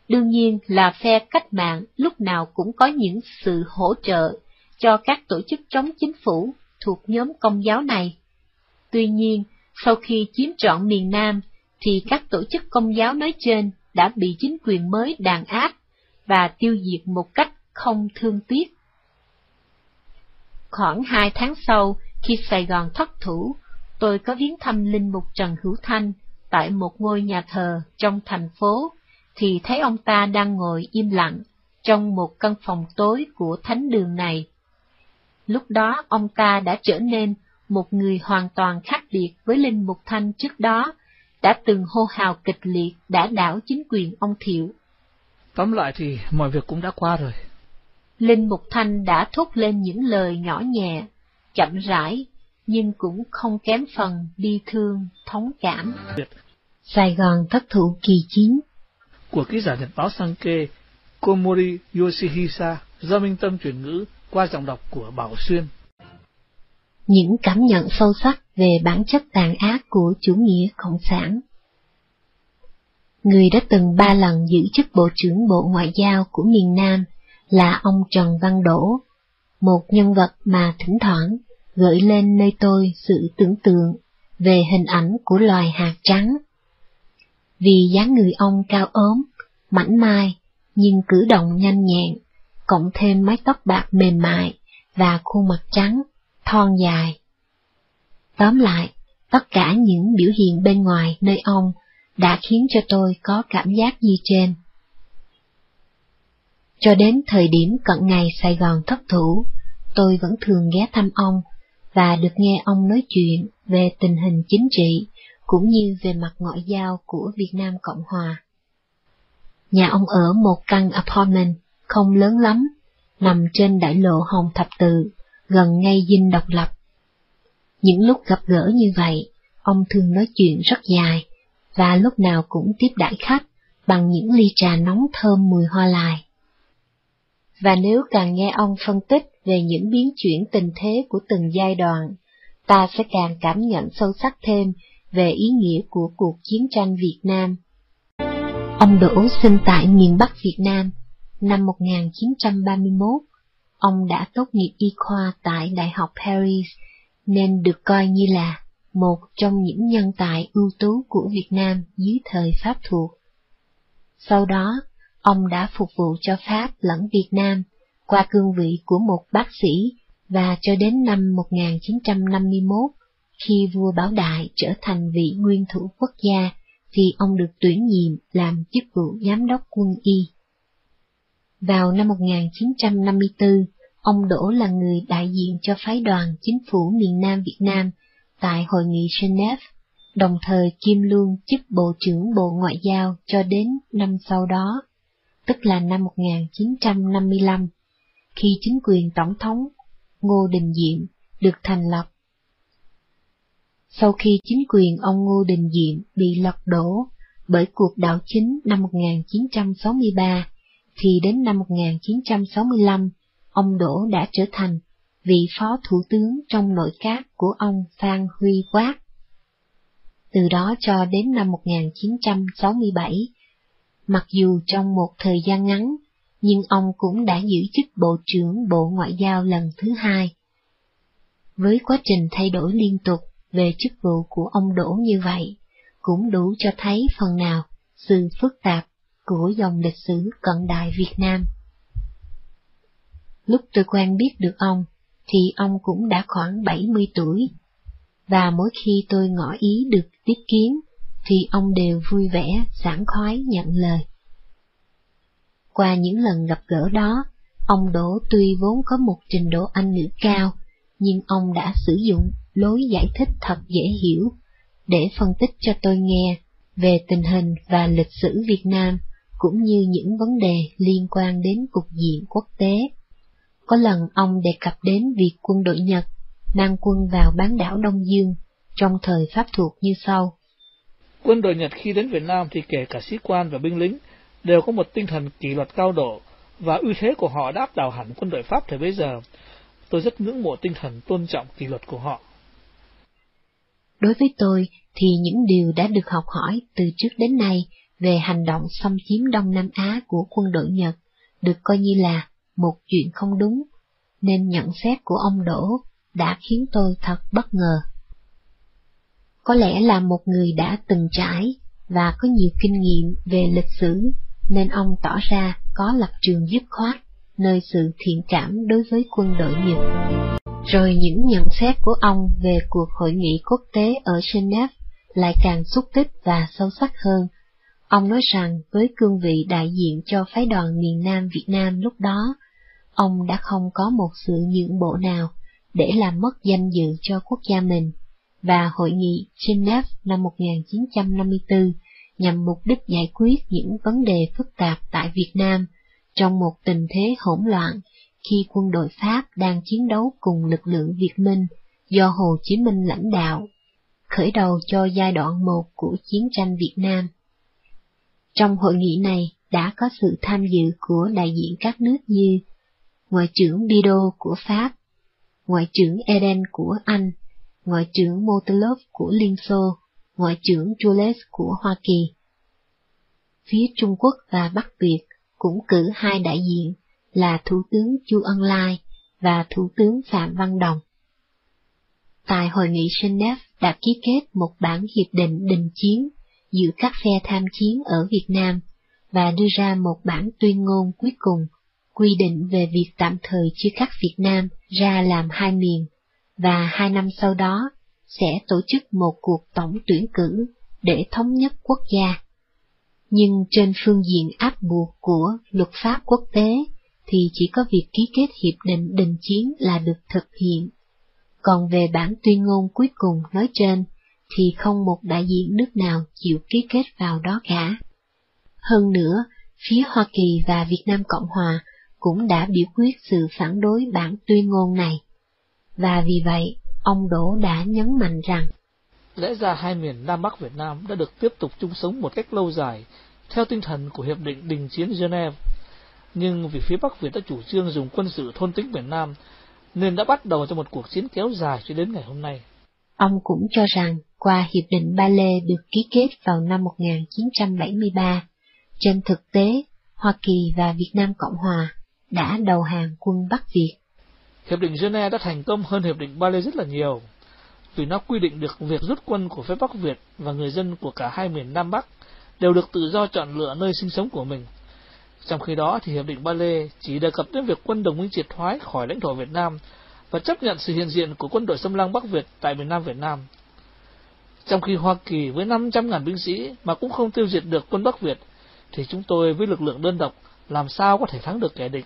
Đương nhiên là phe cách mạng lúc nào cũng có những sự hỗ trợ cho các tổ chức chống chính phủ thuộc nhóm công giáo này. Tuy nhiên, sau khi chiếm trọn miền Nam, thì các tổ chức công giáo nói trên đã bị chính quyền mới đàn áp và tiêu diệt một cách không thương tiếc. Khoảng hai tháng sau, khi Sài Gòn thất thủ, tôi có viếng thăm Linh Mục Trần Hữu Thanh tại một ngôi nhà thờ trong thành phố thì thấy ông ta đang ngồi im lặng trong một căn phòng tối của thánh đường này. Lúc đó ông ta đã trở nên một người hoàn toàn khác biệt với Linh Mục Thanh trước đó, đã từng hô hào kịch liệt đã đảo chính quyền ông Thiệu. Tóm lại thì mọi việc cũng đã qua rồi. Linh Mục Thanh đã thốt lên những lời nhỏ nhẹ, chậm rãi, nhưng cũng không kém phần bi thương, thống cảm. Sài Gòn thất thủ kỳ chiến của ký giả nhật báo Sankei Komori Yoshihisa do Minh Tâm chuyển ngữ qua giọng đọc của Bảo Xuyên. Những cảm nhận sâu sắc về bản chất tàn ác của chủ nghĩa cộng sản Người đã từng ba lần giữ chức Bộ trưởng Bộ Ngoại giao của miền Nam là ông Trần Văn Đỗ, một nhân vật mà thỉnh thoảng gợi lên nơi tôi sự tưởng tượng về hình ảnh của loài hạt trắng vì dáng người ông cao ốm, mảnh mai, nhưng cử động nhanh nhẹn, cộng thêm mái tóc bạc mềm mại và khuôn mặt trắng, thon dài. Tóm lại, tất cả những biểu hiện bên ngoài nơi ông đã khiến cho tôi có cảm giác như trên. Cho đến thời điểm cận ngày Sài Gòn thất thủ, tôi vẫn thường ghé thăm ông và được nghe ông nói chuyện về tình hình chính trị cũng như về mặt ngoại giao của Việt Nam Cộng Hòa. Nhà ông ở một căn apartment không lớn lắm, nằm trên đại lộ Hồng Thập Tự, gần ngay dinh độc lập. Những lúc gặp gỡ như vậy, ông thường nói chuyện rất dài, và lúc nào cũng tiếp đãi khách bằng những ly trà nóng thơm mùi hoa lại. Và nếu càng nghe ông phân tích về những biến chuyển tình thế của từng giai đoạn, ta sẽ càng cảm nhận sâu sắc thêm về ý nghĩa của cuộc chiến tranh Việt Nam. Ông Đỗ sinh tại miền Bắc Việt Nam năm 1931. Ông đã tốt nghiệp y khoa tại Đại học Paris, nên được coi như là một trong những nhân tài ưu tú của Việt Nam dưới thời Pháp thuộc. Sau đó, ông đã phục vụ cho Pháp lẫn Việt Nam qua cương vị của một bác sĩ và cho đến năm 1951, khi vua Bảo Đại trở thành vị nguyên thủ quốc gia, thì ông được tuyển nhiệm làm chức vụ giám đốc quân y. Vào năm 1954, ông Đỗ là người đại diện cho phái đoàn chính phủ miền Nam Việt Nam tại Hội nghị Geneva, đồng thời kiêm luôn chức Bộ trưởng Bộ Ngoại giao cho đến năm sau đó, tức là năm 1955, khi chính quyền Tổng thống Ngô Đình Diệm được thành lập. Sau khi chính quyền ông Ngô Đình Diệm bị lật đổ bởi cuộc đảo chính năm 1963, thì đến năm 1965, ông Đỗ đã trở thành vị phó thủ tướng trong nội các của ông Phan Huy Quát. Từ đó cho đến năm 1967, mặc dù trong một thời gian ngắn, nhưng ông cũng đã giữ chức Bộ trưởng Bộ Ngoại giao lần thứ hai. Với quá trình thay đổi liên tục về chức vụ của ông Đỗ như vậy, cũng đủ cho thấy phần nào sự phức tạp của dòng lịch sử cận đại Việt Nam. Lúc tôi quen biết được ông, thì ông cũng đã khoảng 70 tuổi, và mỗi khi tôi ngỏ ý được tiếp kiến, thì ông đều vui vẻ, sảng khoái nhận lời. Qua những lần gặp gỡ đó, ông Đỗ tuy vốn có một trình độ Anh ngữ cao, nhưng ông đã sử dụng lối giải thích thật dễ hiểu để phân tích cho tôi nghe về tình hình và lịch sử Việt Nam cũng như những vấn đề liên quan đến cục diện quốc tế. Có lần ông đề cập đến việc quân đội Nhật mang quân vào bán đảo Đông Dương trong thời Pháp thuộc như sau. Quân đội Nhật khi đến Việt Nam thì kể cả sĩ quan và binh lính đều có một tinh thần kỷ luật cao độ và ưu thế của họ đã áp đảo hẳn quân đội Pháp thời bấy giờ. Tôi rất ngưỡng mộ tinh thần tôn trọng kỷ luật của họ. Đối với tôi thì những điều đã được học hỏi từ trước đến nay về hành động xâm chiếm Đông Nam Á của quân đội Nhật được coi như là một chuyện không đúng, nên nhận xét của ông Đỗ đã khiến tôi thật bất ngờ. Có lẽ là một người đã từng trải và có nhiều kinh nghiệm về lịch sử, nên ông tỏ ra có lập trường dứt khoát, nơi sự thiện cảm đối với quân đội Nhật. Rồi những nhận xét của ông về cuộc hội nghị quốc tế ở Geneva lại càng xúc tích và sâu sắc hơn. Ông nói rằng với cương vị đại diện cho phái đoàn miền Nam Việt Nam lúc đó, ông đã không có một sự nhượng bộ nào để làm mất danh dự cho quốc gia mình, và hội nghị Geneva năm 1954 nhằm mục đích giải quyết những vấn đề phức tạp tại Việt Nam trong một tình thế hỗn loạn khi quân đội Pháp đang chiến đấu cùng lực lượng Việt Minh do Hồ Chí Minh lãnh đạo, khởi đầu cho giai đoạn một của chiến tranh Việt Nam. Trong hội nghị này đã có sự tham dự của đại diện các nước như Ngoại trưởng Bido của Pháp, Ngoại trưởng Eden của Anh, Ngoại trưởng Motilov của Liên Xô, Ngoại trưởng Jules của Hoa Kỳ. Phía Trung Quốc và Bắc Việt cũng cử hai đại diện là Thủ tướng Chu Ân Lai và Thủ tướng Phạm Văn Đồng. Tại hội nghị Geneva đã ký kết một bản hiệp định đình chiến giữa các phe tham chiến ở Việt Nam và đưa ra một bản tuyên ngôn cuối cùng quy định về việc tạm thời chia cắt Việt Nam ra làm hai miền, và hai năm sau đó sẽ tổ chức một cuộc tổng tuyển cử để thống nhất quốc gia. Nhưng trên phương diện áp buộc của luật pháp quốc tế thì chỉ có việc ký kết hiệp định đình chiến là được thực hiện. Còn về bản tuyên ngôn cuối cùng nói trên thì không một đại diện nước nào chịu ký kết vào đó cả. Hơn nữa, phía Hoa Kỳ và Việt Nam Cộng Hòa cũng đã biểu quyết sự phản đối bản tuyên ngôn này. Và vì vậy, ông Đỗ đã nhấn mạnh rằng Lẽ ra hai miền Nam Bắc Việt Nam đã được tiếp tục chung sống một cách lâu dài, theo tinh thần của Hiệp định Đình chiến Geneva. Nhưng vì phía Bắc Việt đã chủ trương dùng quân sự thôn tính miền Nam, nên đã bắt đầu cho một cuộc chiến kéo dài cho đến ngày hôm nay. Ông cũng cho rằng, qua Hiệp định Ba Lê được ký kết vào năm 1973, trên thực tế, Hoa Kỳ và Việt Nam Cộng Hòa đã đầu hàng quân Bắc Việt. Hiệp định Geneva đã thành công hơn Hiệp định Ba Lê rất là nhiều, vì nó quy định được việc rút quân của phía Bắc Việt và người dân của cả hai miền Nam Bắc đều được tự do chọn lựa nơi sinh sống của mình. Trong khi đó thì Hiệp định Ba Lê chỉ đề cập đến việc quân đồng minh triệt thoái khỏi lãnh thổ Việt Nam và chấp nhận sự hiện diện của quân đội xâm lăng Bắc Việt tại miền Nam Việt Nam. Trong khi Hoa Kỳ với 500.000 binh sĩ mà cũng không tiêu diệt được quân Bắc Việt, thì chúng tôi với lực lượng đơn độc làm sao có thể thắng được kẻ địch.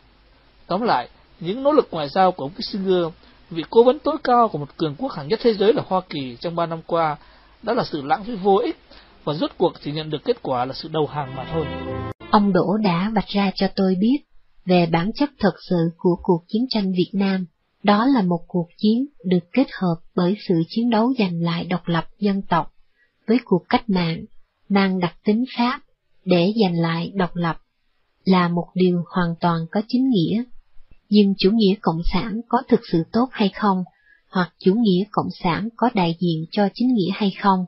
Tóm lại, những nỗ lực ngoại giao của ông Kissinger, vị cố vấn tối cao của một cường quốc hàng nhất thế giới là Hoa Kỳ trong ba năm qua, đã là sự lãng phí vô ích và rốt cuộc chỉ nhận được kết quả là sự đầu hàng mà thôi. Ông Đỗ đã vạch ra cho tôi biết về bản chất thật sự của cuộc chiến tranh Việt Nam. Đó là một cuộc chiến được kết hợp bởi sự chiến đấu giành lại độc lập dân tộc với cuộc cách mạng mang đặc tính Pháp để giành lại độc lập là một điều hoàn toàn có chính nghĩa. Nhưng chủ nghĩa cộng sản có thực sự tốt hay không, hoặc chủ nghĩa cộng sản có đại diện cho chính nghĩa hay không,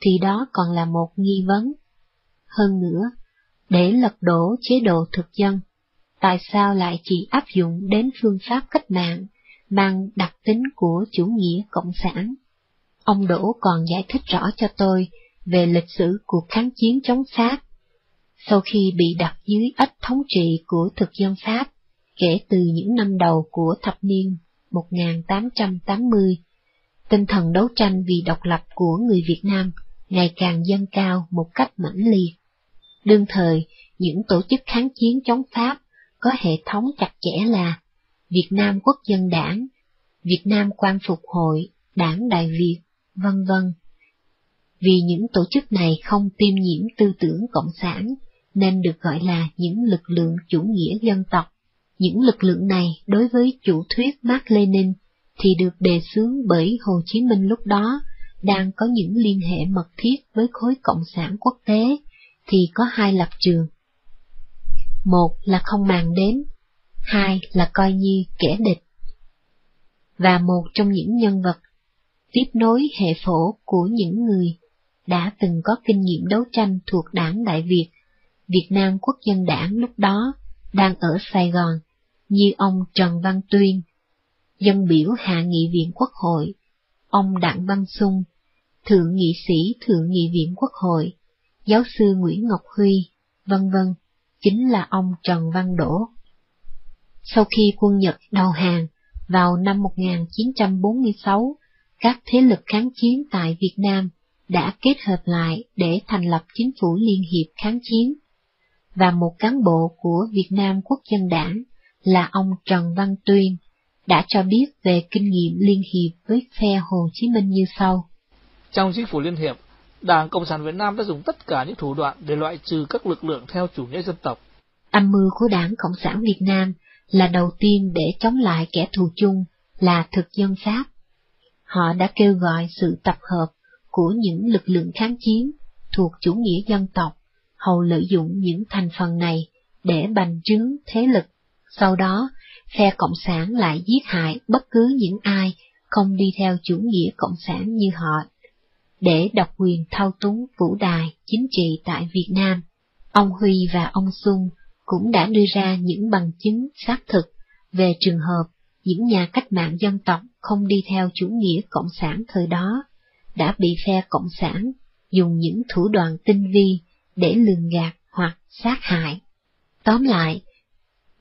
thì đó còn là một nghi vấn. Hơn nữa, để lật đổ chế độ thực dân, tại sao lại chỉ áp dụng đến phương pháp cách mạng mang đặc tính của chủ nghĩa cộng sản? Ông Đỗ còn giải thích rõ cho tôi về lịch sử cuộc kháng chiến chống Pháp sau khi bị đặt dưới ách thống trị của thực dân Pháp, kể từ những năm đầu của thập niên 1880, tinh thần đấu tranh vì độc lập của người Việt Nam ngày càng dâng cao một cách mãnh liệt. Đương thời, những tổ chức kháng chiến chống Pháp có hệ thống chặt chẽ là Việt Nam Quốc dân đảng, Việt Nam Quan Phục Hội, Đảng Đại Việt, vân vân. Vì những tổ chức này không tiêm nhiễm tư tưởng cộng sản, nên được gọi là những lực lượng chủ nghĩa dân tộc. Những lực lượng này đối với chủ thuyết Mark Lenin thì được đề xướng bởi Hồ Chí Minh lúc đó đang có những liên hệ mật thiết với khối cộng sản quốc tế thì có hai lập trường. Một là không màng đến, hai là coi như kẻ địch. Và một trong những nhân vật tiếp nối hệ phổ của những người đã từng có kinh nghiệm đấu tranh thuộc đảng Đại Việt Việt Nam Quốc dân đảng lúc đó đang ở Sài Gòn, như ông Trần Văn Tuyên, dân biểu Hạ nghị viện Quốc hội, ông Đặng Văn Sung, Thượng nghị sĩ Thượng nghị viện Quốc hội, giáo sư Nguyễn Ngọc Huy, vân vân, chính là ông Trần Văn Đỗ. Sau khi quân Nhật đầu hàng vào năm 1946, các thế lực kháng chiến tại Việt Nam đã kết hợp lại để thành lập chính phủ liên hiệp kháng chiến và một cán bộ của Việt Nam Quốc dân đảng là ông Trần Văn Tuyên đã cho biết về kinh nghiệm liên hiệp với phe Hồ Chí Minh như sau. Trong chính phủ liên hiệp, Đảng Cộng sản Việt Nam đã dùng tất cả những thủ đoạn để loại trừ các lực lượng theo chủ nghĩa dân tộc. Âm mưu của Đảng Cộng sản Việt Nam là đầu tiên để chống lại kẻ thù chung là thực dân Pháp. Họ đã kêu gọi sự tập hợp của những lực lượng kháng chiến thuộc chủ nghĩa dân tộc hầu lợi dụng những thành phần này để bành trướng thế lực. Sau đó, phe Cộng sản lại giết hại bất cứ những ai không đi theo chủ nghĩa Cộng sản như họ, để độc quyền thao túng vũ đài chính trị tại Việt Nam. Ông Huy và ông Xuân cũng đã đưa ra những bằng chứng xác thực về trường hợp những nhà cách mạng dân tộc không đi theo chủ nghĩa Cộng sản thời đó, đã bị phe Cộng sản dùng những thủ đoạn tinh vi để lường gạt hoặc sát hại. Tóm lại,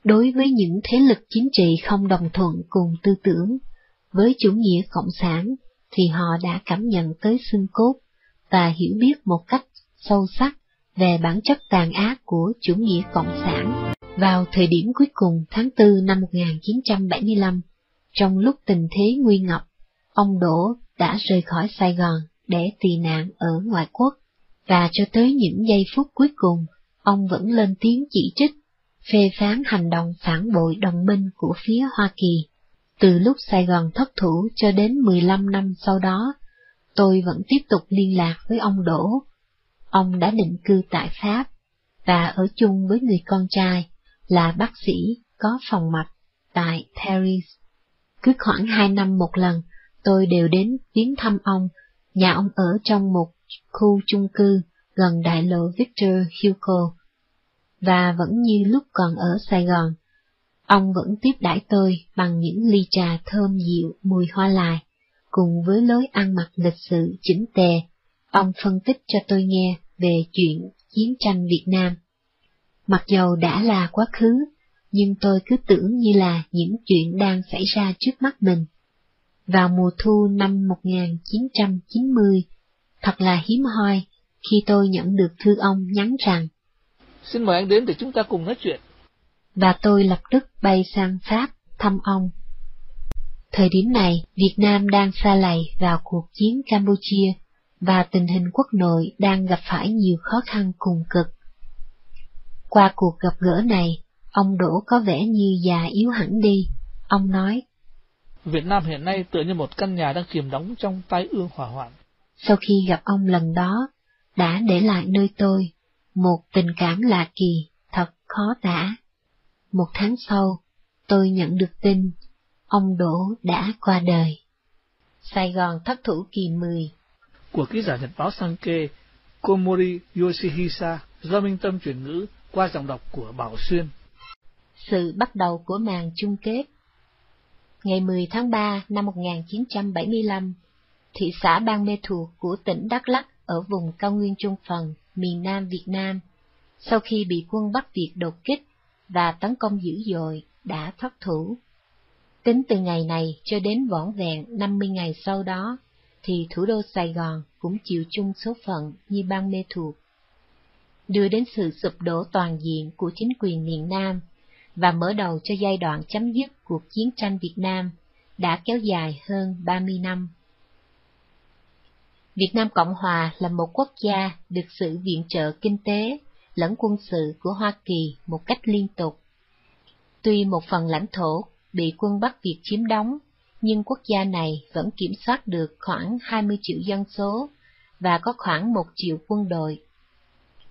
đối với những thế lực chính trị không đồng thuận cùng tư tưởng với chủ nghĩa cộng sản, thì họ đã cảm nhận tới xương cốt và hiểu biết một cách sâu sắc về bản chất tàn ác của chủ nghĩa cộng sản. Vào thời điểm cuối cùng tháng 4 năm 1975, trong lúc tình thế nguy ngập, ông Đỗ đã rời khỏi Sài Gòn để tị nạn ở ngoại quốc, và cho tới những giây phút cuối cùng, ông vẫn lên tiếng chỉ trích, phê phán hành động phản bội đồng minh của phía Hoa Kỳ. Từ lúc Sài Gòn thất thủ cho đến 15 năm sau đó, tôi vẫn tiếp tục liên lạc với ông Đỗ. Ông đã định cư tại Pháp, và ở chung với người con trai là bác sĩ có phòng mạch tại Paris. Cứ khoảng hai năm một lần, tôi đều đến viếng thăm ông, nhà ông ở trong một khu chung cư gần đại lộ Victor Hugo. Và vẫn như lúc còn ở Sài Gòn, ông vẫn tiếp đãi tôi bằng những ly trà thơm dịu mùi hoa lại, cùng với lối ăn mặc lịch sự chỉnh tề. Ông phân tích cho tôi nghe về chuyện chiến tranh Việt Nam. Mặc dầu đã là quá khứ, nhưng tôi cứ tưởng như là những chuyện đang xảy ra trước mắt mình. Vào mùa thu năm 1990, thật là hiếm hoi khi tôi nhận được thư ông nhắn rằng Xin mời anh đến để chúng ta cùng nói chuyện. Và tôi lập tức bay sang Pháp thăm ông. Thời điểm này, Việt Nam đang xa lầy vào cuộc chiến Campuchia và tình hình quốc nội đang gặp phải nhiều khó khăn cùng cực. Qua cuộc gặp gỡ này, ông Đỗ có vẻ như già yếu hẳn đi. Ông nói, Việt Nam hiện nay tựa như một căn nhà đang chìm đóng trong tay ương hỏa hoạn. Sau khi gặp ông lần đó, đã để lại nơi tôi một tình cảm lạ kỳ, thật khó tả. Một tháng sau, tôi nhận được tin, ông Đỗ đã qua đời. Sài Gòn thất thủ kỳ 10 Của ký giả nhật báo Sankei, Komori Yoshihisa do Minh Tâm chuyển ngữ qua giọng đọc của Bảo Xuyên. Sự bắt đầu của màn chung kết Ngày 10 tháng 3 năm 1975, thị xã Ban Mê Thuộc của tỉnh Đắk Lắk ở vùng cao nguyên Trung Phần, miền Nam Việt Nam, sau khi bị quân Bắc Việt đột kích và tấn công dữ dội, đã thất thủ. Tính từ ngày này cho đến vỏn vẹn 50 ngày sau đó, thì thủ đô Sài Gòn cũng chịu chung số phận như Bang Mê Thuộc đưa đến sự sụp đổ toàn diện của chính quyền miền Nam và mở đầu cho giai đoạn chấm dứt cuộc chiến tranh Việt Nam đã kéo dài hơn 30 năm. Việt Nam Cộng Hòa là một quốc gia được sự viện trợ kinh tế lẫn quân sự của Hoa Kỳ một cách liên tục. Tuy một phần lãnh thổ bị quân Bắc Việt chiếm đóng, nhưng quốc gia này vẫn kiểm soát được khoảng 20 triệu dân số và có khoảng một triệu quân đội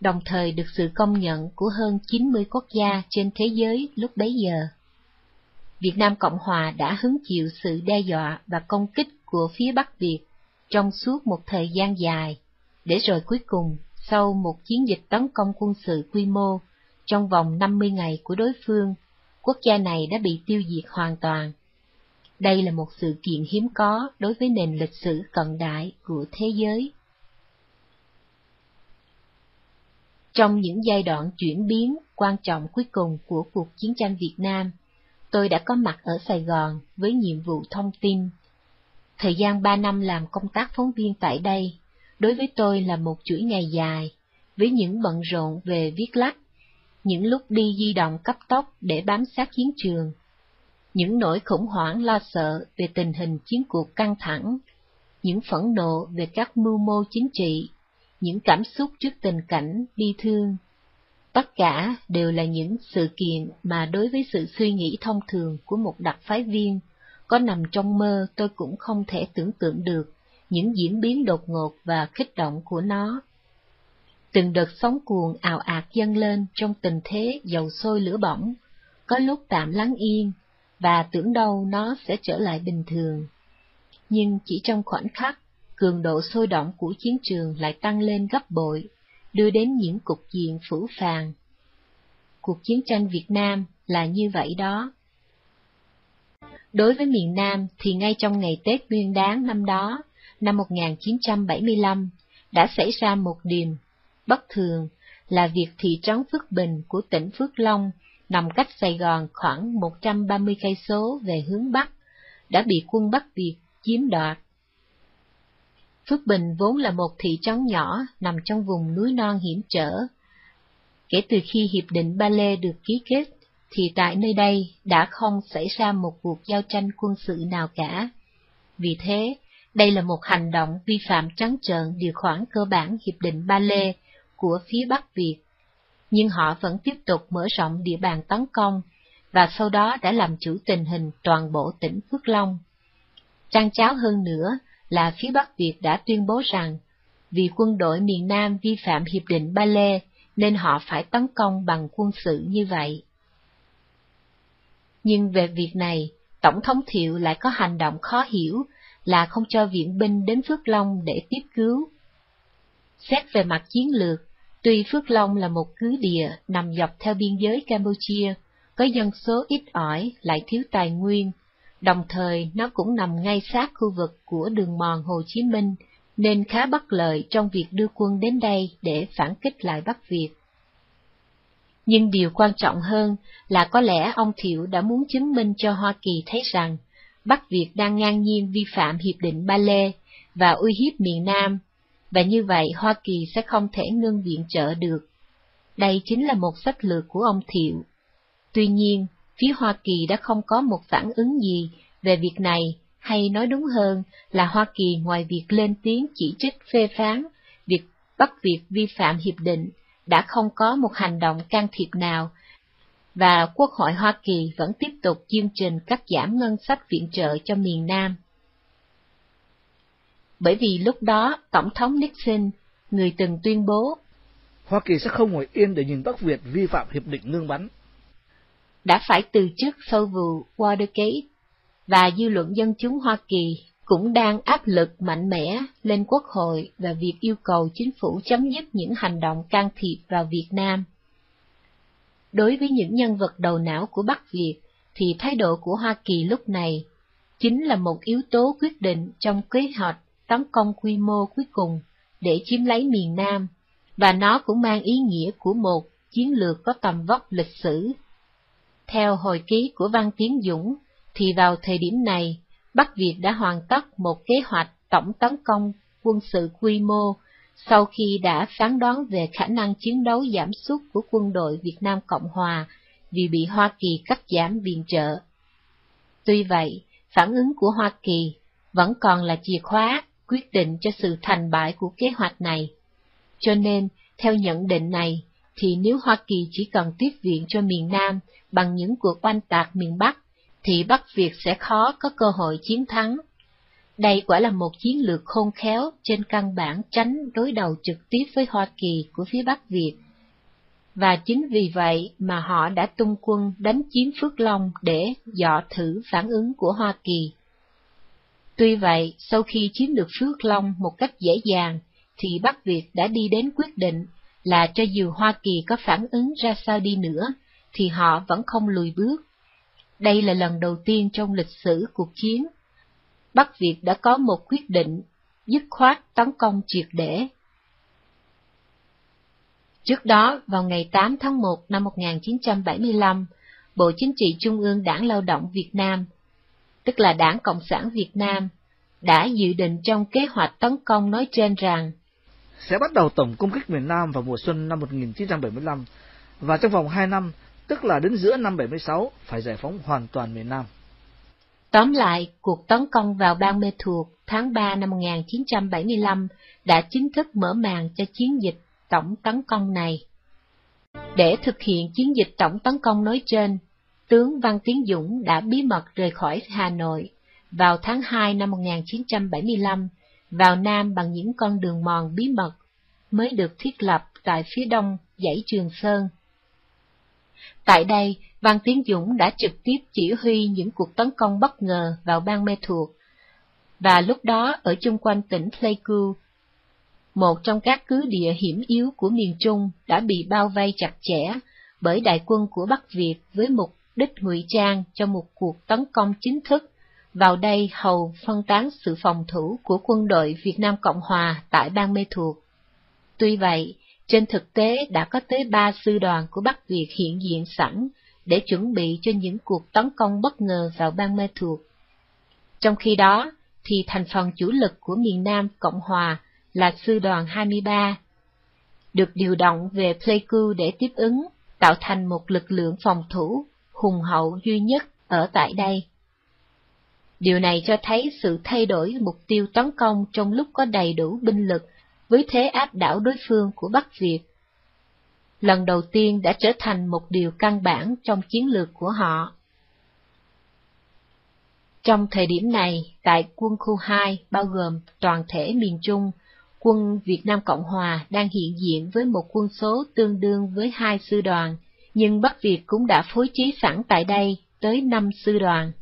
đồng thời được sự công nhận của hơn 90 quốc gia trên thế giới lúc bấy giờ. Việt Nam Cộng Hòa đã hứng chịu sự đe dọa và công kích của phía Bắc Việt trong suốt một thời gian dài, để rồi cuối cùng, sau một chiến dịch tấn công quân sự quy mô, trong vòng 50 ngày của đối phương, quốc gia này đã bị tiêu diệt hoàn toàn. Đây là một sự kiện hiếm có đối với nền lịch sử cận đại của thế giới. Trong những giai đoạn chuyển biến quan trọng cuối cùng của cuộc chiến tranh Việt Nam, tôi đã có mặt ở Sài Gòn với nhiệm vụ thông tin. Thời gian ba năm làm công tác phóng viên tại đây, đối với tôi là một chuỗi ngày dài, với những bận rộn về viết lách, những lúc đi di động cấp tốc để bám sát chiến trường, những nỗi khủng hoảng lo sợ về tình hình chiến cuộc căng thẳng, những phẫn nộ về các mưu mô chính trị những cảm xúc trước tình cảnh bi thương. Tất cả đều là những sự kiện mà đối với sự suy nghĩ thông thường của một đặc phái viên, có nằm trong mơ tôi cũng không thể tưởng tượng được những diễn biến đột ngột và kích động của nó. Từng đợt sóng cuồng ào ạt dâng lên trong tình thế dầu sôi lửa bỏng, có lúc tạm lắng yên, và tưởng đâu nó sẽ trở lại bình thường. Nhưng chỉ trong khoảnh khắc, cường độ sôi động của chiến trường lại tăng lên gấp bội, đưa đến những cục diện phủ phàng. Cuộc chiến tranh Việt Nam là như vậy đó. Đối với miền Nam thì ngay trong ngày Tết Nguyên Đán năm đó, năm 1975, đã xảy ra một điểm bất thường là việc thị trấn Phước Bình của tỉnh Phước Long nằm cách Sài Gòn khoảng 130 cây số về hướng Bắc, đã bị quân Bắc Việt chiếm đoạt. Phước Bình vốn là một thị trấn nhỏ nằm trong vùng núi non hiểm trở. Kể từ khi Hiệp định Ba Lê được ký kết, thì tại nơi đây đã không xảy ra một cuộc giao tranh quân sự nào cả. Vì thế, đây là một hành động vi phạm trắng trợn điều khoản cơ bản Hiệp định Ba Lê của phía Bắc Việt. Nhưng họ vẫn tiếp tục mở rộng địa bàn tấn công, và sau đó đã làm chủ tình hình toàn bộ tỉnh Phước Long. Trang cháo hơn nữa là phía Bắc Việt đã tuyên bố rằng, vì quân đội miền Nam vi phạm Hiệp định Ba Lê, nên họ phải tấn công bằng quân sự như vậy. Nhưng về việc này, Tổng thống Thiệu lại có hành động khó hiểu là không cho viện binh đến Phước Long để tiếp cứu. Xét về mặt chiến lược, tuy Phước Long là một cứ địa nằm dọc theo biên giới Campuchia, có dân số ít ỏi lại thiếu tài nguyên, đồng thời nó cũng nằm ngay sát khu vực của đường mòn Hồ Chí Minh, nên khá bất lợi trong việc đưa quân đến đây để phản kích lại Bắc Việt. Nhưng điều quan trọng hơn là có lẽ ông Thiệu đã muốn chứng minh cho Hoa Kỳ thấy rằng Bắc Việt đang ngang nhiên vi phạm Hiệp định Ba Lê và uy hiếp miền Nam, và như vậy Hoa Kỳ sẽ không thể ngưng viện trợ được. Đây chính là một sách lược của ông Thiệu. Tuy nhiên, phía Hoa Kỳ đã không có một phản ứng gì về việc này, hay nói đúng hơn là Hoa Kỳ ngoài việc lên tiếng chỉ trích phê phán việc Bắc Việt vi phạm hiệp định, đã không có một hành động can thiệp nào, và Quốc hội Hoa Kỳ vẫn tiếp tục chương trình cắt giảm ngân sách viện trợ cho miền Nam. Bởi vì lúc đó, Tổng thống Nixon, người từng tuyên bố Hoa Kỳ sẽ không ngồi yên để nhìn Bắc Việt vi phạm hiệp định ngưng bắn. Đã phải từ chức sau vụ Watergate, và dư luận dân chúng Hoa Kỳ cũng đang áp lực mạnh mẽ lên Quốc hội và việc yêu cầu chính phủ chấm dứt những hành động can thiệp vào Việt Nam. Đối với những nhân vật đầu não của Bắc Việt, thì thái độ của Hoa Kỳ lúc này chính là một yếu tố quyết định trong kế hoạch tấn công quy mô cuối cùng để chiếm lấy miền Nam, và nó cũng mang ý nghĩa của một chiến lược có tầm vóc lịch sử. Theo hồi ký của Văn Tiến Dũng, thì vào thời điểm này, Bắc Việt đã hoàn tất một kế hoạch tổng tấn công quân sự quy mô sau khi đã phán đoán về khả năng chiến đấu giảm sút của quân đội Việt Nam Cộng Hòa vì bị Hoa Kỳ cắt giảm viện trợ. Tuy vậy, phản ứng của Hoa Kỳ vẫn còn là chìa khóa quyết định cho sự thành bại của kế hoạch này. Cho nên, theo nhận định này, thì nếu Hoa Kỳ chỉ cần tiếp viện cho miền Nam bằng những cuộc oanh tạc miền Bắc, thì Bắc Việt sẽ khó có cơ hội chiến thắng. Đây quả là một chiến lược khôn khéo trên căn bản tránh đối đầu trực tiếp với Hoa Kỳ của phía Bắc Việt. Và chính vì vậy mà họ đã tung quân đánh chiếm Phước Long để dọ thử phản ứng của Hoa Kỳ. Tuy vậy, sau khi chiếm được Phước Long một cách dễ dàng, thì Bắc Việt đã đi đến quyết định là cho dù Hoa Kỳ có phản ứng ra sao đi nữa, thì họ vẫn không lùi bước. Đây là lần đầu tiên trong lịch sử cuộc chiến Bắc Việt đã có một quyết định dứt khoát tấn công triệt để. Trước đó, vào ngày 8 tháng 1 năm 1975, Bộ Chính trị Trung ương Đảng Lao động Việt Nam, tức là Đảng Cộng sản Việt Nam, đã dự định trong kế hoạch tấn công nói trên rằng sẽ bắt đầu tổng công kích miền Nam vào mùa xuân năm 1975 và trong vòng 2 năm, tức là đến giữa năm 76, phải giải phóng hoàn toàn miền Nam. Tóm lại, cuộc tấn công vào bang Mê thuộc tháng 3 năm 1975 đã chính thức mở màn cho chiến dịch tổng tấn công này. Để thực hiện chiến dịch tổng tấn công nói trên, tướng Văn Tiến Dũng đã bí mật rời khỏi Hà Nội vào tháng 2 năm 1975, vào Nam bằng những con đường mòn bí mật mới được thiết lập tại phía đông dãy Trường Sơn. Tại đây, Văn Tiến Dũng đã trực tiếp chỉ huy những cuộc tấn công bất ngờ vào bang Mê thuộc, và lúc đó ở chung quanh tỉnh Pleiku, một trong các cứ địa hiểm yếu của miền Trung đã bị bao vây chặt chẽ bởi đại quân của Bắc Việt với mục đích ngụy trang cho một cuộc tấn công chính thức vào đây hầu phân tán sự phòng thủ của quân đội Việt Nam Cộng Hòa tại bang Mê Thuộc. Tuy vậy, trên thực tế đã có tới ba sư đoàn của Bắc Việt hiện diện sẵn để chuẩn bị cho những cuộc tấn công bất ngờ vào bang Mê Thuộc. Trong khi đó, thì thành phần chủ lực của miền Nam Cộng Hòa là sư đoàn 23, được điều động về Pleiku để tiếp ứng, tạo thành một lực lượng phòng thủ hùng hậu duy nhất ở tại đây. Điều này cho thấy sự thay đổi mục tiêu tấn công trong lúc có đầy đủ binh lực với thế áp đảo đối phương của Bắc Việt. Lần đầu tiên đã trở thành một điều căn bản trong chiến lược của họ. Trong thời điểm này, tại quân khu 2 bao gồm toàn thể miền Trung, quân Việt Nam Cộng Hòa đang hiện diện với một quân số tương đương với hai sư đoàn, nhưng Bắc Việt cũng đã phối trí sẵn tại đây tới năm sư đoàn.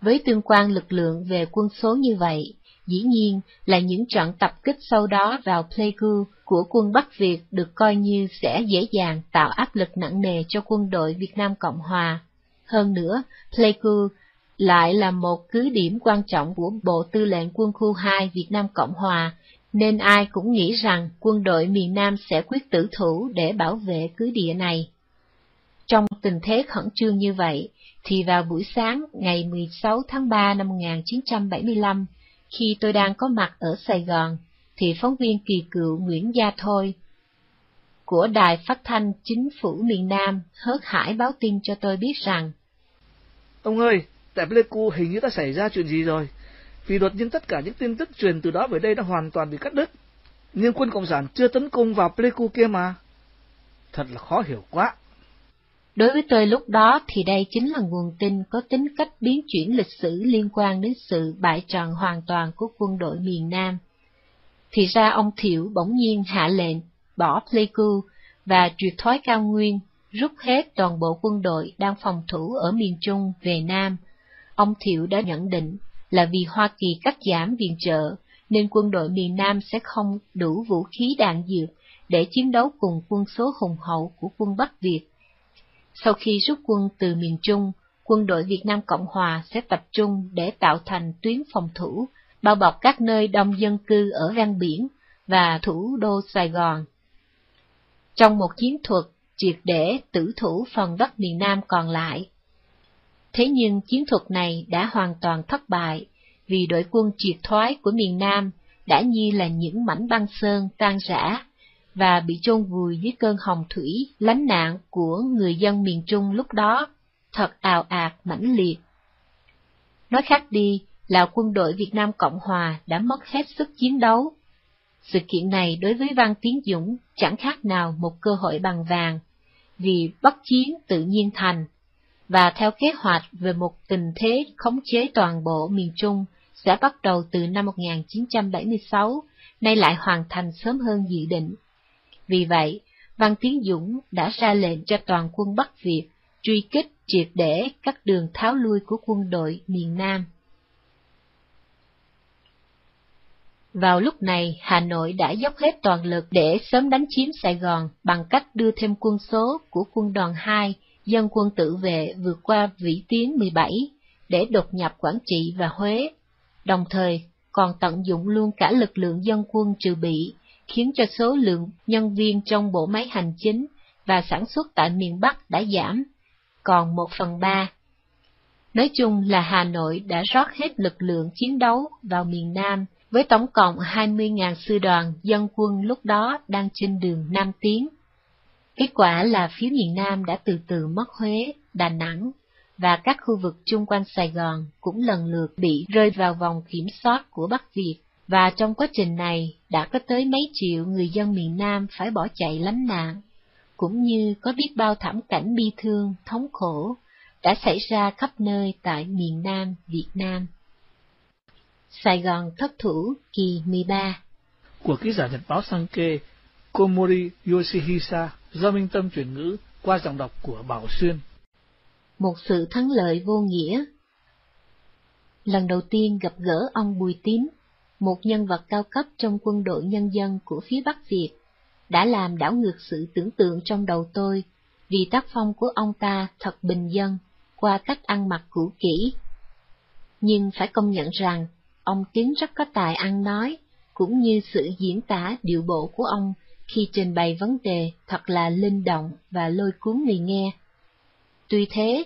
Với tương quan lực lượng về quân số như vậy, dĩ nhiên là những trận tập kích sau đó vào Pleiku của quân Bắc Việt được coi như sẽ dễ dàng tạo áp lực nặng nề cho quân đội Việt Nam Cộng Hòa. Hơn nữa, Pleiku lại là một cứ điểm quan trọng của Bộ Tư lệnh Quân khu 2 Việt Nam Cộng Hòa, nên ai cũng nghĩ rằng quân đội miền Nam sẽ quyết tử thủ để bảo vệ cứ địa này. Trong tình thế khẩn trương như vậy, thì vào buổi sáng ngày 16 tháng 3 năm 1975, khi tôi đang có mặt ở Sài Gòn, thì phóng viên kỳ cựu Nguyễn Gia Thôi của Đài Phát thanh Chính phủ miền Nam hớt hải báo tin cho tôi biết rằng Ông ơi, tại Pleiku hình như đã xảy ra chuyện gì rồi, vì đột nhiên tất cả những tin tức truyền từ đó về đây đã hoàn toàn bị cắt đứt. Nhưng quân Cộng sản chưa tấn công vào Pleiku kia mà. Thật là khó hiểu quá. Đối với tôi lúc đó thì đây chính là nguồn tin có tính cách biến chuyển lịch sử liên quan đến sự bại trận hoàn toàn của quân đội miền Nam. Thì ra ông Thiệu bỗng nhiên hạ lệnh bỏ Pleiku và triệt thoái cao nguyên, rút hết toàn bộ quân đội đang phòng thủ ở miền Trung về Nam. Ông Thiệu đã nhận định là vì Hoa Kỳ cắt giảm viện trợ, nên quân đội miền Nam sẽ không đủ vũ khí đạn dược để chiến đấu cùng quân số hùng hậu của quân Bắc Việt sau khi rút quân từ miền Trung, quân đội Việt Nam Cộng Hòa sẽ tập trung để tạo thành tuyến phòng thủ, bao bọc các nơi đông dân cư ở ven biển và thủ đô Sài Gòn. Trong một chiến thuật triệt để tử thủ phần đất miền Nam còn lại. Thế nhưng chiến thuật này đã hoàn toàn thất bại, vì đội quân triệt thoái của miền Nam đã như là những mảnh băng sơn tan rã và bị chôn vùi dưới cơn hồng thủy lánh nạn của người dân miền Trung lúc đó, thật ào ạt mãnh liệt. Nói khác đi là quân đội Việt Nam Cộng Hòa đã mất hết sức chiến đấu. Sự kiện này đối với Văn Tiến Dũng chẳng khác nào một cơ hội bằng vàng, vì bất chiến tự nhiên thành, và theo kế hoạch về một tình thế khống chế toàn bộ miền Trung sẽ bắt đầu từ năm 1976, nay lại hoàn thành sớm hơn dự định. Vì vậy, Văn Tiến Dũng đã ra lệnh cho toàn quân Bắc Việt truy kích triệt để các đường tháo lui của quân đội miền Nam. Vào lúc này, Hà Nội đã dốc hết toàn lực để sớm đánh chiếm Sài Gòn bằng cách đưa thêm quân số của quân đoàn 2, dân quân tự vệ vượt qua vĩ tuyến 17 để đột nhập Quảng Trị và Huế, đồng thời còn tận dụng luôn cả lực lượng dân quân trừ bị khiến cho số lượng nhân viên trong bộ máy hành chính và sản xuất tại miền Bắc đã giảm, còn một phần ba. Nói chung là Hà Nội đã rót hết lực lượng chiến đấu vào miền Nam với tổng cộng 20.000 sư đoàn dân quân lúc đó đang trên đường Nam Tiến. Kết quả là phía miền Nam đã từ từ mất Huế, Đà Nẵng, và các khu vực chung quanh Sài Gòn cũng lần lượt bị rơi vào vòng kiểm soát của Bắc Việt và trong quá trình này đã có tới mấy triệu người dân miền Nam phải bỏ chạy lánh nạn, cũng như có biết bao thảm cảnh bi thương, thống khổ đã xảy ra khắp nơi tại miền Nam Việt Nam. Sài Gòn thất thủ kỳ 13 Của ký giả nhật báo Sankei Komori Yoshihisa do Minh Tâm chuyển ngữ qua giọng đọc của Bảo Xuyên. Một sự thắng lợi vô nghĩa Lần đầu tiên gặp gỡ ông Bùi Tín một nhân vật cao cấp trong quân đội nhân dân của phía Bắc Việt, đã làm đảo ngược sự tưởng tượng trong đầu tôi, vì tác phong của ông ta thật bình dân, qua cách ăn mặc cũ kỹ. nhưng phải công nhận rằng ông Tiến rất có tài ăn nói, cũng như sự diễn tả điệu bộ của ông khi trình bày vấn đề thật là linh động và lôi cuốn người nghe. Tuy thế,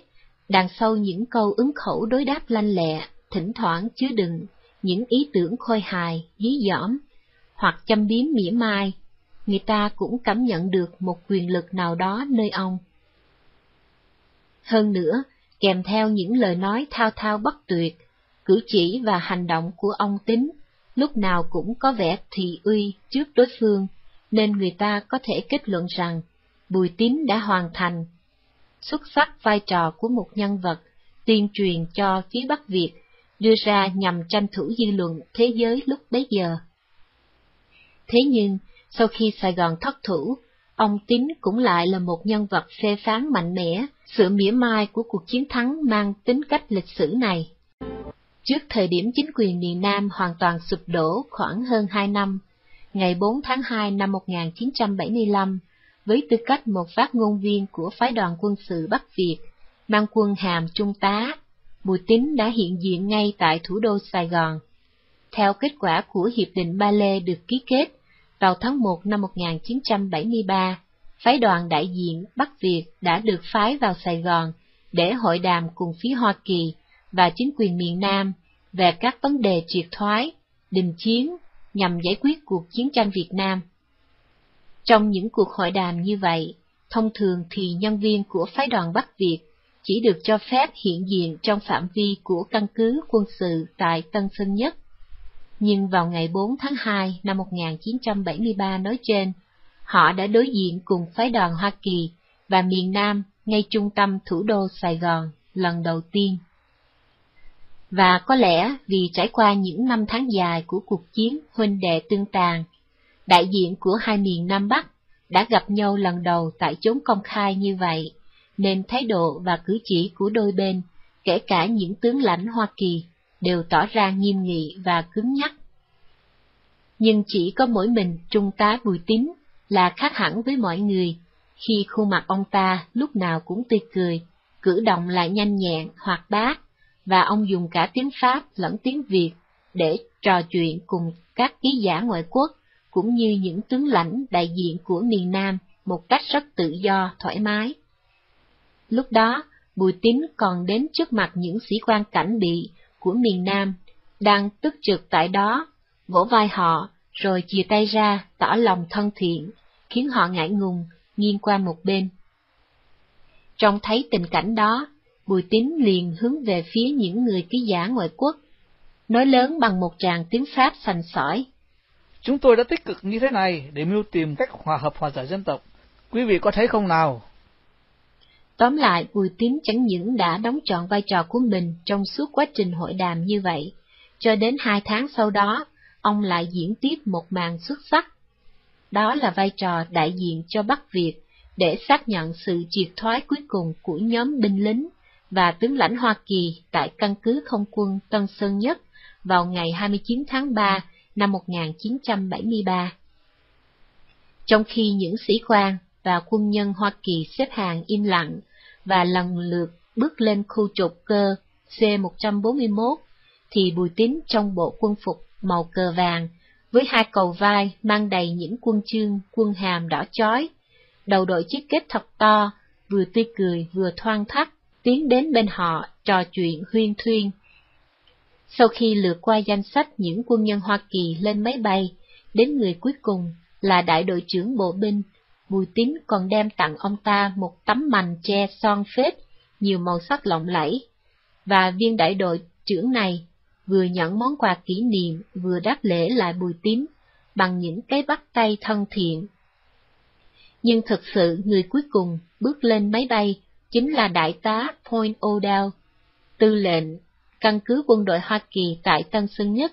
đằng sau những câu ứng khẩu đối đáp lanh lẹ, thỉnh thoảng chứa đựng những ý tưởng khôi hài, dí dỏm, hoặc châm biếm mỉa mai, người ta cũng cảm nhận được một quyền lực nào đó nơi ông. Hơn nữa, kèm theo những lời nói thao thao bất tuyệt, cử chỉ và hành động của ông tính, lúc nào cũng có vẻ thị uy trước đối phương, nên người ta có thể kết luận rằng Bùi Tín đã hoàn thành xuất sắc vai trò của một nhân vật tuyên truyền cho phía Bắc Việt, đưa ra nhằm tranh thủ dư luận thế giới lúc bấy giờ. Thế nhưng, sau khi Sài Gòn thất thủ, ông Tín cũng lại là một nhân vật phê phán mạnh mẽ, sự mỉa mai của cuộc chiến thắng mang tính cách lịch sử này. Trước thời điểm chính quyền miền Nam hoàn toàn sụp đổ khoảng hơn 2 năm, ngày 4 tháng 2 năm 1975, với tư cách một phát ngôn viên của phái đoàn quân sự Bắc Việt, mang quân hàm trung tá, Bùi Tín đã hiện diện ngay tại thủ đô Sài Gòn. Theo kết quả của Hiệp định Ba Lê được ký kết vào tháng 1 năm 1973, phái đoàn đại diện Bắc Việt đã được phái vào Sài Gòn để hội đàm cùng phía Hoa Kỳ và chính quyền miền Nam về các vấn đề triệt thoái, đình chiến nhằm giải quyết cuộc chiến tranh Việt Nam. Trong những cuộc hội đàm như vậy, thông thường thì nhân viên của phái đoàn Bắc Việt chỉ được cho phép hiện diện trong phạm vi của căn cứ quân sự tại Tân Sơn Nhất. Nhưng vào ngày 4 tháng 2 năm 1973 nói trên, họ đã đối diện cùng phái đoàn Hoa Kỳ và miền Nam ngay trung tâm thủ đô Sài Gòn lần đầu tiên. Và có lẽ vì trải qua những năm tháng dài của cuộc chiến huynh đệ tương tàn, đại diện của hai miền Nam Bắc đã gặp nhau lần đầu tại chốn công khai như vậy, nên thái độ và cử chỉ của đôi bên, kể cả những tướng lãnh Hoa Kỳ, đều tỏ ra nghiêm nghị và cứng nhắc. Nhưng chỉ có mỗi mình Trung tá Bùi Tín là khác hẳn với mọi người, khi khuôn mặt ông ta lúc nào cũng tươi cười, cử động lại nhanh nhẹn, hoạt bát, và ông dùng cả tiếng Pháp lẫn tiếng Việt để trò chuyện cùng các ký giả ngoại quốc, cũng như những tướng lãnh đại diện của miền Nam một cách rất tự do, thoải mái. Lúc đó, Bùi Tín còn đến trước mặt những sĩ quan cảnh bị của miền Nam, đang tức trực tại đó, vỗ vai họ, rồi chia tay ra, tỏ lòng thân thiện, khiến họ ngại ngùng, nghiêng qua một bên. Trong thấy tình cảnh đó, Bùi Tín liền hướng về phía những người ký giả ngoại quốc, nói lớn bằng một tràng tiếng Pháp sành sỏi. Chúng tôi đã tích cực như thế này để mưu tìm cách hòa hợp hòa giải dân tộc. Quý vị có thấy không nào? Tóm lại, Bùi Tiến chẳng những đã đóng trọn vai trò của mình trong suốt quá trình hội đàm như vậy, cho đến hai tháng sau đó, ông lại diễn tiếp một màn xuất sắc. Đó là vai trò đại diện cho Bắc Việt để xác nhận sự triệt thoái cuối cùng của nhóm binh lính và tướng lãnh Hoa Kỳ tại căn cứ không quân Tân Sơn Nhất vào ngày 29 tháng 3 năm 1973. Trong khi những sĩ quan và quân nhân Hoa Kỳ xếp hàng im lặng và lần lượt bước lên khu trục cơ C-141, thì Bùi Tín trong bộ quân phục màu cờ vàng, với hai cầu vai mang đầy những quân chương, quân hàm đỏ chói, đầu đội chiếc kết thật to, vừa tươi cười vừa thoang thắt, tiến đến bên họ trò chuyện huyên thuyên. Sau khi lượt qua danh sách những quân nhân Hoa Kỳ lên máy bay, đến người cuối cùng là đại đội trưởng bộ binh, Bùi Tín còn đem tặng ông ta một tấm mành che son phết, nhiều màu sắc lộng lẫy. Và viên đại đội trưởng này vừa nhận món quà kỷ niệm vừa đáp lễ lại Bùi Tín bằng những cái bắt tay thân thiện. Nhưng thực sự người cuối cùng bước lên máy bay chính là đại tá Point Odell, tư lệnh căn cứ quân đội Hoa Kỳ tại Tân Sơn Nhất.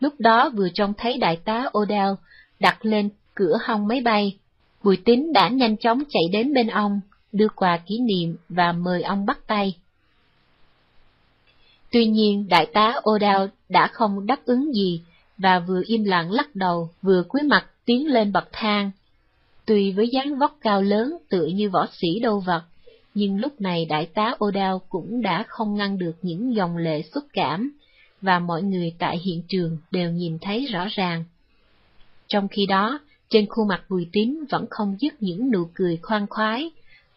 Lúc đó vừa trông thấy đại tá Odell đặt lên cửa hông máy bay, Bùi Tín đã nhanh chóng chạy đến bên ông, đưa quà kỷ niệm và mời ông bắt tay. Tuy nhiên, đại tá Odell đã không đáp ứng gì, và vừa im lặng lắc đầu, vừa cúi mặt tiến lên bậc thang. Tuy với dáng vóc cao lớn tựa như võ sĩ đâu vật, nhưng lúc này đại tá O'Dowd cũng đã không ngăn được những dòng lệ xúc cảm, và mọi người tại hiện trường đều nhìn thấy rõ ràng. Trong khi đó, trên khuôn mặt Bùi Tín vẫn không dứt những nụ cười khoan khoái,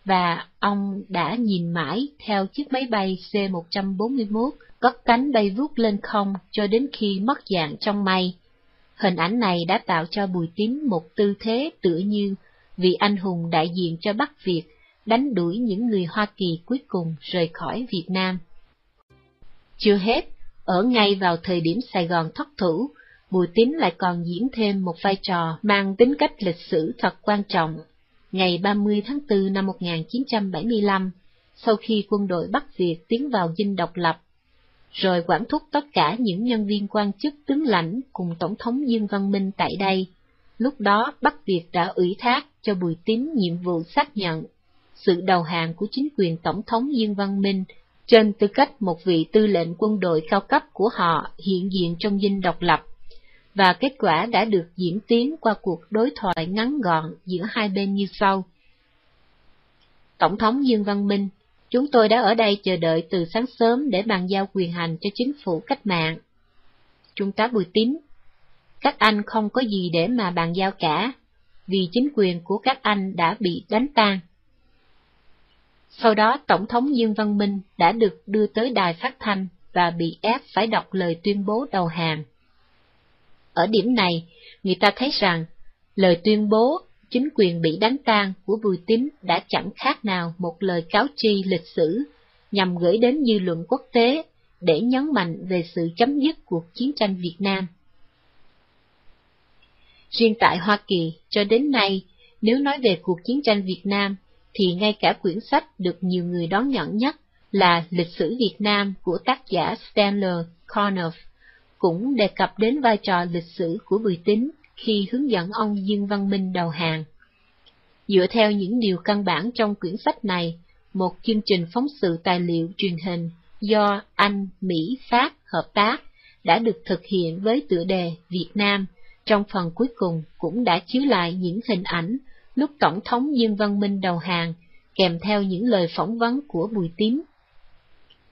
và ông đã nhìn mãi theo chiếc máy bay C-141 cất cánh bay vút lên không cho đến khi mất dạng trong mây. Hình ảnh này đã tạo cho Bùi Tín một tư thế tựa như vị anh hùng đại diện cho Bắc Việt đánh đuổi những người Hoa Kỳ cuối cùng rời khỏi Việt Nam. Chưa hết, ở ngay vào thời điểm Sài Gòn thất thủ, Bùi Tín lại còn diễn thêm một vai trò mang tính cách lịch sử thật quan trọng. Ngày 30 tháng 4 năm 1975, sau khi quân đội Bắc Việt tiến vào dinh độc lập, rồi quản thúc tất cả những nhân viên quan chức tướng lãnh cùng Tổng thống Dương Văn Minh tại đây. Lúc đó Bắc Việt đã ủy thác cho Bùi Tín nhiệm vụ xác nhận sự đầu hàng của chính quyền Tổng thống Dương Văn Minh trên tư cách một vị tư lệnh quân đội cao cấp của họ hiện diện trong dinh độc lập, và kết quả đã được diễn tiến qua cuộc đối thoại ngắn gọn giữa hai bên như sau. Tổng thống Dương Văn Minh, chúng tôi đã ở đây chờ đợi từ sáng sớm để bàn giao quyền hành cho chính phủ cách mạng. Trung tá Bùi Tín, các anh không có gì để mà bàn giao cả, vì chính quyền của các anh đã bị đánh tan. Sau đó Tổng thống Dương Văn Minh đã được đưa tới đài phát thanh và bị ép phải đọc lời tuyên bố đầu hàng. Ở điểm này, người ta thấy rằng lời tuyên bố chính quyền bị đánh tan của Bùi Tín đã chẳng khác nào một lời cáo tri lịch sử nhằm gửi đến dư luận quốc tế để nhấn mạnh về sự chấm dứt cuộc chiến tranh Việt Nam. Riêng tại Hoa Kỳ, cho đến nay, nếu nói về cuộc chiến tranh Việt Nam thì ngay cả quyển sách được nhiều người đón nhận nhất là Lịch sử Việt Nam của tác giả Stanley Cornoff cũng đề cập đến vai trò lịch sử của Bùi Tín khi hướng dẫn ông Dương Văn Minh đầu hàng. Dựa theo những điều căn bản trong quyển sách này, một chương trình phóng sự tài liệu truyền hình do Anh, Mỹ, Pháp hợp tác đã được thực hiện với tựa đề Việt Nam, trong phần cuối cùng cũng đã chiếu lại những hình ảnh lúc Tổng thống Dương Văn Minh đầu hàng, kèm theo những lời phỏng vấn của Bùi Tín.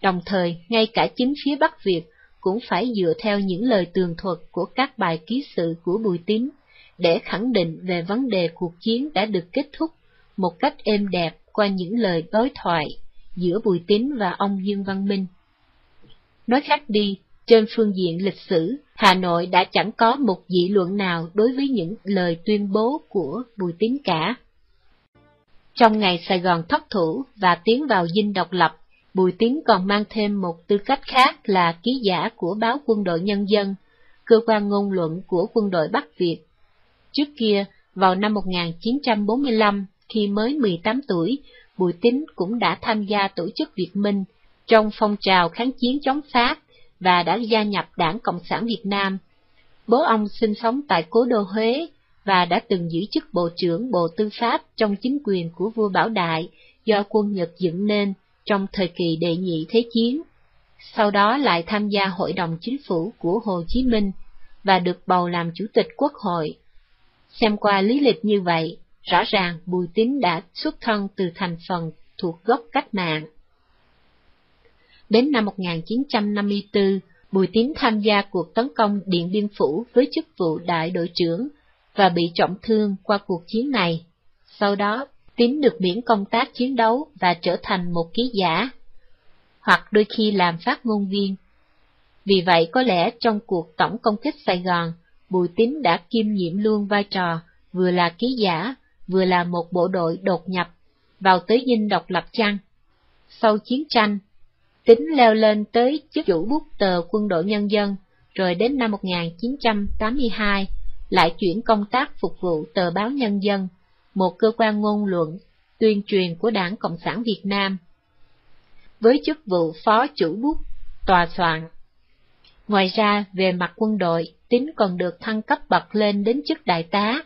Đồng thời, ngay cả chính phía Bắc Việt cũng phải dựa theo những lời tường thuật của các bài ký sự của Bùi Tín để khẳng định về vấn đề cuộc chiến đã được kết thúc một cách êm đẹp qua những lời đối thoại giữa Bùi Tín và ông Dương Văn Minh. Nói khác đi, trên phương diện lịch sử, Hà Nội đã chẳng có một dị luận nào đối với những lời tuyên bố của Bùi Tín cả. Trong ngày Sài Gòn thất thủ và tiến vào dinh độc lập, Bùi Tiến còn mang thêm một tư cách khác là ký giả của báo Quân đội Nhân dân, cơ quan ngôn luận của quân đội Bắc Việt. Trước kia, vào năm 1945, khi mới 18 tuổi, Bùi Tín cũng đã tham gia tổ chức Việt Minh trong phong trào kháng chiến chống Pháp và đã gia nhập Đảng Cộng sản Việt Nam. Bố ông sinh sống tại cố đô Huế và đã từng giữ chức Bộ trưởng Bộ Tư pháp trong chính quyền của vua Bảo Đại do quân Nhật dựng nên trong thời kỳ đệ nhị Thế chiến. Sau đó lại tham gia Hội đồng Chính phủ của Hồ Chí Minh và được bầu làm Chủ tịch Quốc hội. Xem qua lý lịch như vậy, rõ ràng Bùi Tín đã xuất thân từ thành phần thuộc gốc cách mạng. Đến năm 1954, Bùi Tín tham gia cuộc tấn công Điện Biên Phủ với chức vụ đại đội trưởng và bị trọng thương qua cuộc chiến này. Sau đó, Tín được miễn công tác chiến đấu và trở thành một ký giả, hoặc đôi khi làm phát ngôn viên. Vì vậy có lẽ trong cuộc tổng công kích Sài Gòn, Bùi Tín đã kiêm nhiệm luôn vai trò vừa là ký giả, vừa là một bộ đội đột nhập vào tới dinh độc lập chăng. Sau chiến tranh, Tín leo lên tới chức chủ bút tờ quân đội nhân dân, rồi đến năm 1982 lại chuyển công tác phục vụ tờ báo Nhân dân, một cơ quan ngôn luận, tuyên truyền của Đảng Cộng sản Việt Nam. Với chức vụ phó chủ bút, tòa soạn. Ngoài ra, về mặt quân đội, Tính còn được thăng cấp bậc lên đến chức đại tá.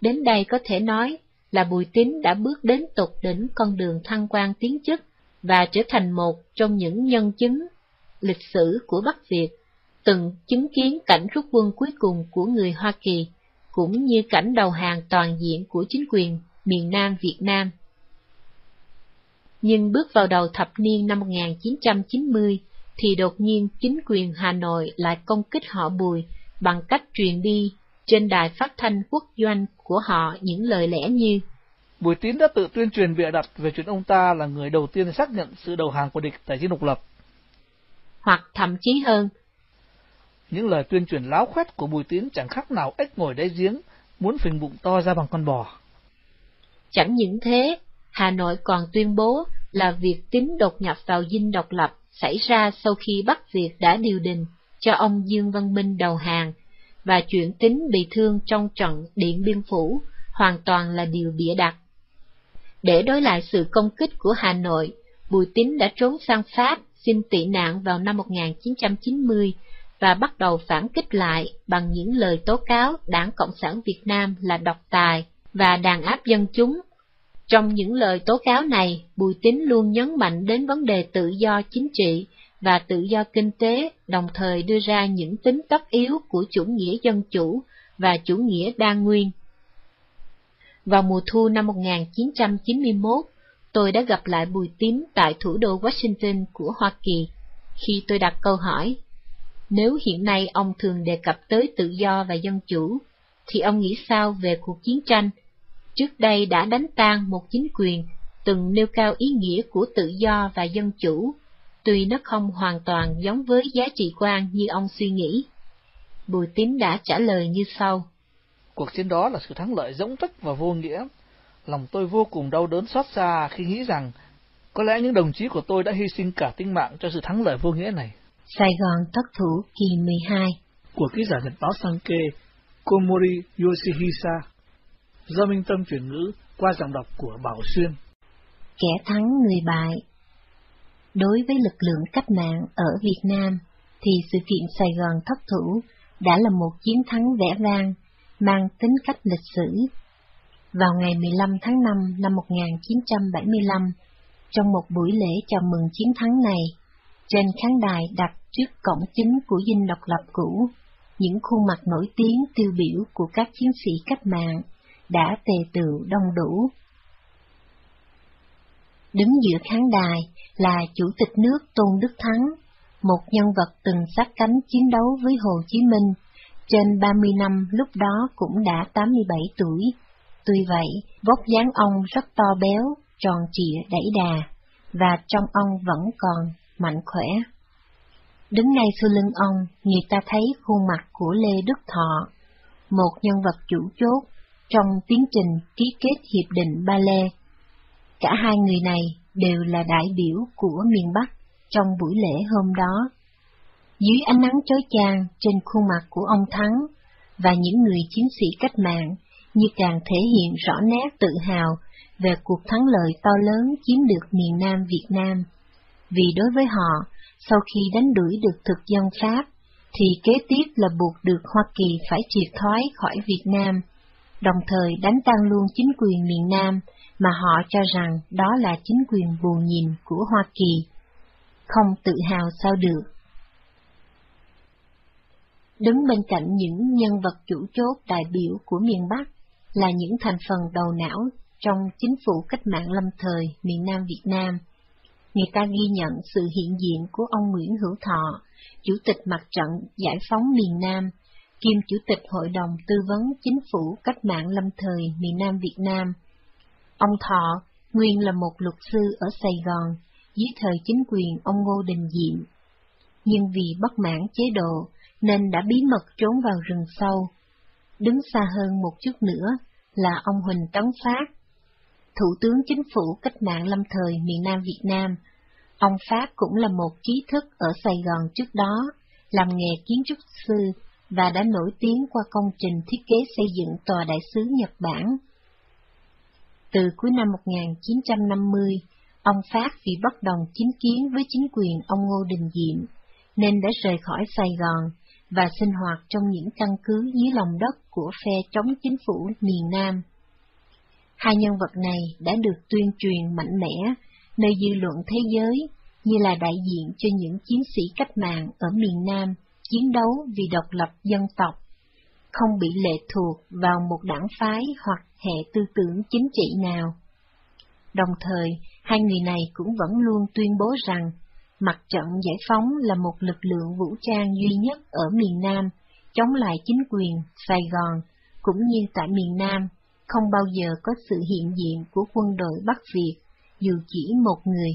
Đến đây có thể nói là Bùi Tín đã bước đến tục đỉnh con đường thăng quan tiến chức và trở thành một trong những nhân chứng lịch sử của Bắc Việt, từng chứng kiến cảnh rút quân cuối cùng của người Hoa Kỳ, cũng như cảnh đầu hàng toàn diện của chính quyền miền Nam Việt Nam. Nhưng bước vào đầu thập niên năm 1990, thì đột nhiên chính quyền Hà Nội lại công kích họ Bùi bằng cách truyền đi trên đài phát thanh quốc doanh của họ những lời lẽ như Bùi Tín đã tự tuyên truyền bịa đặt về chuyện ông ta là người đầu tiên xác nhận sự đầu hàng của địch tại dinh độc lập. Hoặc thậm chí hơn, những lời tuyên truyền láo khoét của Bùi Tiến chẳng khác nào ếch ngồi đáy giếng, muốn phình bụng to ra bằng con bò. Chẳng những thế, Hà Nội còn tuyên bố là việc Tín đột nhập vào dinh độc lập xảy ra sau khi Bắc Việt đã điều đình cho ông Dương Văn Minh đầu hàng, và chuyện Tín bị thương trong trận Điện Biên Phủ hoàn toàn là điều bịa đặt. Để đối lại sự công kích của Hà Nội, Bùi Tín đã trốn sang Pháp xin tị nạn vào năm 1990 và bắt đầu phản kích lại bằng những lời tố cáo Đảng Cộng sản Việt Nam là độc tài và đàn áp dân chúng. Trong những lời tố cáo này, Bùi Tín luôn nhấn mạnh đến vấn đề tự do chính trị và tự do kinh tế, đồng thời đưa ra những tính tất yếu của chủ nghĩa dân chủ và chủ nghĩa đa nguyên. Vào mùa thu năm 1991, tôi đã gặp lại Bùi Tín tại thủ đô Washington của Hoa Kỳ. Khi tôi đặt câu hỏi, nếu hiện nay ông thường đề cập tới tự do và dân chủ, thì ông nghĩ sao về cuộc chiến tranh? Trước đây đã đánh tan một chính quyền từng nêu cao ý nghĩa của tự do và dân chủ, tuy nó không hoàn toàn giống với giá trị quan như ông suy nghĩ. Bùi Tín đã trả lời như sau. Cuộc chiến đó là sự thắng lợi rỗng tích và vô nghĩa. Lòng tôi vô cùng đau đớn xót xa khi nghĩ rằng có lẽ những đồng chí của tôi đã hy sinh cả tính mạng cho sự thắng lợi vô nghĩa này. Sài Gòn thất thủ kỳ 12 của ký giả nhật báo Sankei Komori Yoshihisa do Minh Tâm chuyển ngữ qua giọng đọc của Bảo Xuyên. Kẻ thắng người bại Đối với lực lượng cách mạng ở Việt Nam, thì sự kiện Sài Gòn thất thủ đã là một chiến thắng vẻ vang, mang tính cách lịch sử. Vào ngày 15 tháng 5 năm 1975, trong một buổi lễ chào mừng chiến thắng này, trên khán đài đặt trước cổng chính của dinh độc lập cũ, những khuôn mặt nổi tiếng tiêu biểu của các chiến sĩ cách mạng đã tề tựu đông đủ. Đứng giữa khán đài là Chủ tịch nước Tôn Đức Thắng, một nhân vật từng sát cánh chiến đấu với Hồ Chí Minh, trên 30 năm lúc đó cũng đã 87 tuổi. Tuy vậy, vóc dáng ông rất to béo, tròn trịa đẩy đà, và trong ông vẫn còn mạnh khỏe. Đứng ngay sau lưng ông, người ta thấy khuôn mặt của Lê Đức Thọ, một nhân vật chủ chốt trong tiến trình ký kết Hiệp định Ba Lê. Cả hai người này đều là đại biểu của miền Bắc trong buổi lễ hôm đó. Dưới ánh nắng chói chang trên khuôn mặt của ông Thắng và những người chiến sĩ cách mạng như càng thể hiện rõ nét tự hào về cuộc thắng lợi to lớn chiếm được miền Nam Việt Nam. Vì đối với họ, sau khi đánh đuổi được thực dân Pháp, thì kế tiếp là buộc được Hoa Kỳ phải triệt thoái khỏi Việt Nam, đồng thời đánh tan luôn chính quyền miền Nam mà họ cho rằng đó là chính quyền bù nhìn của Hoa Kỳ. Không tự hào sao được. Đứng bên cạnh những nhân vật chủ chốt đại biểu của miền Bắc là những thành phần đầu não trong chính phủ cách mạng lâm thời miền Nam Việt Nam người ta ghi nhận sự hiện diện của ông Nguyễn Hữu Thọ, Chủ tịch Mặt trận Giải phóng miền Nam, kiêm Chủ tịch Hội đồng Tư vấn Chính phủ Cách mạng Lâm thời miền Nam Việt Nam. Ông Thọ nguyên là một luật sư ở Sài Gòn, dưới thời chính quyền ông Ngô Đình Diệm. Nhưng vì bất mãn chế độ nên đã bí mật trốn vào rừng sâu. Đứng xa hơn một chút nữa là ông Huỳnh Tấn Phát, Thủ tướng Chính phủ Cách mạng lâm thời miền Nam Việt Nam. Ông Pháp cũng là một trí thức ở Sài Gòn trước đó, làm nghề kiến trúc sư và đã nổi tiếng qua công trình thiết kế xây dựng tòa đại sứ Nhật Bản. Từ cuối năm 1950, ông Pháp vì bất đồng chính kiến với chính quyền ông Ngô Đình Diệm, nên đã rời khỏi Sài Gòn và sinh hoạt trong những căn cứ dưới lòng đất của phe chống chính phủ miền Nam. Hai nhân vật này đã được tuyên truyền mạnh mẽ nơi dư luận thế giới như là đại diện cho những chiến sĩ cách mạng ở miền Nam chiến đấu vì độc lập dân tộc, không bị lệ thuộc vào một đảng phái hoặc hệ tư tưởng chính trị nào. Đồng thời, hai người này cũng vẫn luôn tuyên bố rằng mặt trận giải phóng là một lực lượng vũ trang duy nhất ở miền Nam, chống lại chính quyền Sài Gòn, cũng như tại miền Nam, không bao giờ có sự hiện diện của quân đội Bắc Việt, dù chỉ một người.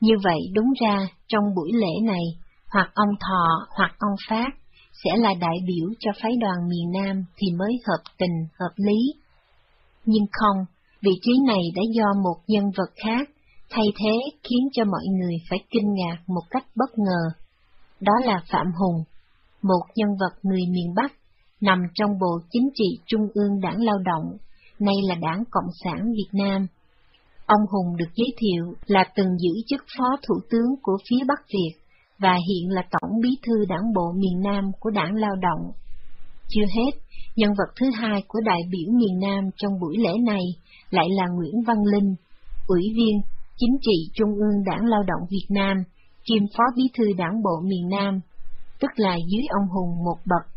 Như vậy đúng ra, trong buổi lễ này, hoặc ông Thọ hoặc ông Phát sẽ là đại biểu cho phái đoàn miền Nam thì mới hợp tình, hợp lý. Nhưng không, vị trí này đã do một nhân vật khác thay thế khiến cho mọi người phải kinh ngạc một cách bất ngờ. Đó là Phạm Hùng, một nhân vật người miền Bắc, nằm trong Bộ Chính trị Trung ương Đảng Lao động, nay là Đảng Cộng sản Việt Nam. Ông Hùng được giới thiệu là từng giữ chức Phó Thủ tướng của phía Bắc Việt và hiện là Tổng Bí thư Đảng Bộ miền Nam của Đảng Lao động. Chưa hết, nhân vật thứ hai của đại biểu miền Nam trong buổi lễ này lại là Nguyễn Văn Linh, Ủy viên Chính trị Trung ương Đảng Lao động Việt Nam, kiêm Phó Bí thư Đảng Bộ miền Nam, tức là dưới ông Hùng một bậc.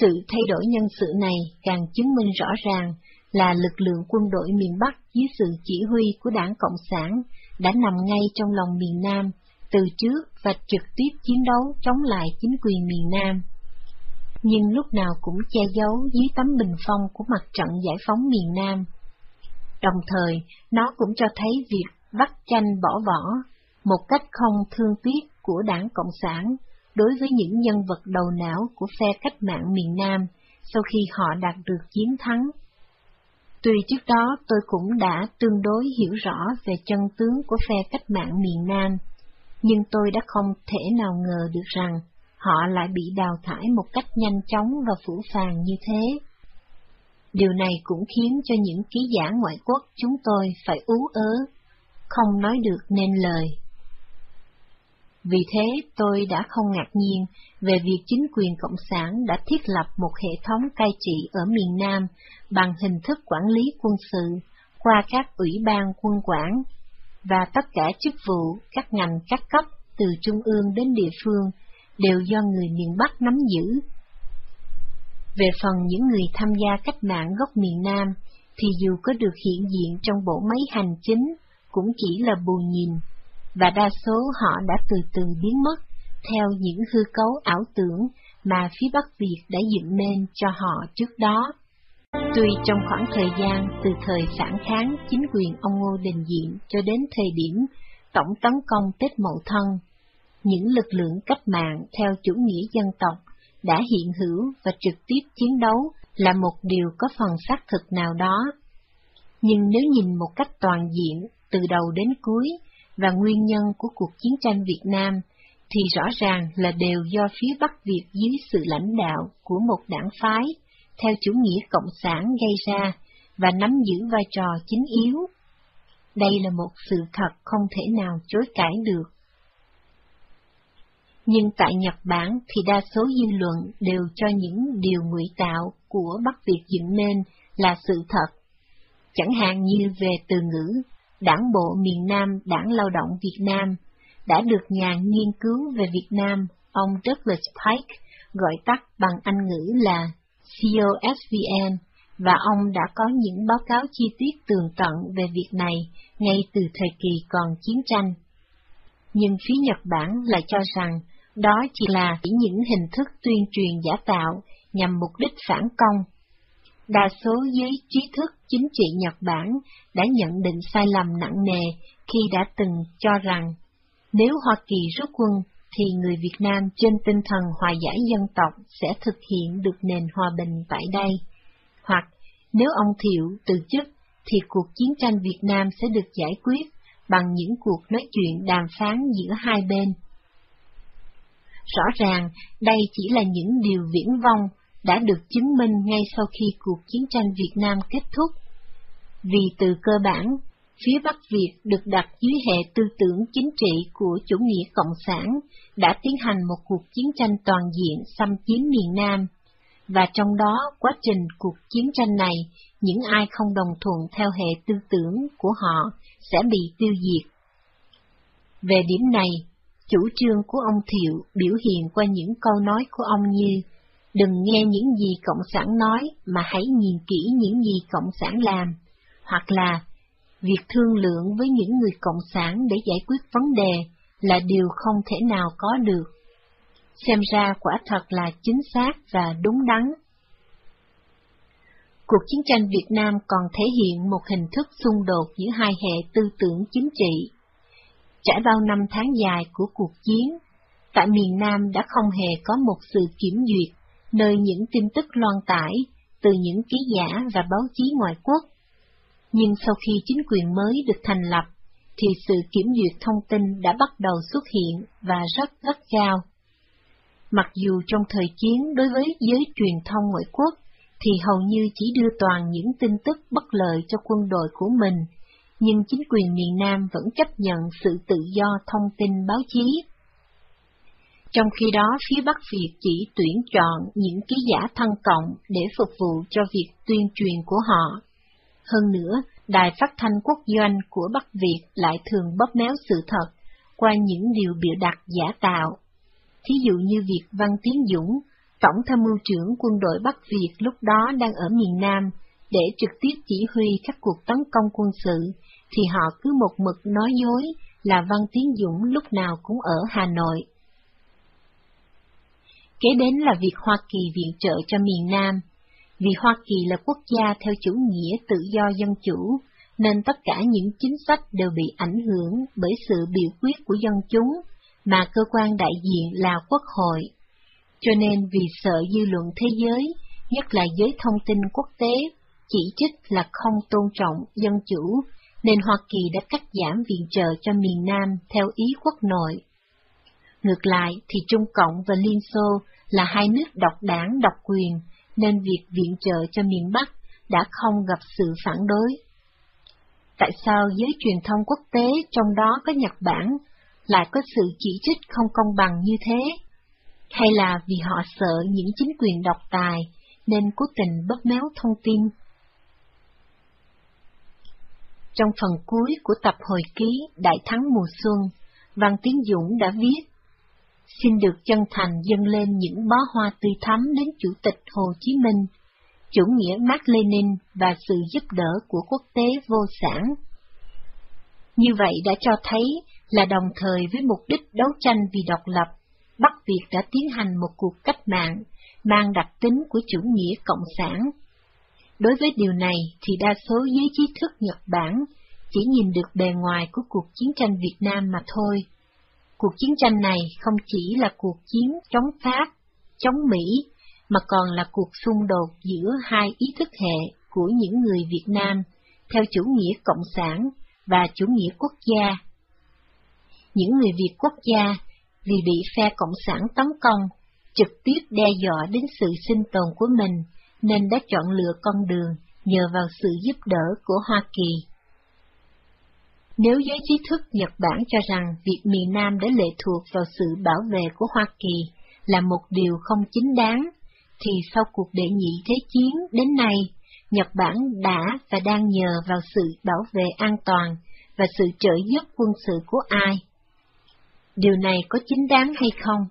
Sự thay đổi nhân sự này càng chứng minh rõ ràng là lực lượng quân đội miền Bắc dưới sự chỉ huy của Đảng Cộng sản đã nằm ngay trong lòng miền Nam từ trước và trực tiếp chiến đấu chống lại chính quyền miền Nam. Nhưng lúc nào cũng che giấu dưới tấm bình phong của mặt trận giải phóng miền Nam. Đồng thời, nó cũng cho thấy việc bắt tranh bỏ vỏ, một cách không thương tiếc của đảng Cộng sản đối với những nhân vật đầu não của phe cách mạng miền Nam sau khi họ đạt được chiến thắng Tuy trước đó tôi cũng đã tương đối hiểu rõ về chân tướng của phe cách mạng miền Nam, nhưng tôi đã không thể nào ngờ được rằng họ lại bị đào thải một cách nhanh chóng và phủ phàng như thế. Điều này cũng khiến cho những ký giả ngoại quốc chúng tôi phải ú ớ, không nói được nên lời. Vì thế tôi đã không ngạc nhiên về việc chính quyền Cộng sản đã thiết lập một hệ thống cai trị ở miền Nam bằng hình thức quản lý quân sự qua các ủy ban quân quản, và tất cả chức vụ các ngành các cấp từ trung ương đến địa phương đều do người miền Bắc nắm giữ. Về phần những người tham gia cách mạng gốc miền Nam, thì dù có được hiện diện trong bộ máy hành chính, cũng chỉ là bù nhìn và đa số họ đã từ từ biến mất theo những hư cấu ảo tưởng mà phía Bắc Việt đã dựng nên cho họ trước đó. Tuy trong khoảng thời gian từ thời phản kháng chính quyền ông Ngô Đình Diệm cho đến thời điểm tổng tấn công Tết Mậu Thân, những lực lượng cách mạng theo chủ nghĩa dân tộc đã hiện hữu và trực tiếp chiến đấu là một điều có phần xác thực nào đó. Nhưng nếu nhìn một cách toàn diện, từ đầu đến cuối, và nguyên nhân của cuộc chiến tranh Việt Nam thì rõ ràng là đều do phía Bắc Việt dưới sự lãnh đạo của một đảng phái, theo chủ nghĩa cộng sản gây ra và nắm giữ vai trò chính yếu. Đây là một sự thật không thể nào chối cãi được. Nhưng tại Nhật Bản thì đa số dư luận đều cho những điều ngụy tạo của Bắc Việt dựng nên là sự thật. Chẳng hạn như về từ ngữ Đảng bộ miền Nam Đảng Lao động Việt Nam đã được nhà nghiên cứu về Việt Nam, ông Douglas Pike, gọi tắt bằng Anh ngữ là COSVN, và ông đã có những báo cáo chi tiết tường tận về việc này ngay từ thời kỳ còn chiến tranh. Nhưng phía Nhật Bản lại cho rằng đó chỉ là chỉ những hình thức tuyên truyền giả tạo nhằm mục đích phản công Đa số giới trí thức chính trị Nhật Bản đã nhận định sai lầm nặng nề khi đã từng cho rằng nếu Hoa Kỳ rút quân thì người Việt Nam trên tinh thần hòa giải dân tộc sẽ thực hiện được nền hòa bình tại đây. Hoặc nếu ông Thiệu từ chức thì cuộc chiến tranh Việt Nam sẽ được giải quyết bằng những cuộc nói chuyện đàm phán giữa hai bên. Rõ ràng, đây chỉ là những điều viễn vông đã được chứng minh ngay sau khi cuộc chiến tranh Việt Nam kết thúc. Vì từ cơ bản, phía Bắc Việt được đặt dưới hệ tư tưởng chính trị của chủ nghĩa cộng sản đã tiến hành một cuộc chiến tranh toàn diện xâm chiếm miền Nam, và trong đó quá trình cuộc chiến tranh này, những ai không đồng thuận theo hệ tư tưởng của họ sẽ bị tiêu diệt. Về điểm này, chủ trương của ông Thiệu biểu hiện qua những câu nói của ông như Đừng nghe những gì Cộng sản nói mà hãy nhìn kỹ những gì Cộng sản làm, hoặc là việc thương lượng với những người Cộng sản để giải quyết vấn đề là điều không thể nào có được. Xem ra quả thật là chính xác và đúng đắn. Cuộc chiến tranh Việt Nam còn thể hiện một hình thức xung đột giữa hai hệ tư tưởng chính trị. Trải bao năm tháng dài của cuộc chiến, tại miền Nam đã không hề có một sự kiểm duyệt nơi những tin tức loan tải từ những ký giả và báo chí ngoại quốc. Nhưng sau khi chính quyền mới được thành lập, thì sự kiểm duyệt thông tin đã bắt đầu xuất hiện và rất gắt gao. Mặc dù trong thời chiến đối với giới truyền thông ngoại quốc, thì hầu như chỉ đưa toàn những tin tức bất lợi cho quân đội của mình, nhưng chính quyền miền Nam vẫn chấp nhận sự tự do thông tin báo chí. Trong khi đó, phía Bắc Việt chỉ tuyển chọn những ký giả thân cộng để phục vụ cho việc tuyên truyền của họ. Hơn nữa, đài phát thanh quốc doanh của Bắc Việt lại thường bóp méo sự thật qua những điều biểu đặt giả tạo. Thí dụ như việc Văn Tiến Dũng, Tổng tham mưu trưởng quân đội Bắc Việt lúc đó đang ở miền Nam, để trực tiếp chỉ huy các cuộc tấn công quân sự, thì họ cứ một mực nói dối là Văn Tiến Dũng lúc nào cũng ở Hà Nội. Kế đến là việc Hoa Kỳ viện trợ cho miền Nam. Vì Hoa Kỳ là quốc gia theo chủ nghĩa tự do dân chủ, nên tất cả những chính sách đều bị ảnh hưởng bởi sự biểu quyết của dân chúng, mà cơ quan đại diện là quốc hội. Cho nên vì sợ dư luận thế giới, nhất là giới thông tin quốc tế, chỉ trích là không tôn trọng dân chủ, nên Hoa Kỳ đã cắt giảm viện trợ cho miền Nam theo ý quốc nội. Ngược lại thì Trung Cộng và Liên Xô là hai nước độc đảng độc quyền, nên việc viện trợ cho miền Bắc đã không gặp sự phản đối. Tại sao giới truyền thông quốc tế trong đó có Nhật Bản lại có sự chỉ trích không công bằng như thế? Hay là vì họ sợ những chính quyền độc tài nên cố tình bóp méo thông tin? Trong phần cuối của tập hồi ký Đại thắng mùa xuân, Văn Tiến Dũng đã viết xin được chân thành dâng lên những bó hoa tươi thắm đến Chủ tịch Hồ Chí Minh, chủ nghĩa Mark Lenin và sự giúp đỡ của quốc tế vô sản. Như vậy đã cho thấy là đồng thời với mục đích đấu tranh vì độc lập, Bắc Việt đã tiến hành một cuộc cách mạng mang đặc tính của chủ nghĩa cộng sản. Đối với điều này thì đa số giới trí thức Nhật Bản chỉ nhìn được bề ngoài của cuộc chiến tranh Việt Nam mà thôi Cuộc chiến tranh này không chỉ là cuộc chiến chống Pháp, chống Mỹ, mà còn là cuộc xung đột giữa hai ý thức hệ của những người Việt Nam theo chủ nghĩa cộng sản và chủ nghĩa quốc gia. Những người Việt quốc gia vì bị phe cộng sản tấn công, trực tiếp đe dọa đến sự sinh tồn của mình, nên đã chọn lựa con đường nhờ vào sự giúp đỡ của Hoa Kỳ. Nếu giới trí thức Nhật Bản cho rằng việc miền Nam đã lệ thuộc vào sự bảo vệ của Hoa Kỳ là một điều không chính đáng, thì sau cuộc đệ nhị thế chiến đến nay, Nhật Bản đã và đang nhờ vào sự bảo vệ an toàn và sự trợ giúp quân sự của ai? Điều này có chính đáng hay không?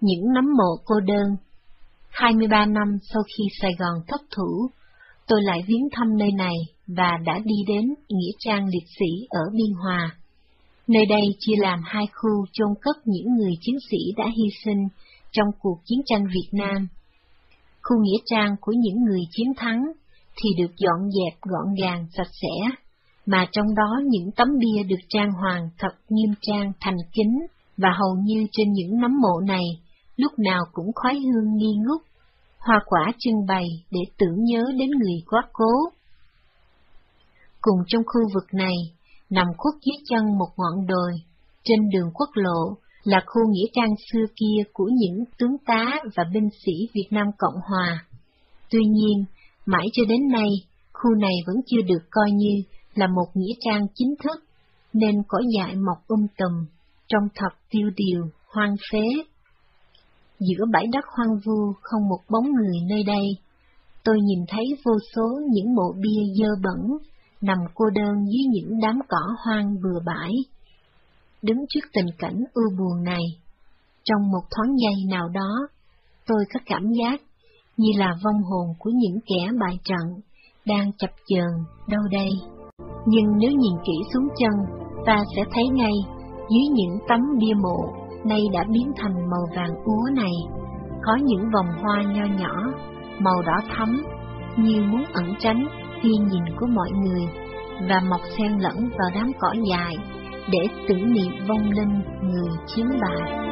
Những nấm mộ cô đơn 23 năm sau khi Sài Gòn thất thủ, tôi lại viếng thăm nơi này và đã đi đến Nghĩa trang liệt sĩ ở Biên Hòa. Nơi đây chia làm hai khu chôn cất những người chiến sĩ đã hy sinh trong cuộc chiến tranh Việt Nam. Khu Nghĩa trang của những người chiến thắng thì được dọn dẹp gọn gàng sạch sẽ, mà trong đó những tấm bia được trang hoàng thật nghiêm trang thành kính, và hầu như trên những nấm mộ này lúc nào cũng khói hương nghi ngút, hoa quả trưng bày để tưởng nhớ đến người quá cố Cùng trong khu vực này, nằm khuất dưới chân một ngọn đồi, trên đường quốc lộ là khu nghĩa trang xưa kia của những tướng tá và binh sĩ Việt Nam Cộng Hòa. Tuy nhiên, mãi cho đến nay, khu này vẫn chưa được coi như là một nghĩa trang chính thức, nên cỏ dại mọc um tùm, trong thập tiêu điều, hoang phế. Giữa bãi đất hoang vu không một bóng người nơi đây, tôi nhìn thấy vô số những mộ bia dơ bẩn, nằm cô đơn dưới những đám cỏ hoang bừa bãi. Đứng trước tình cảnh ưu buồn này, trong một thoáng giây nào đó, tôi có cảm giác như là vong hồn của những kẻ bại trận đang chập chờn đâu đây. Nhưng nếu nhìn kỹ xuống chân, ta sẽ thấy ngay dưới những tấm bia mộ nay đã biến thành màu vàng úa này, có những vòng hoa nho nhỏ, màu đỏ thắm, như muốn ẩn tránh khi nhìn của mọi người, và mọc xen lẫn vào đám cỏ dài, để tưởng niệm vong linh người chiến bại.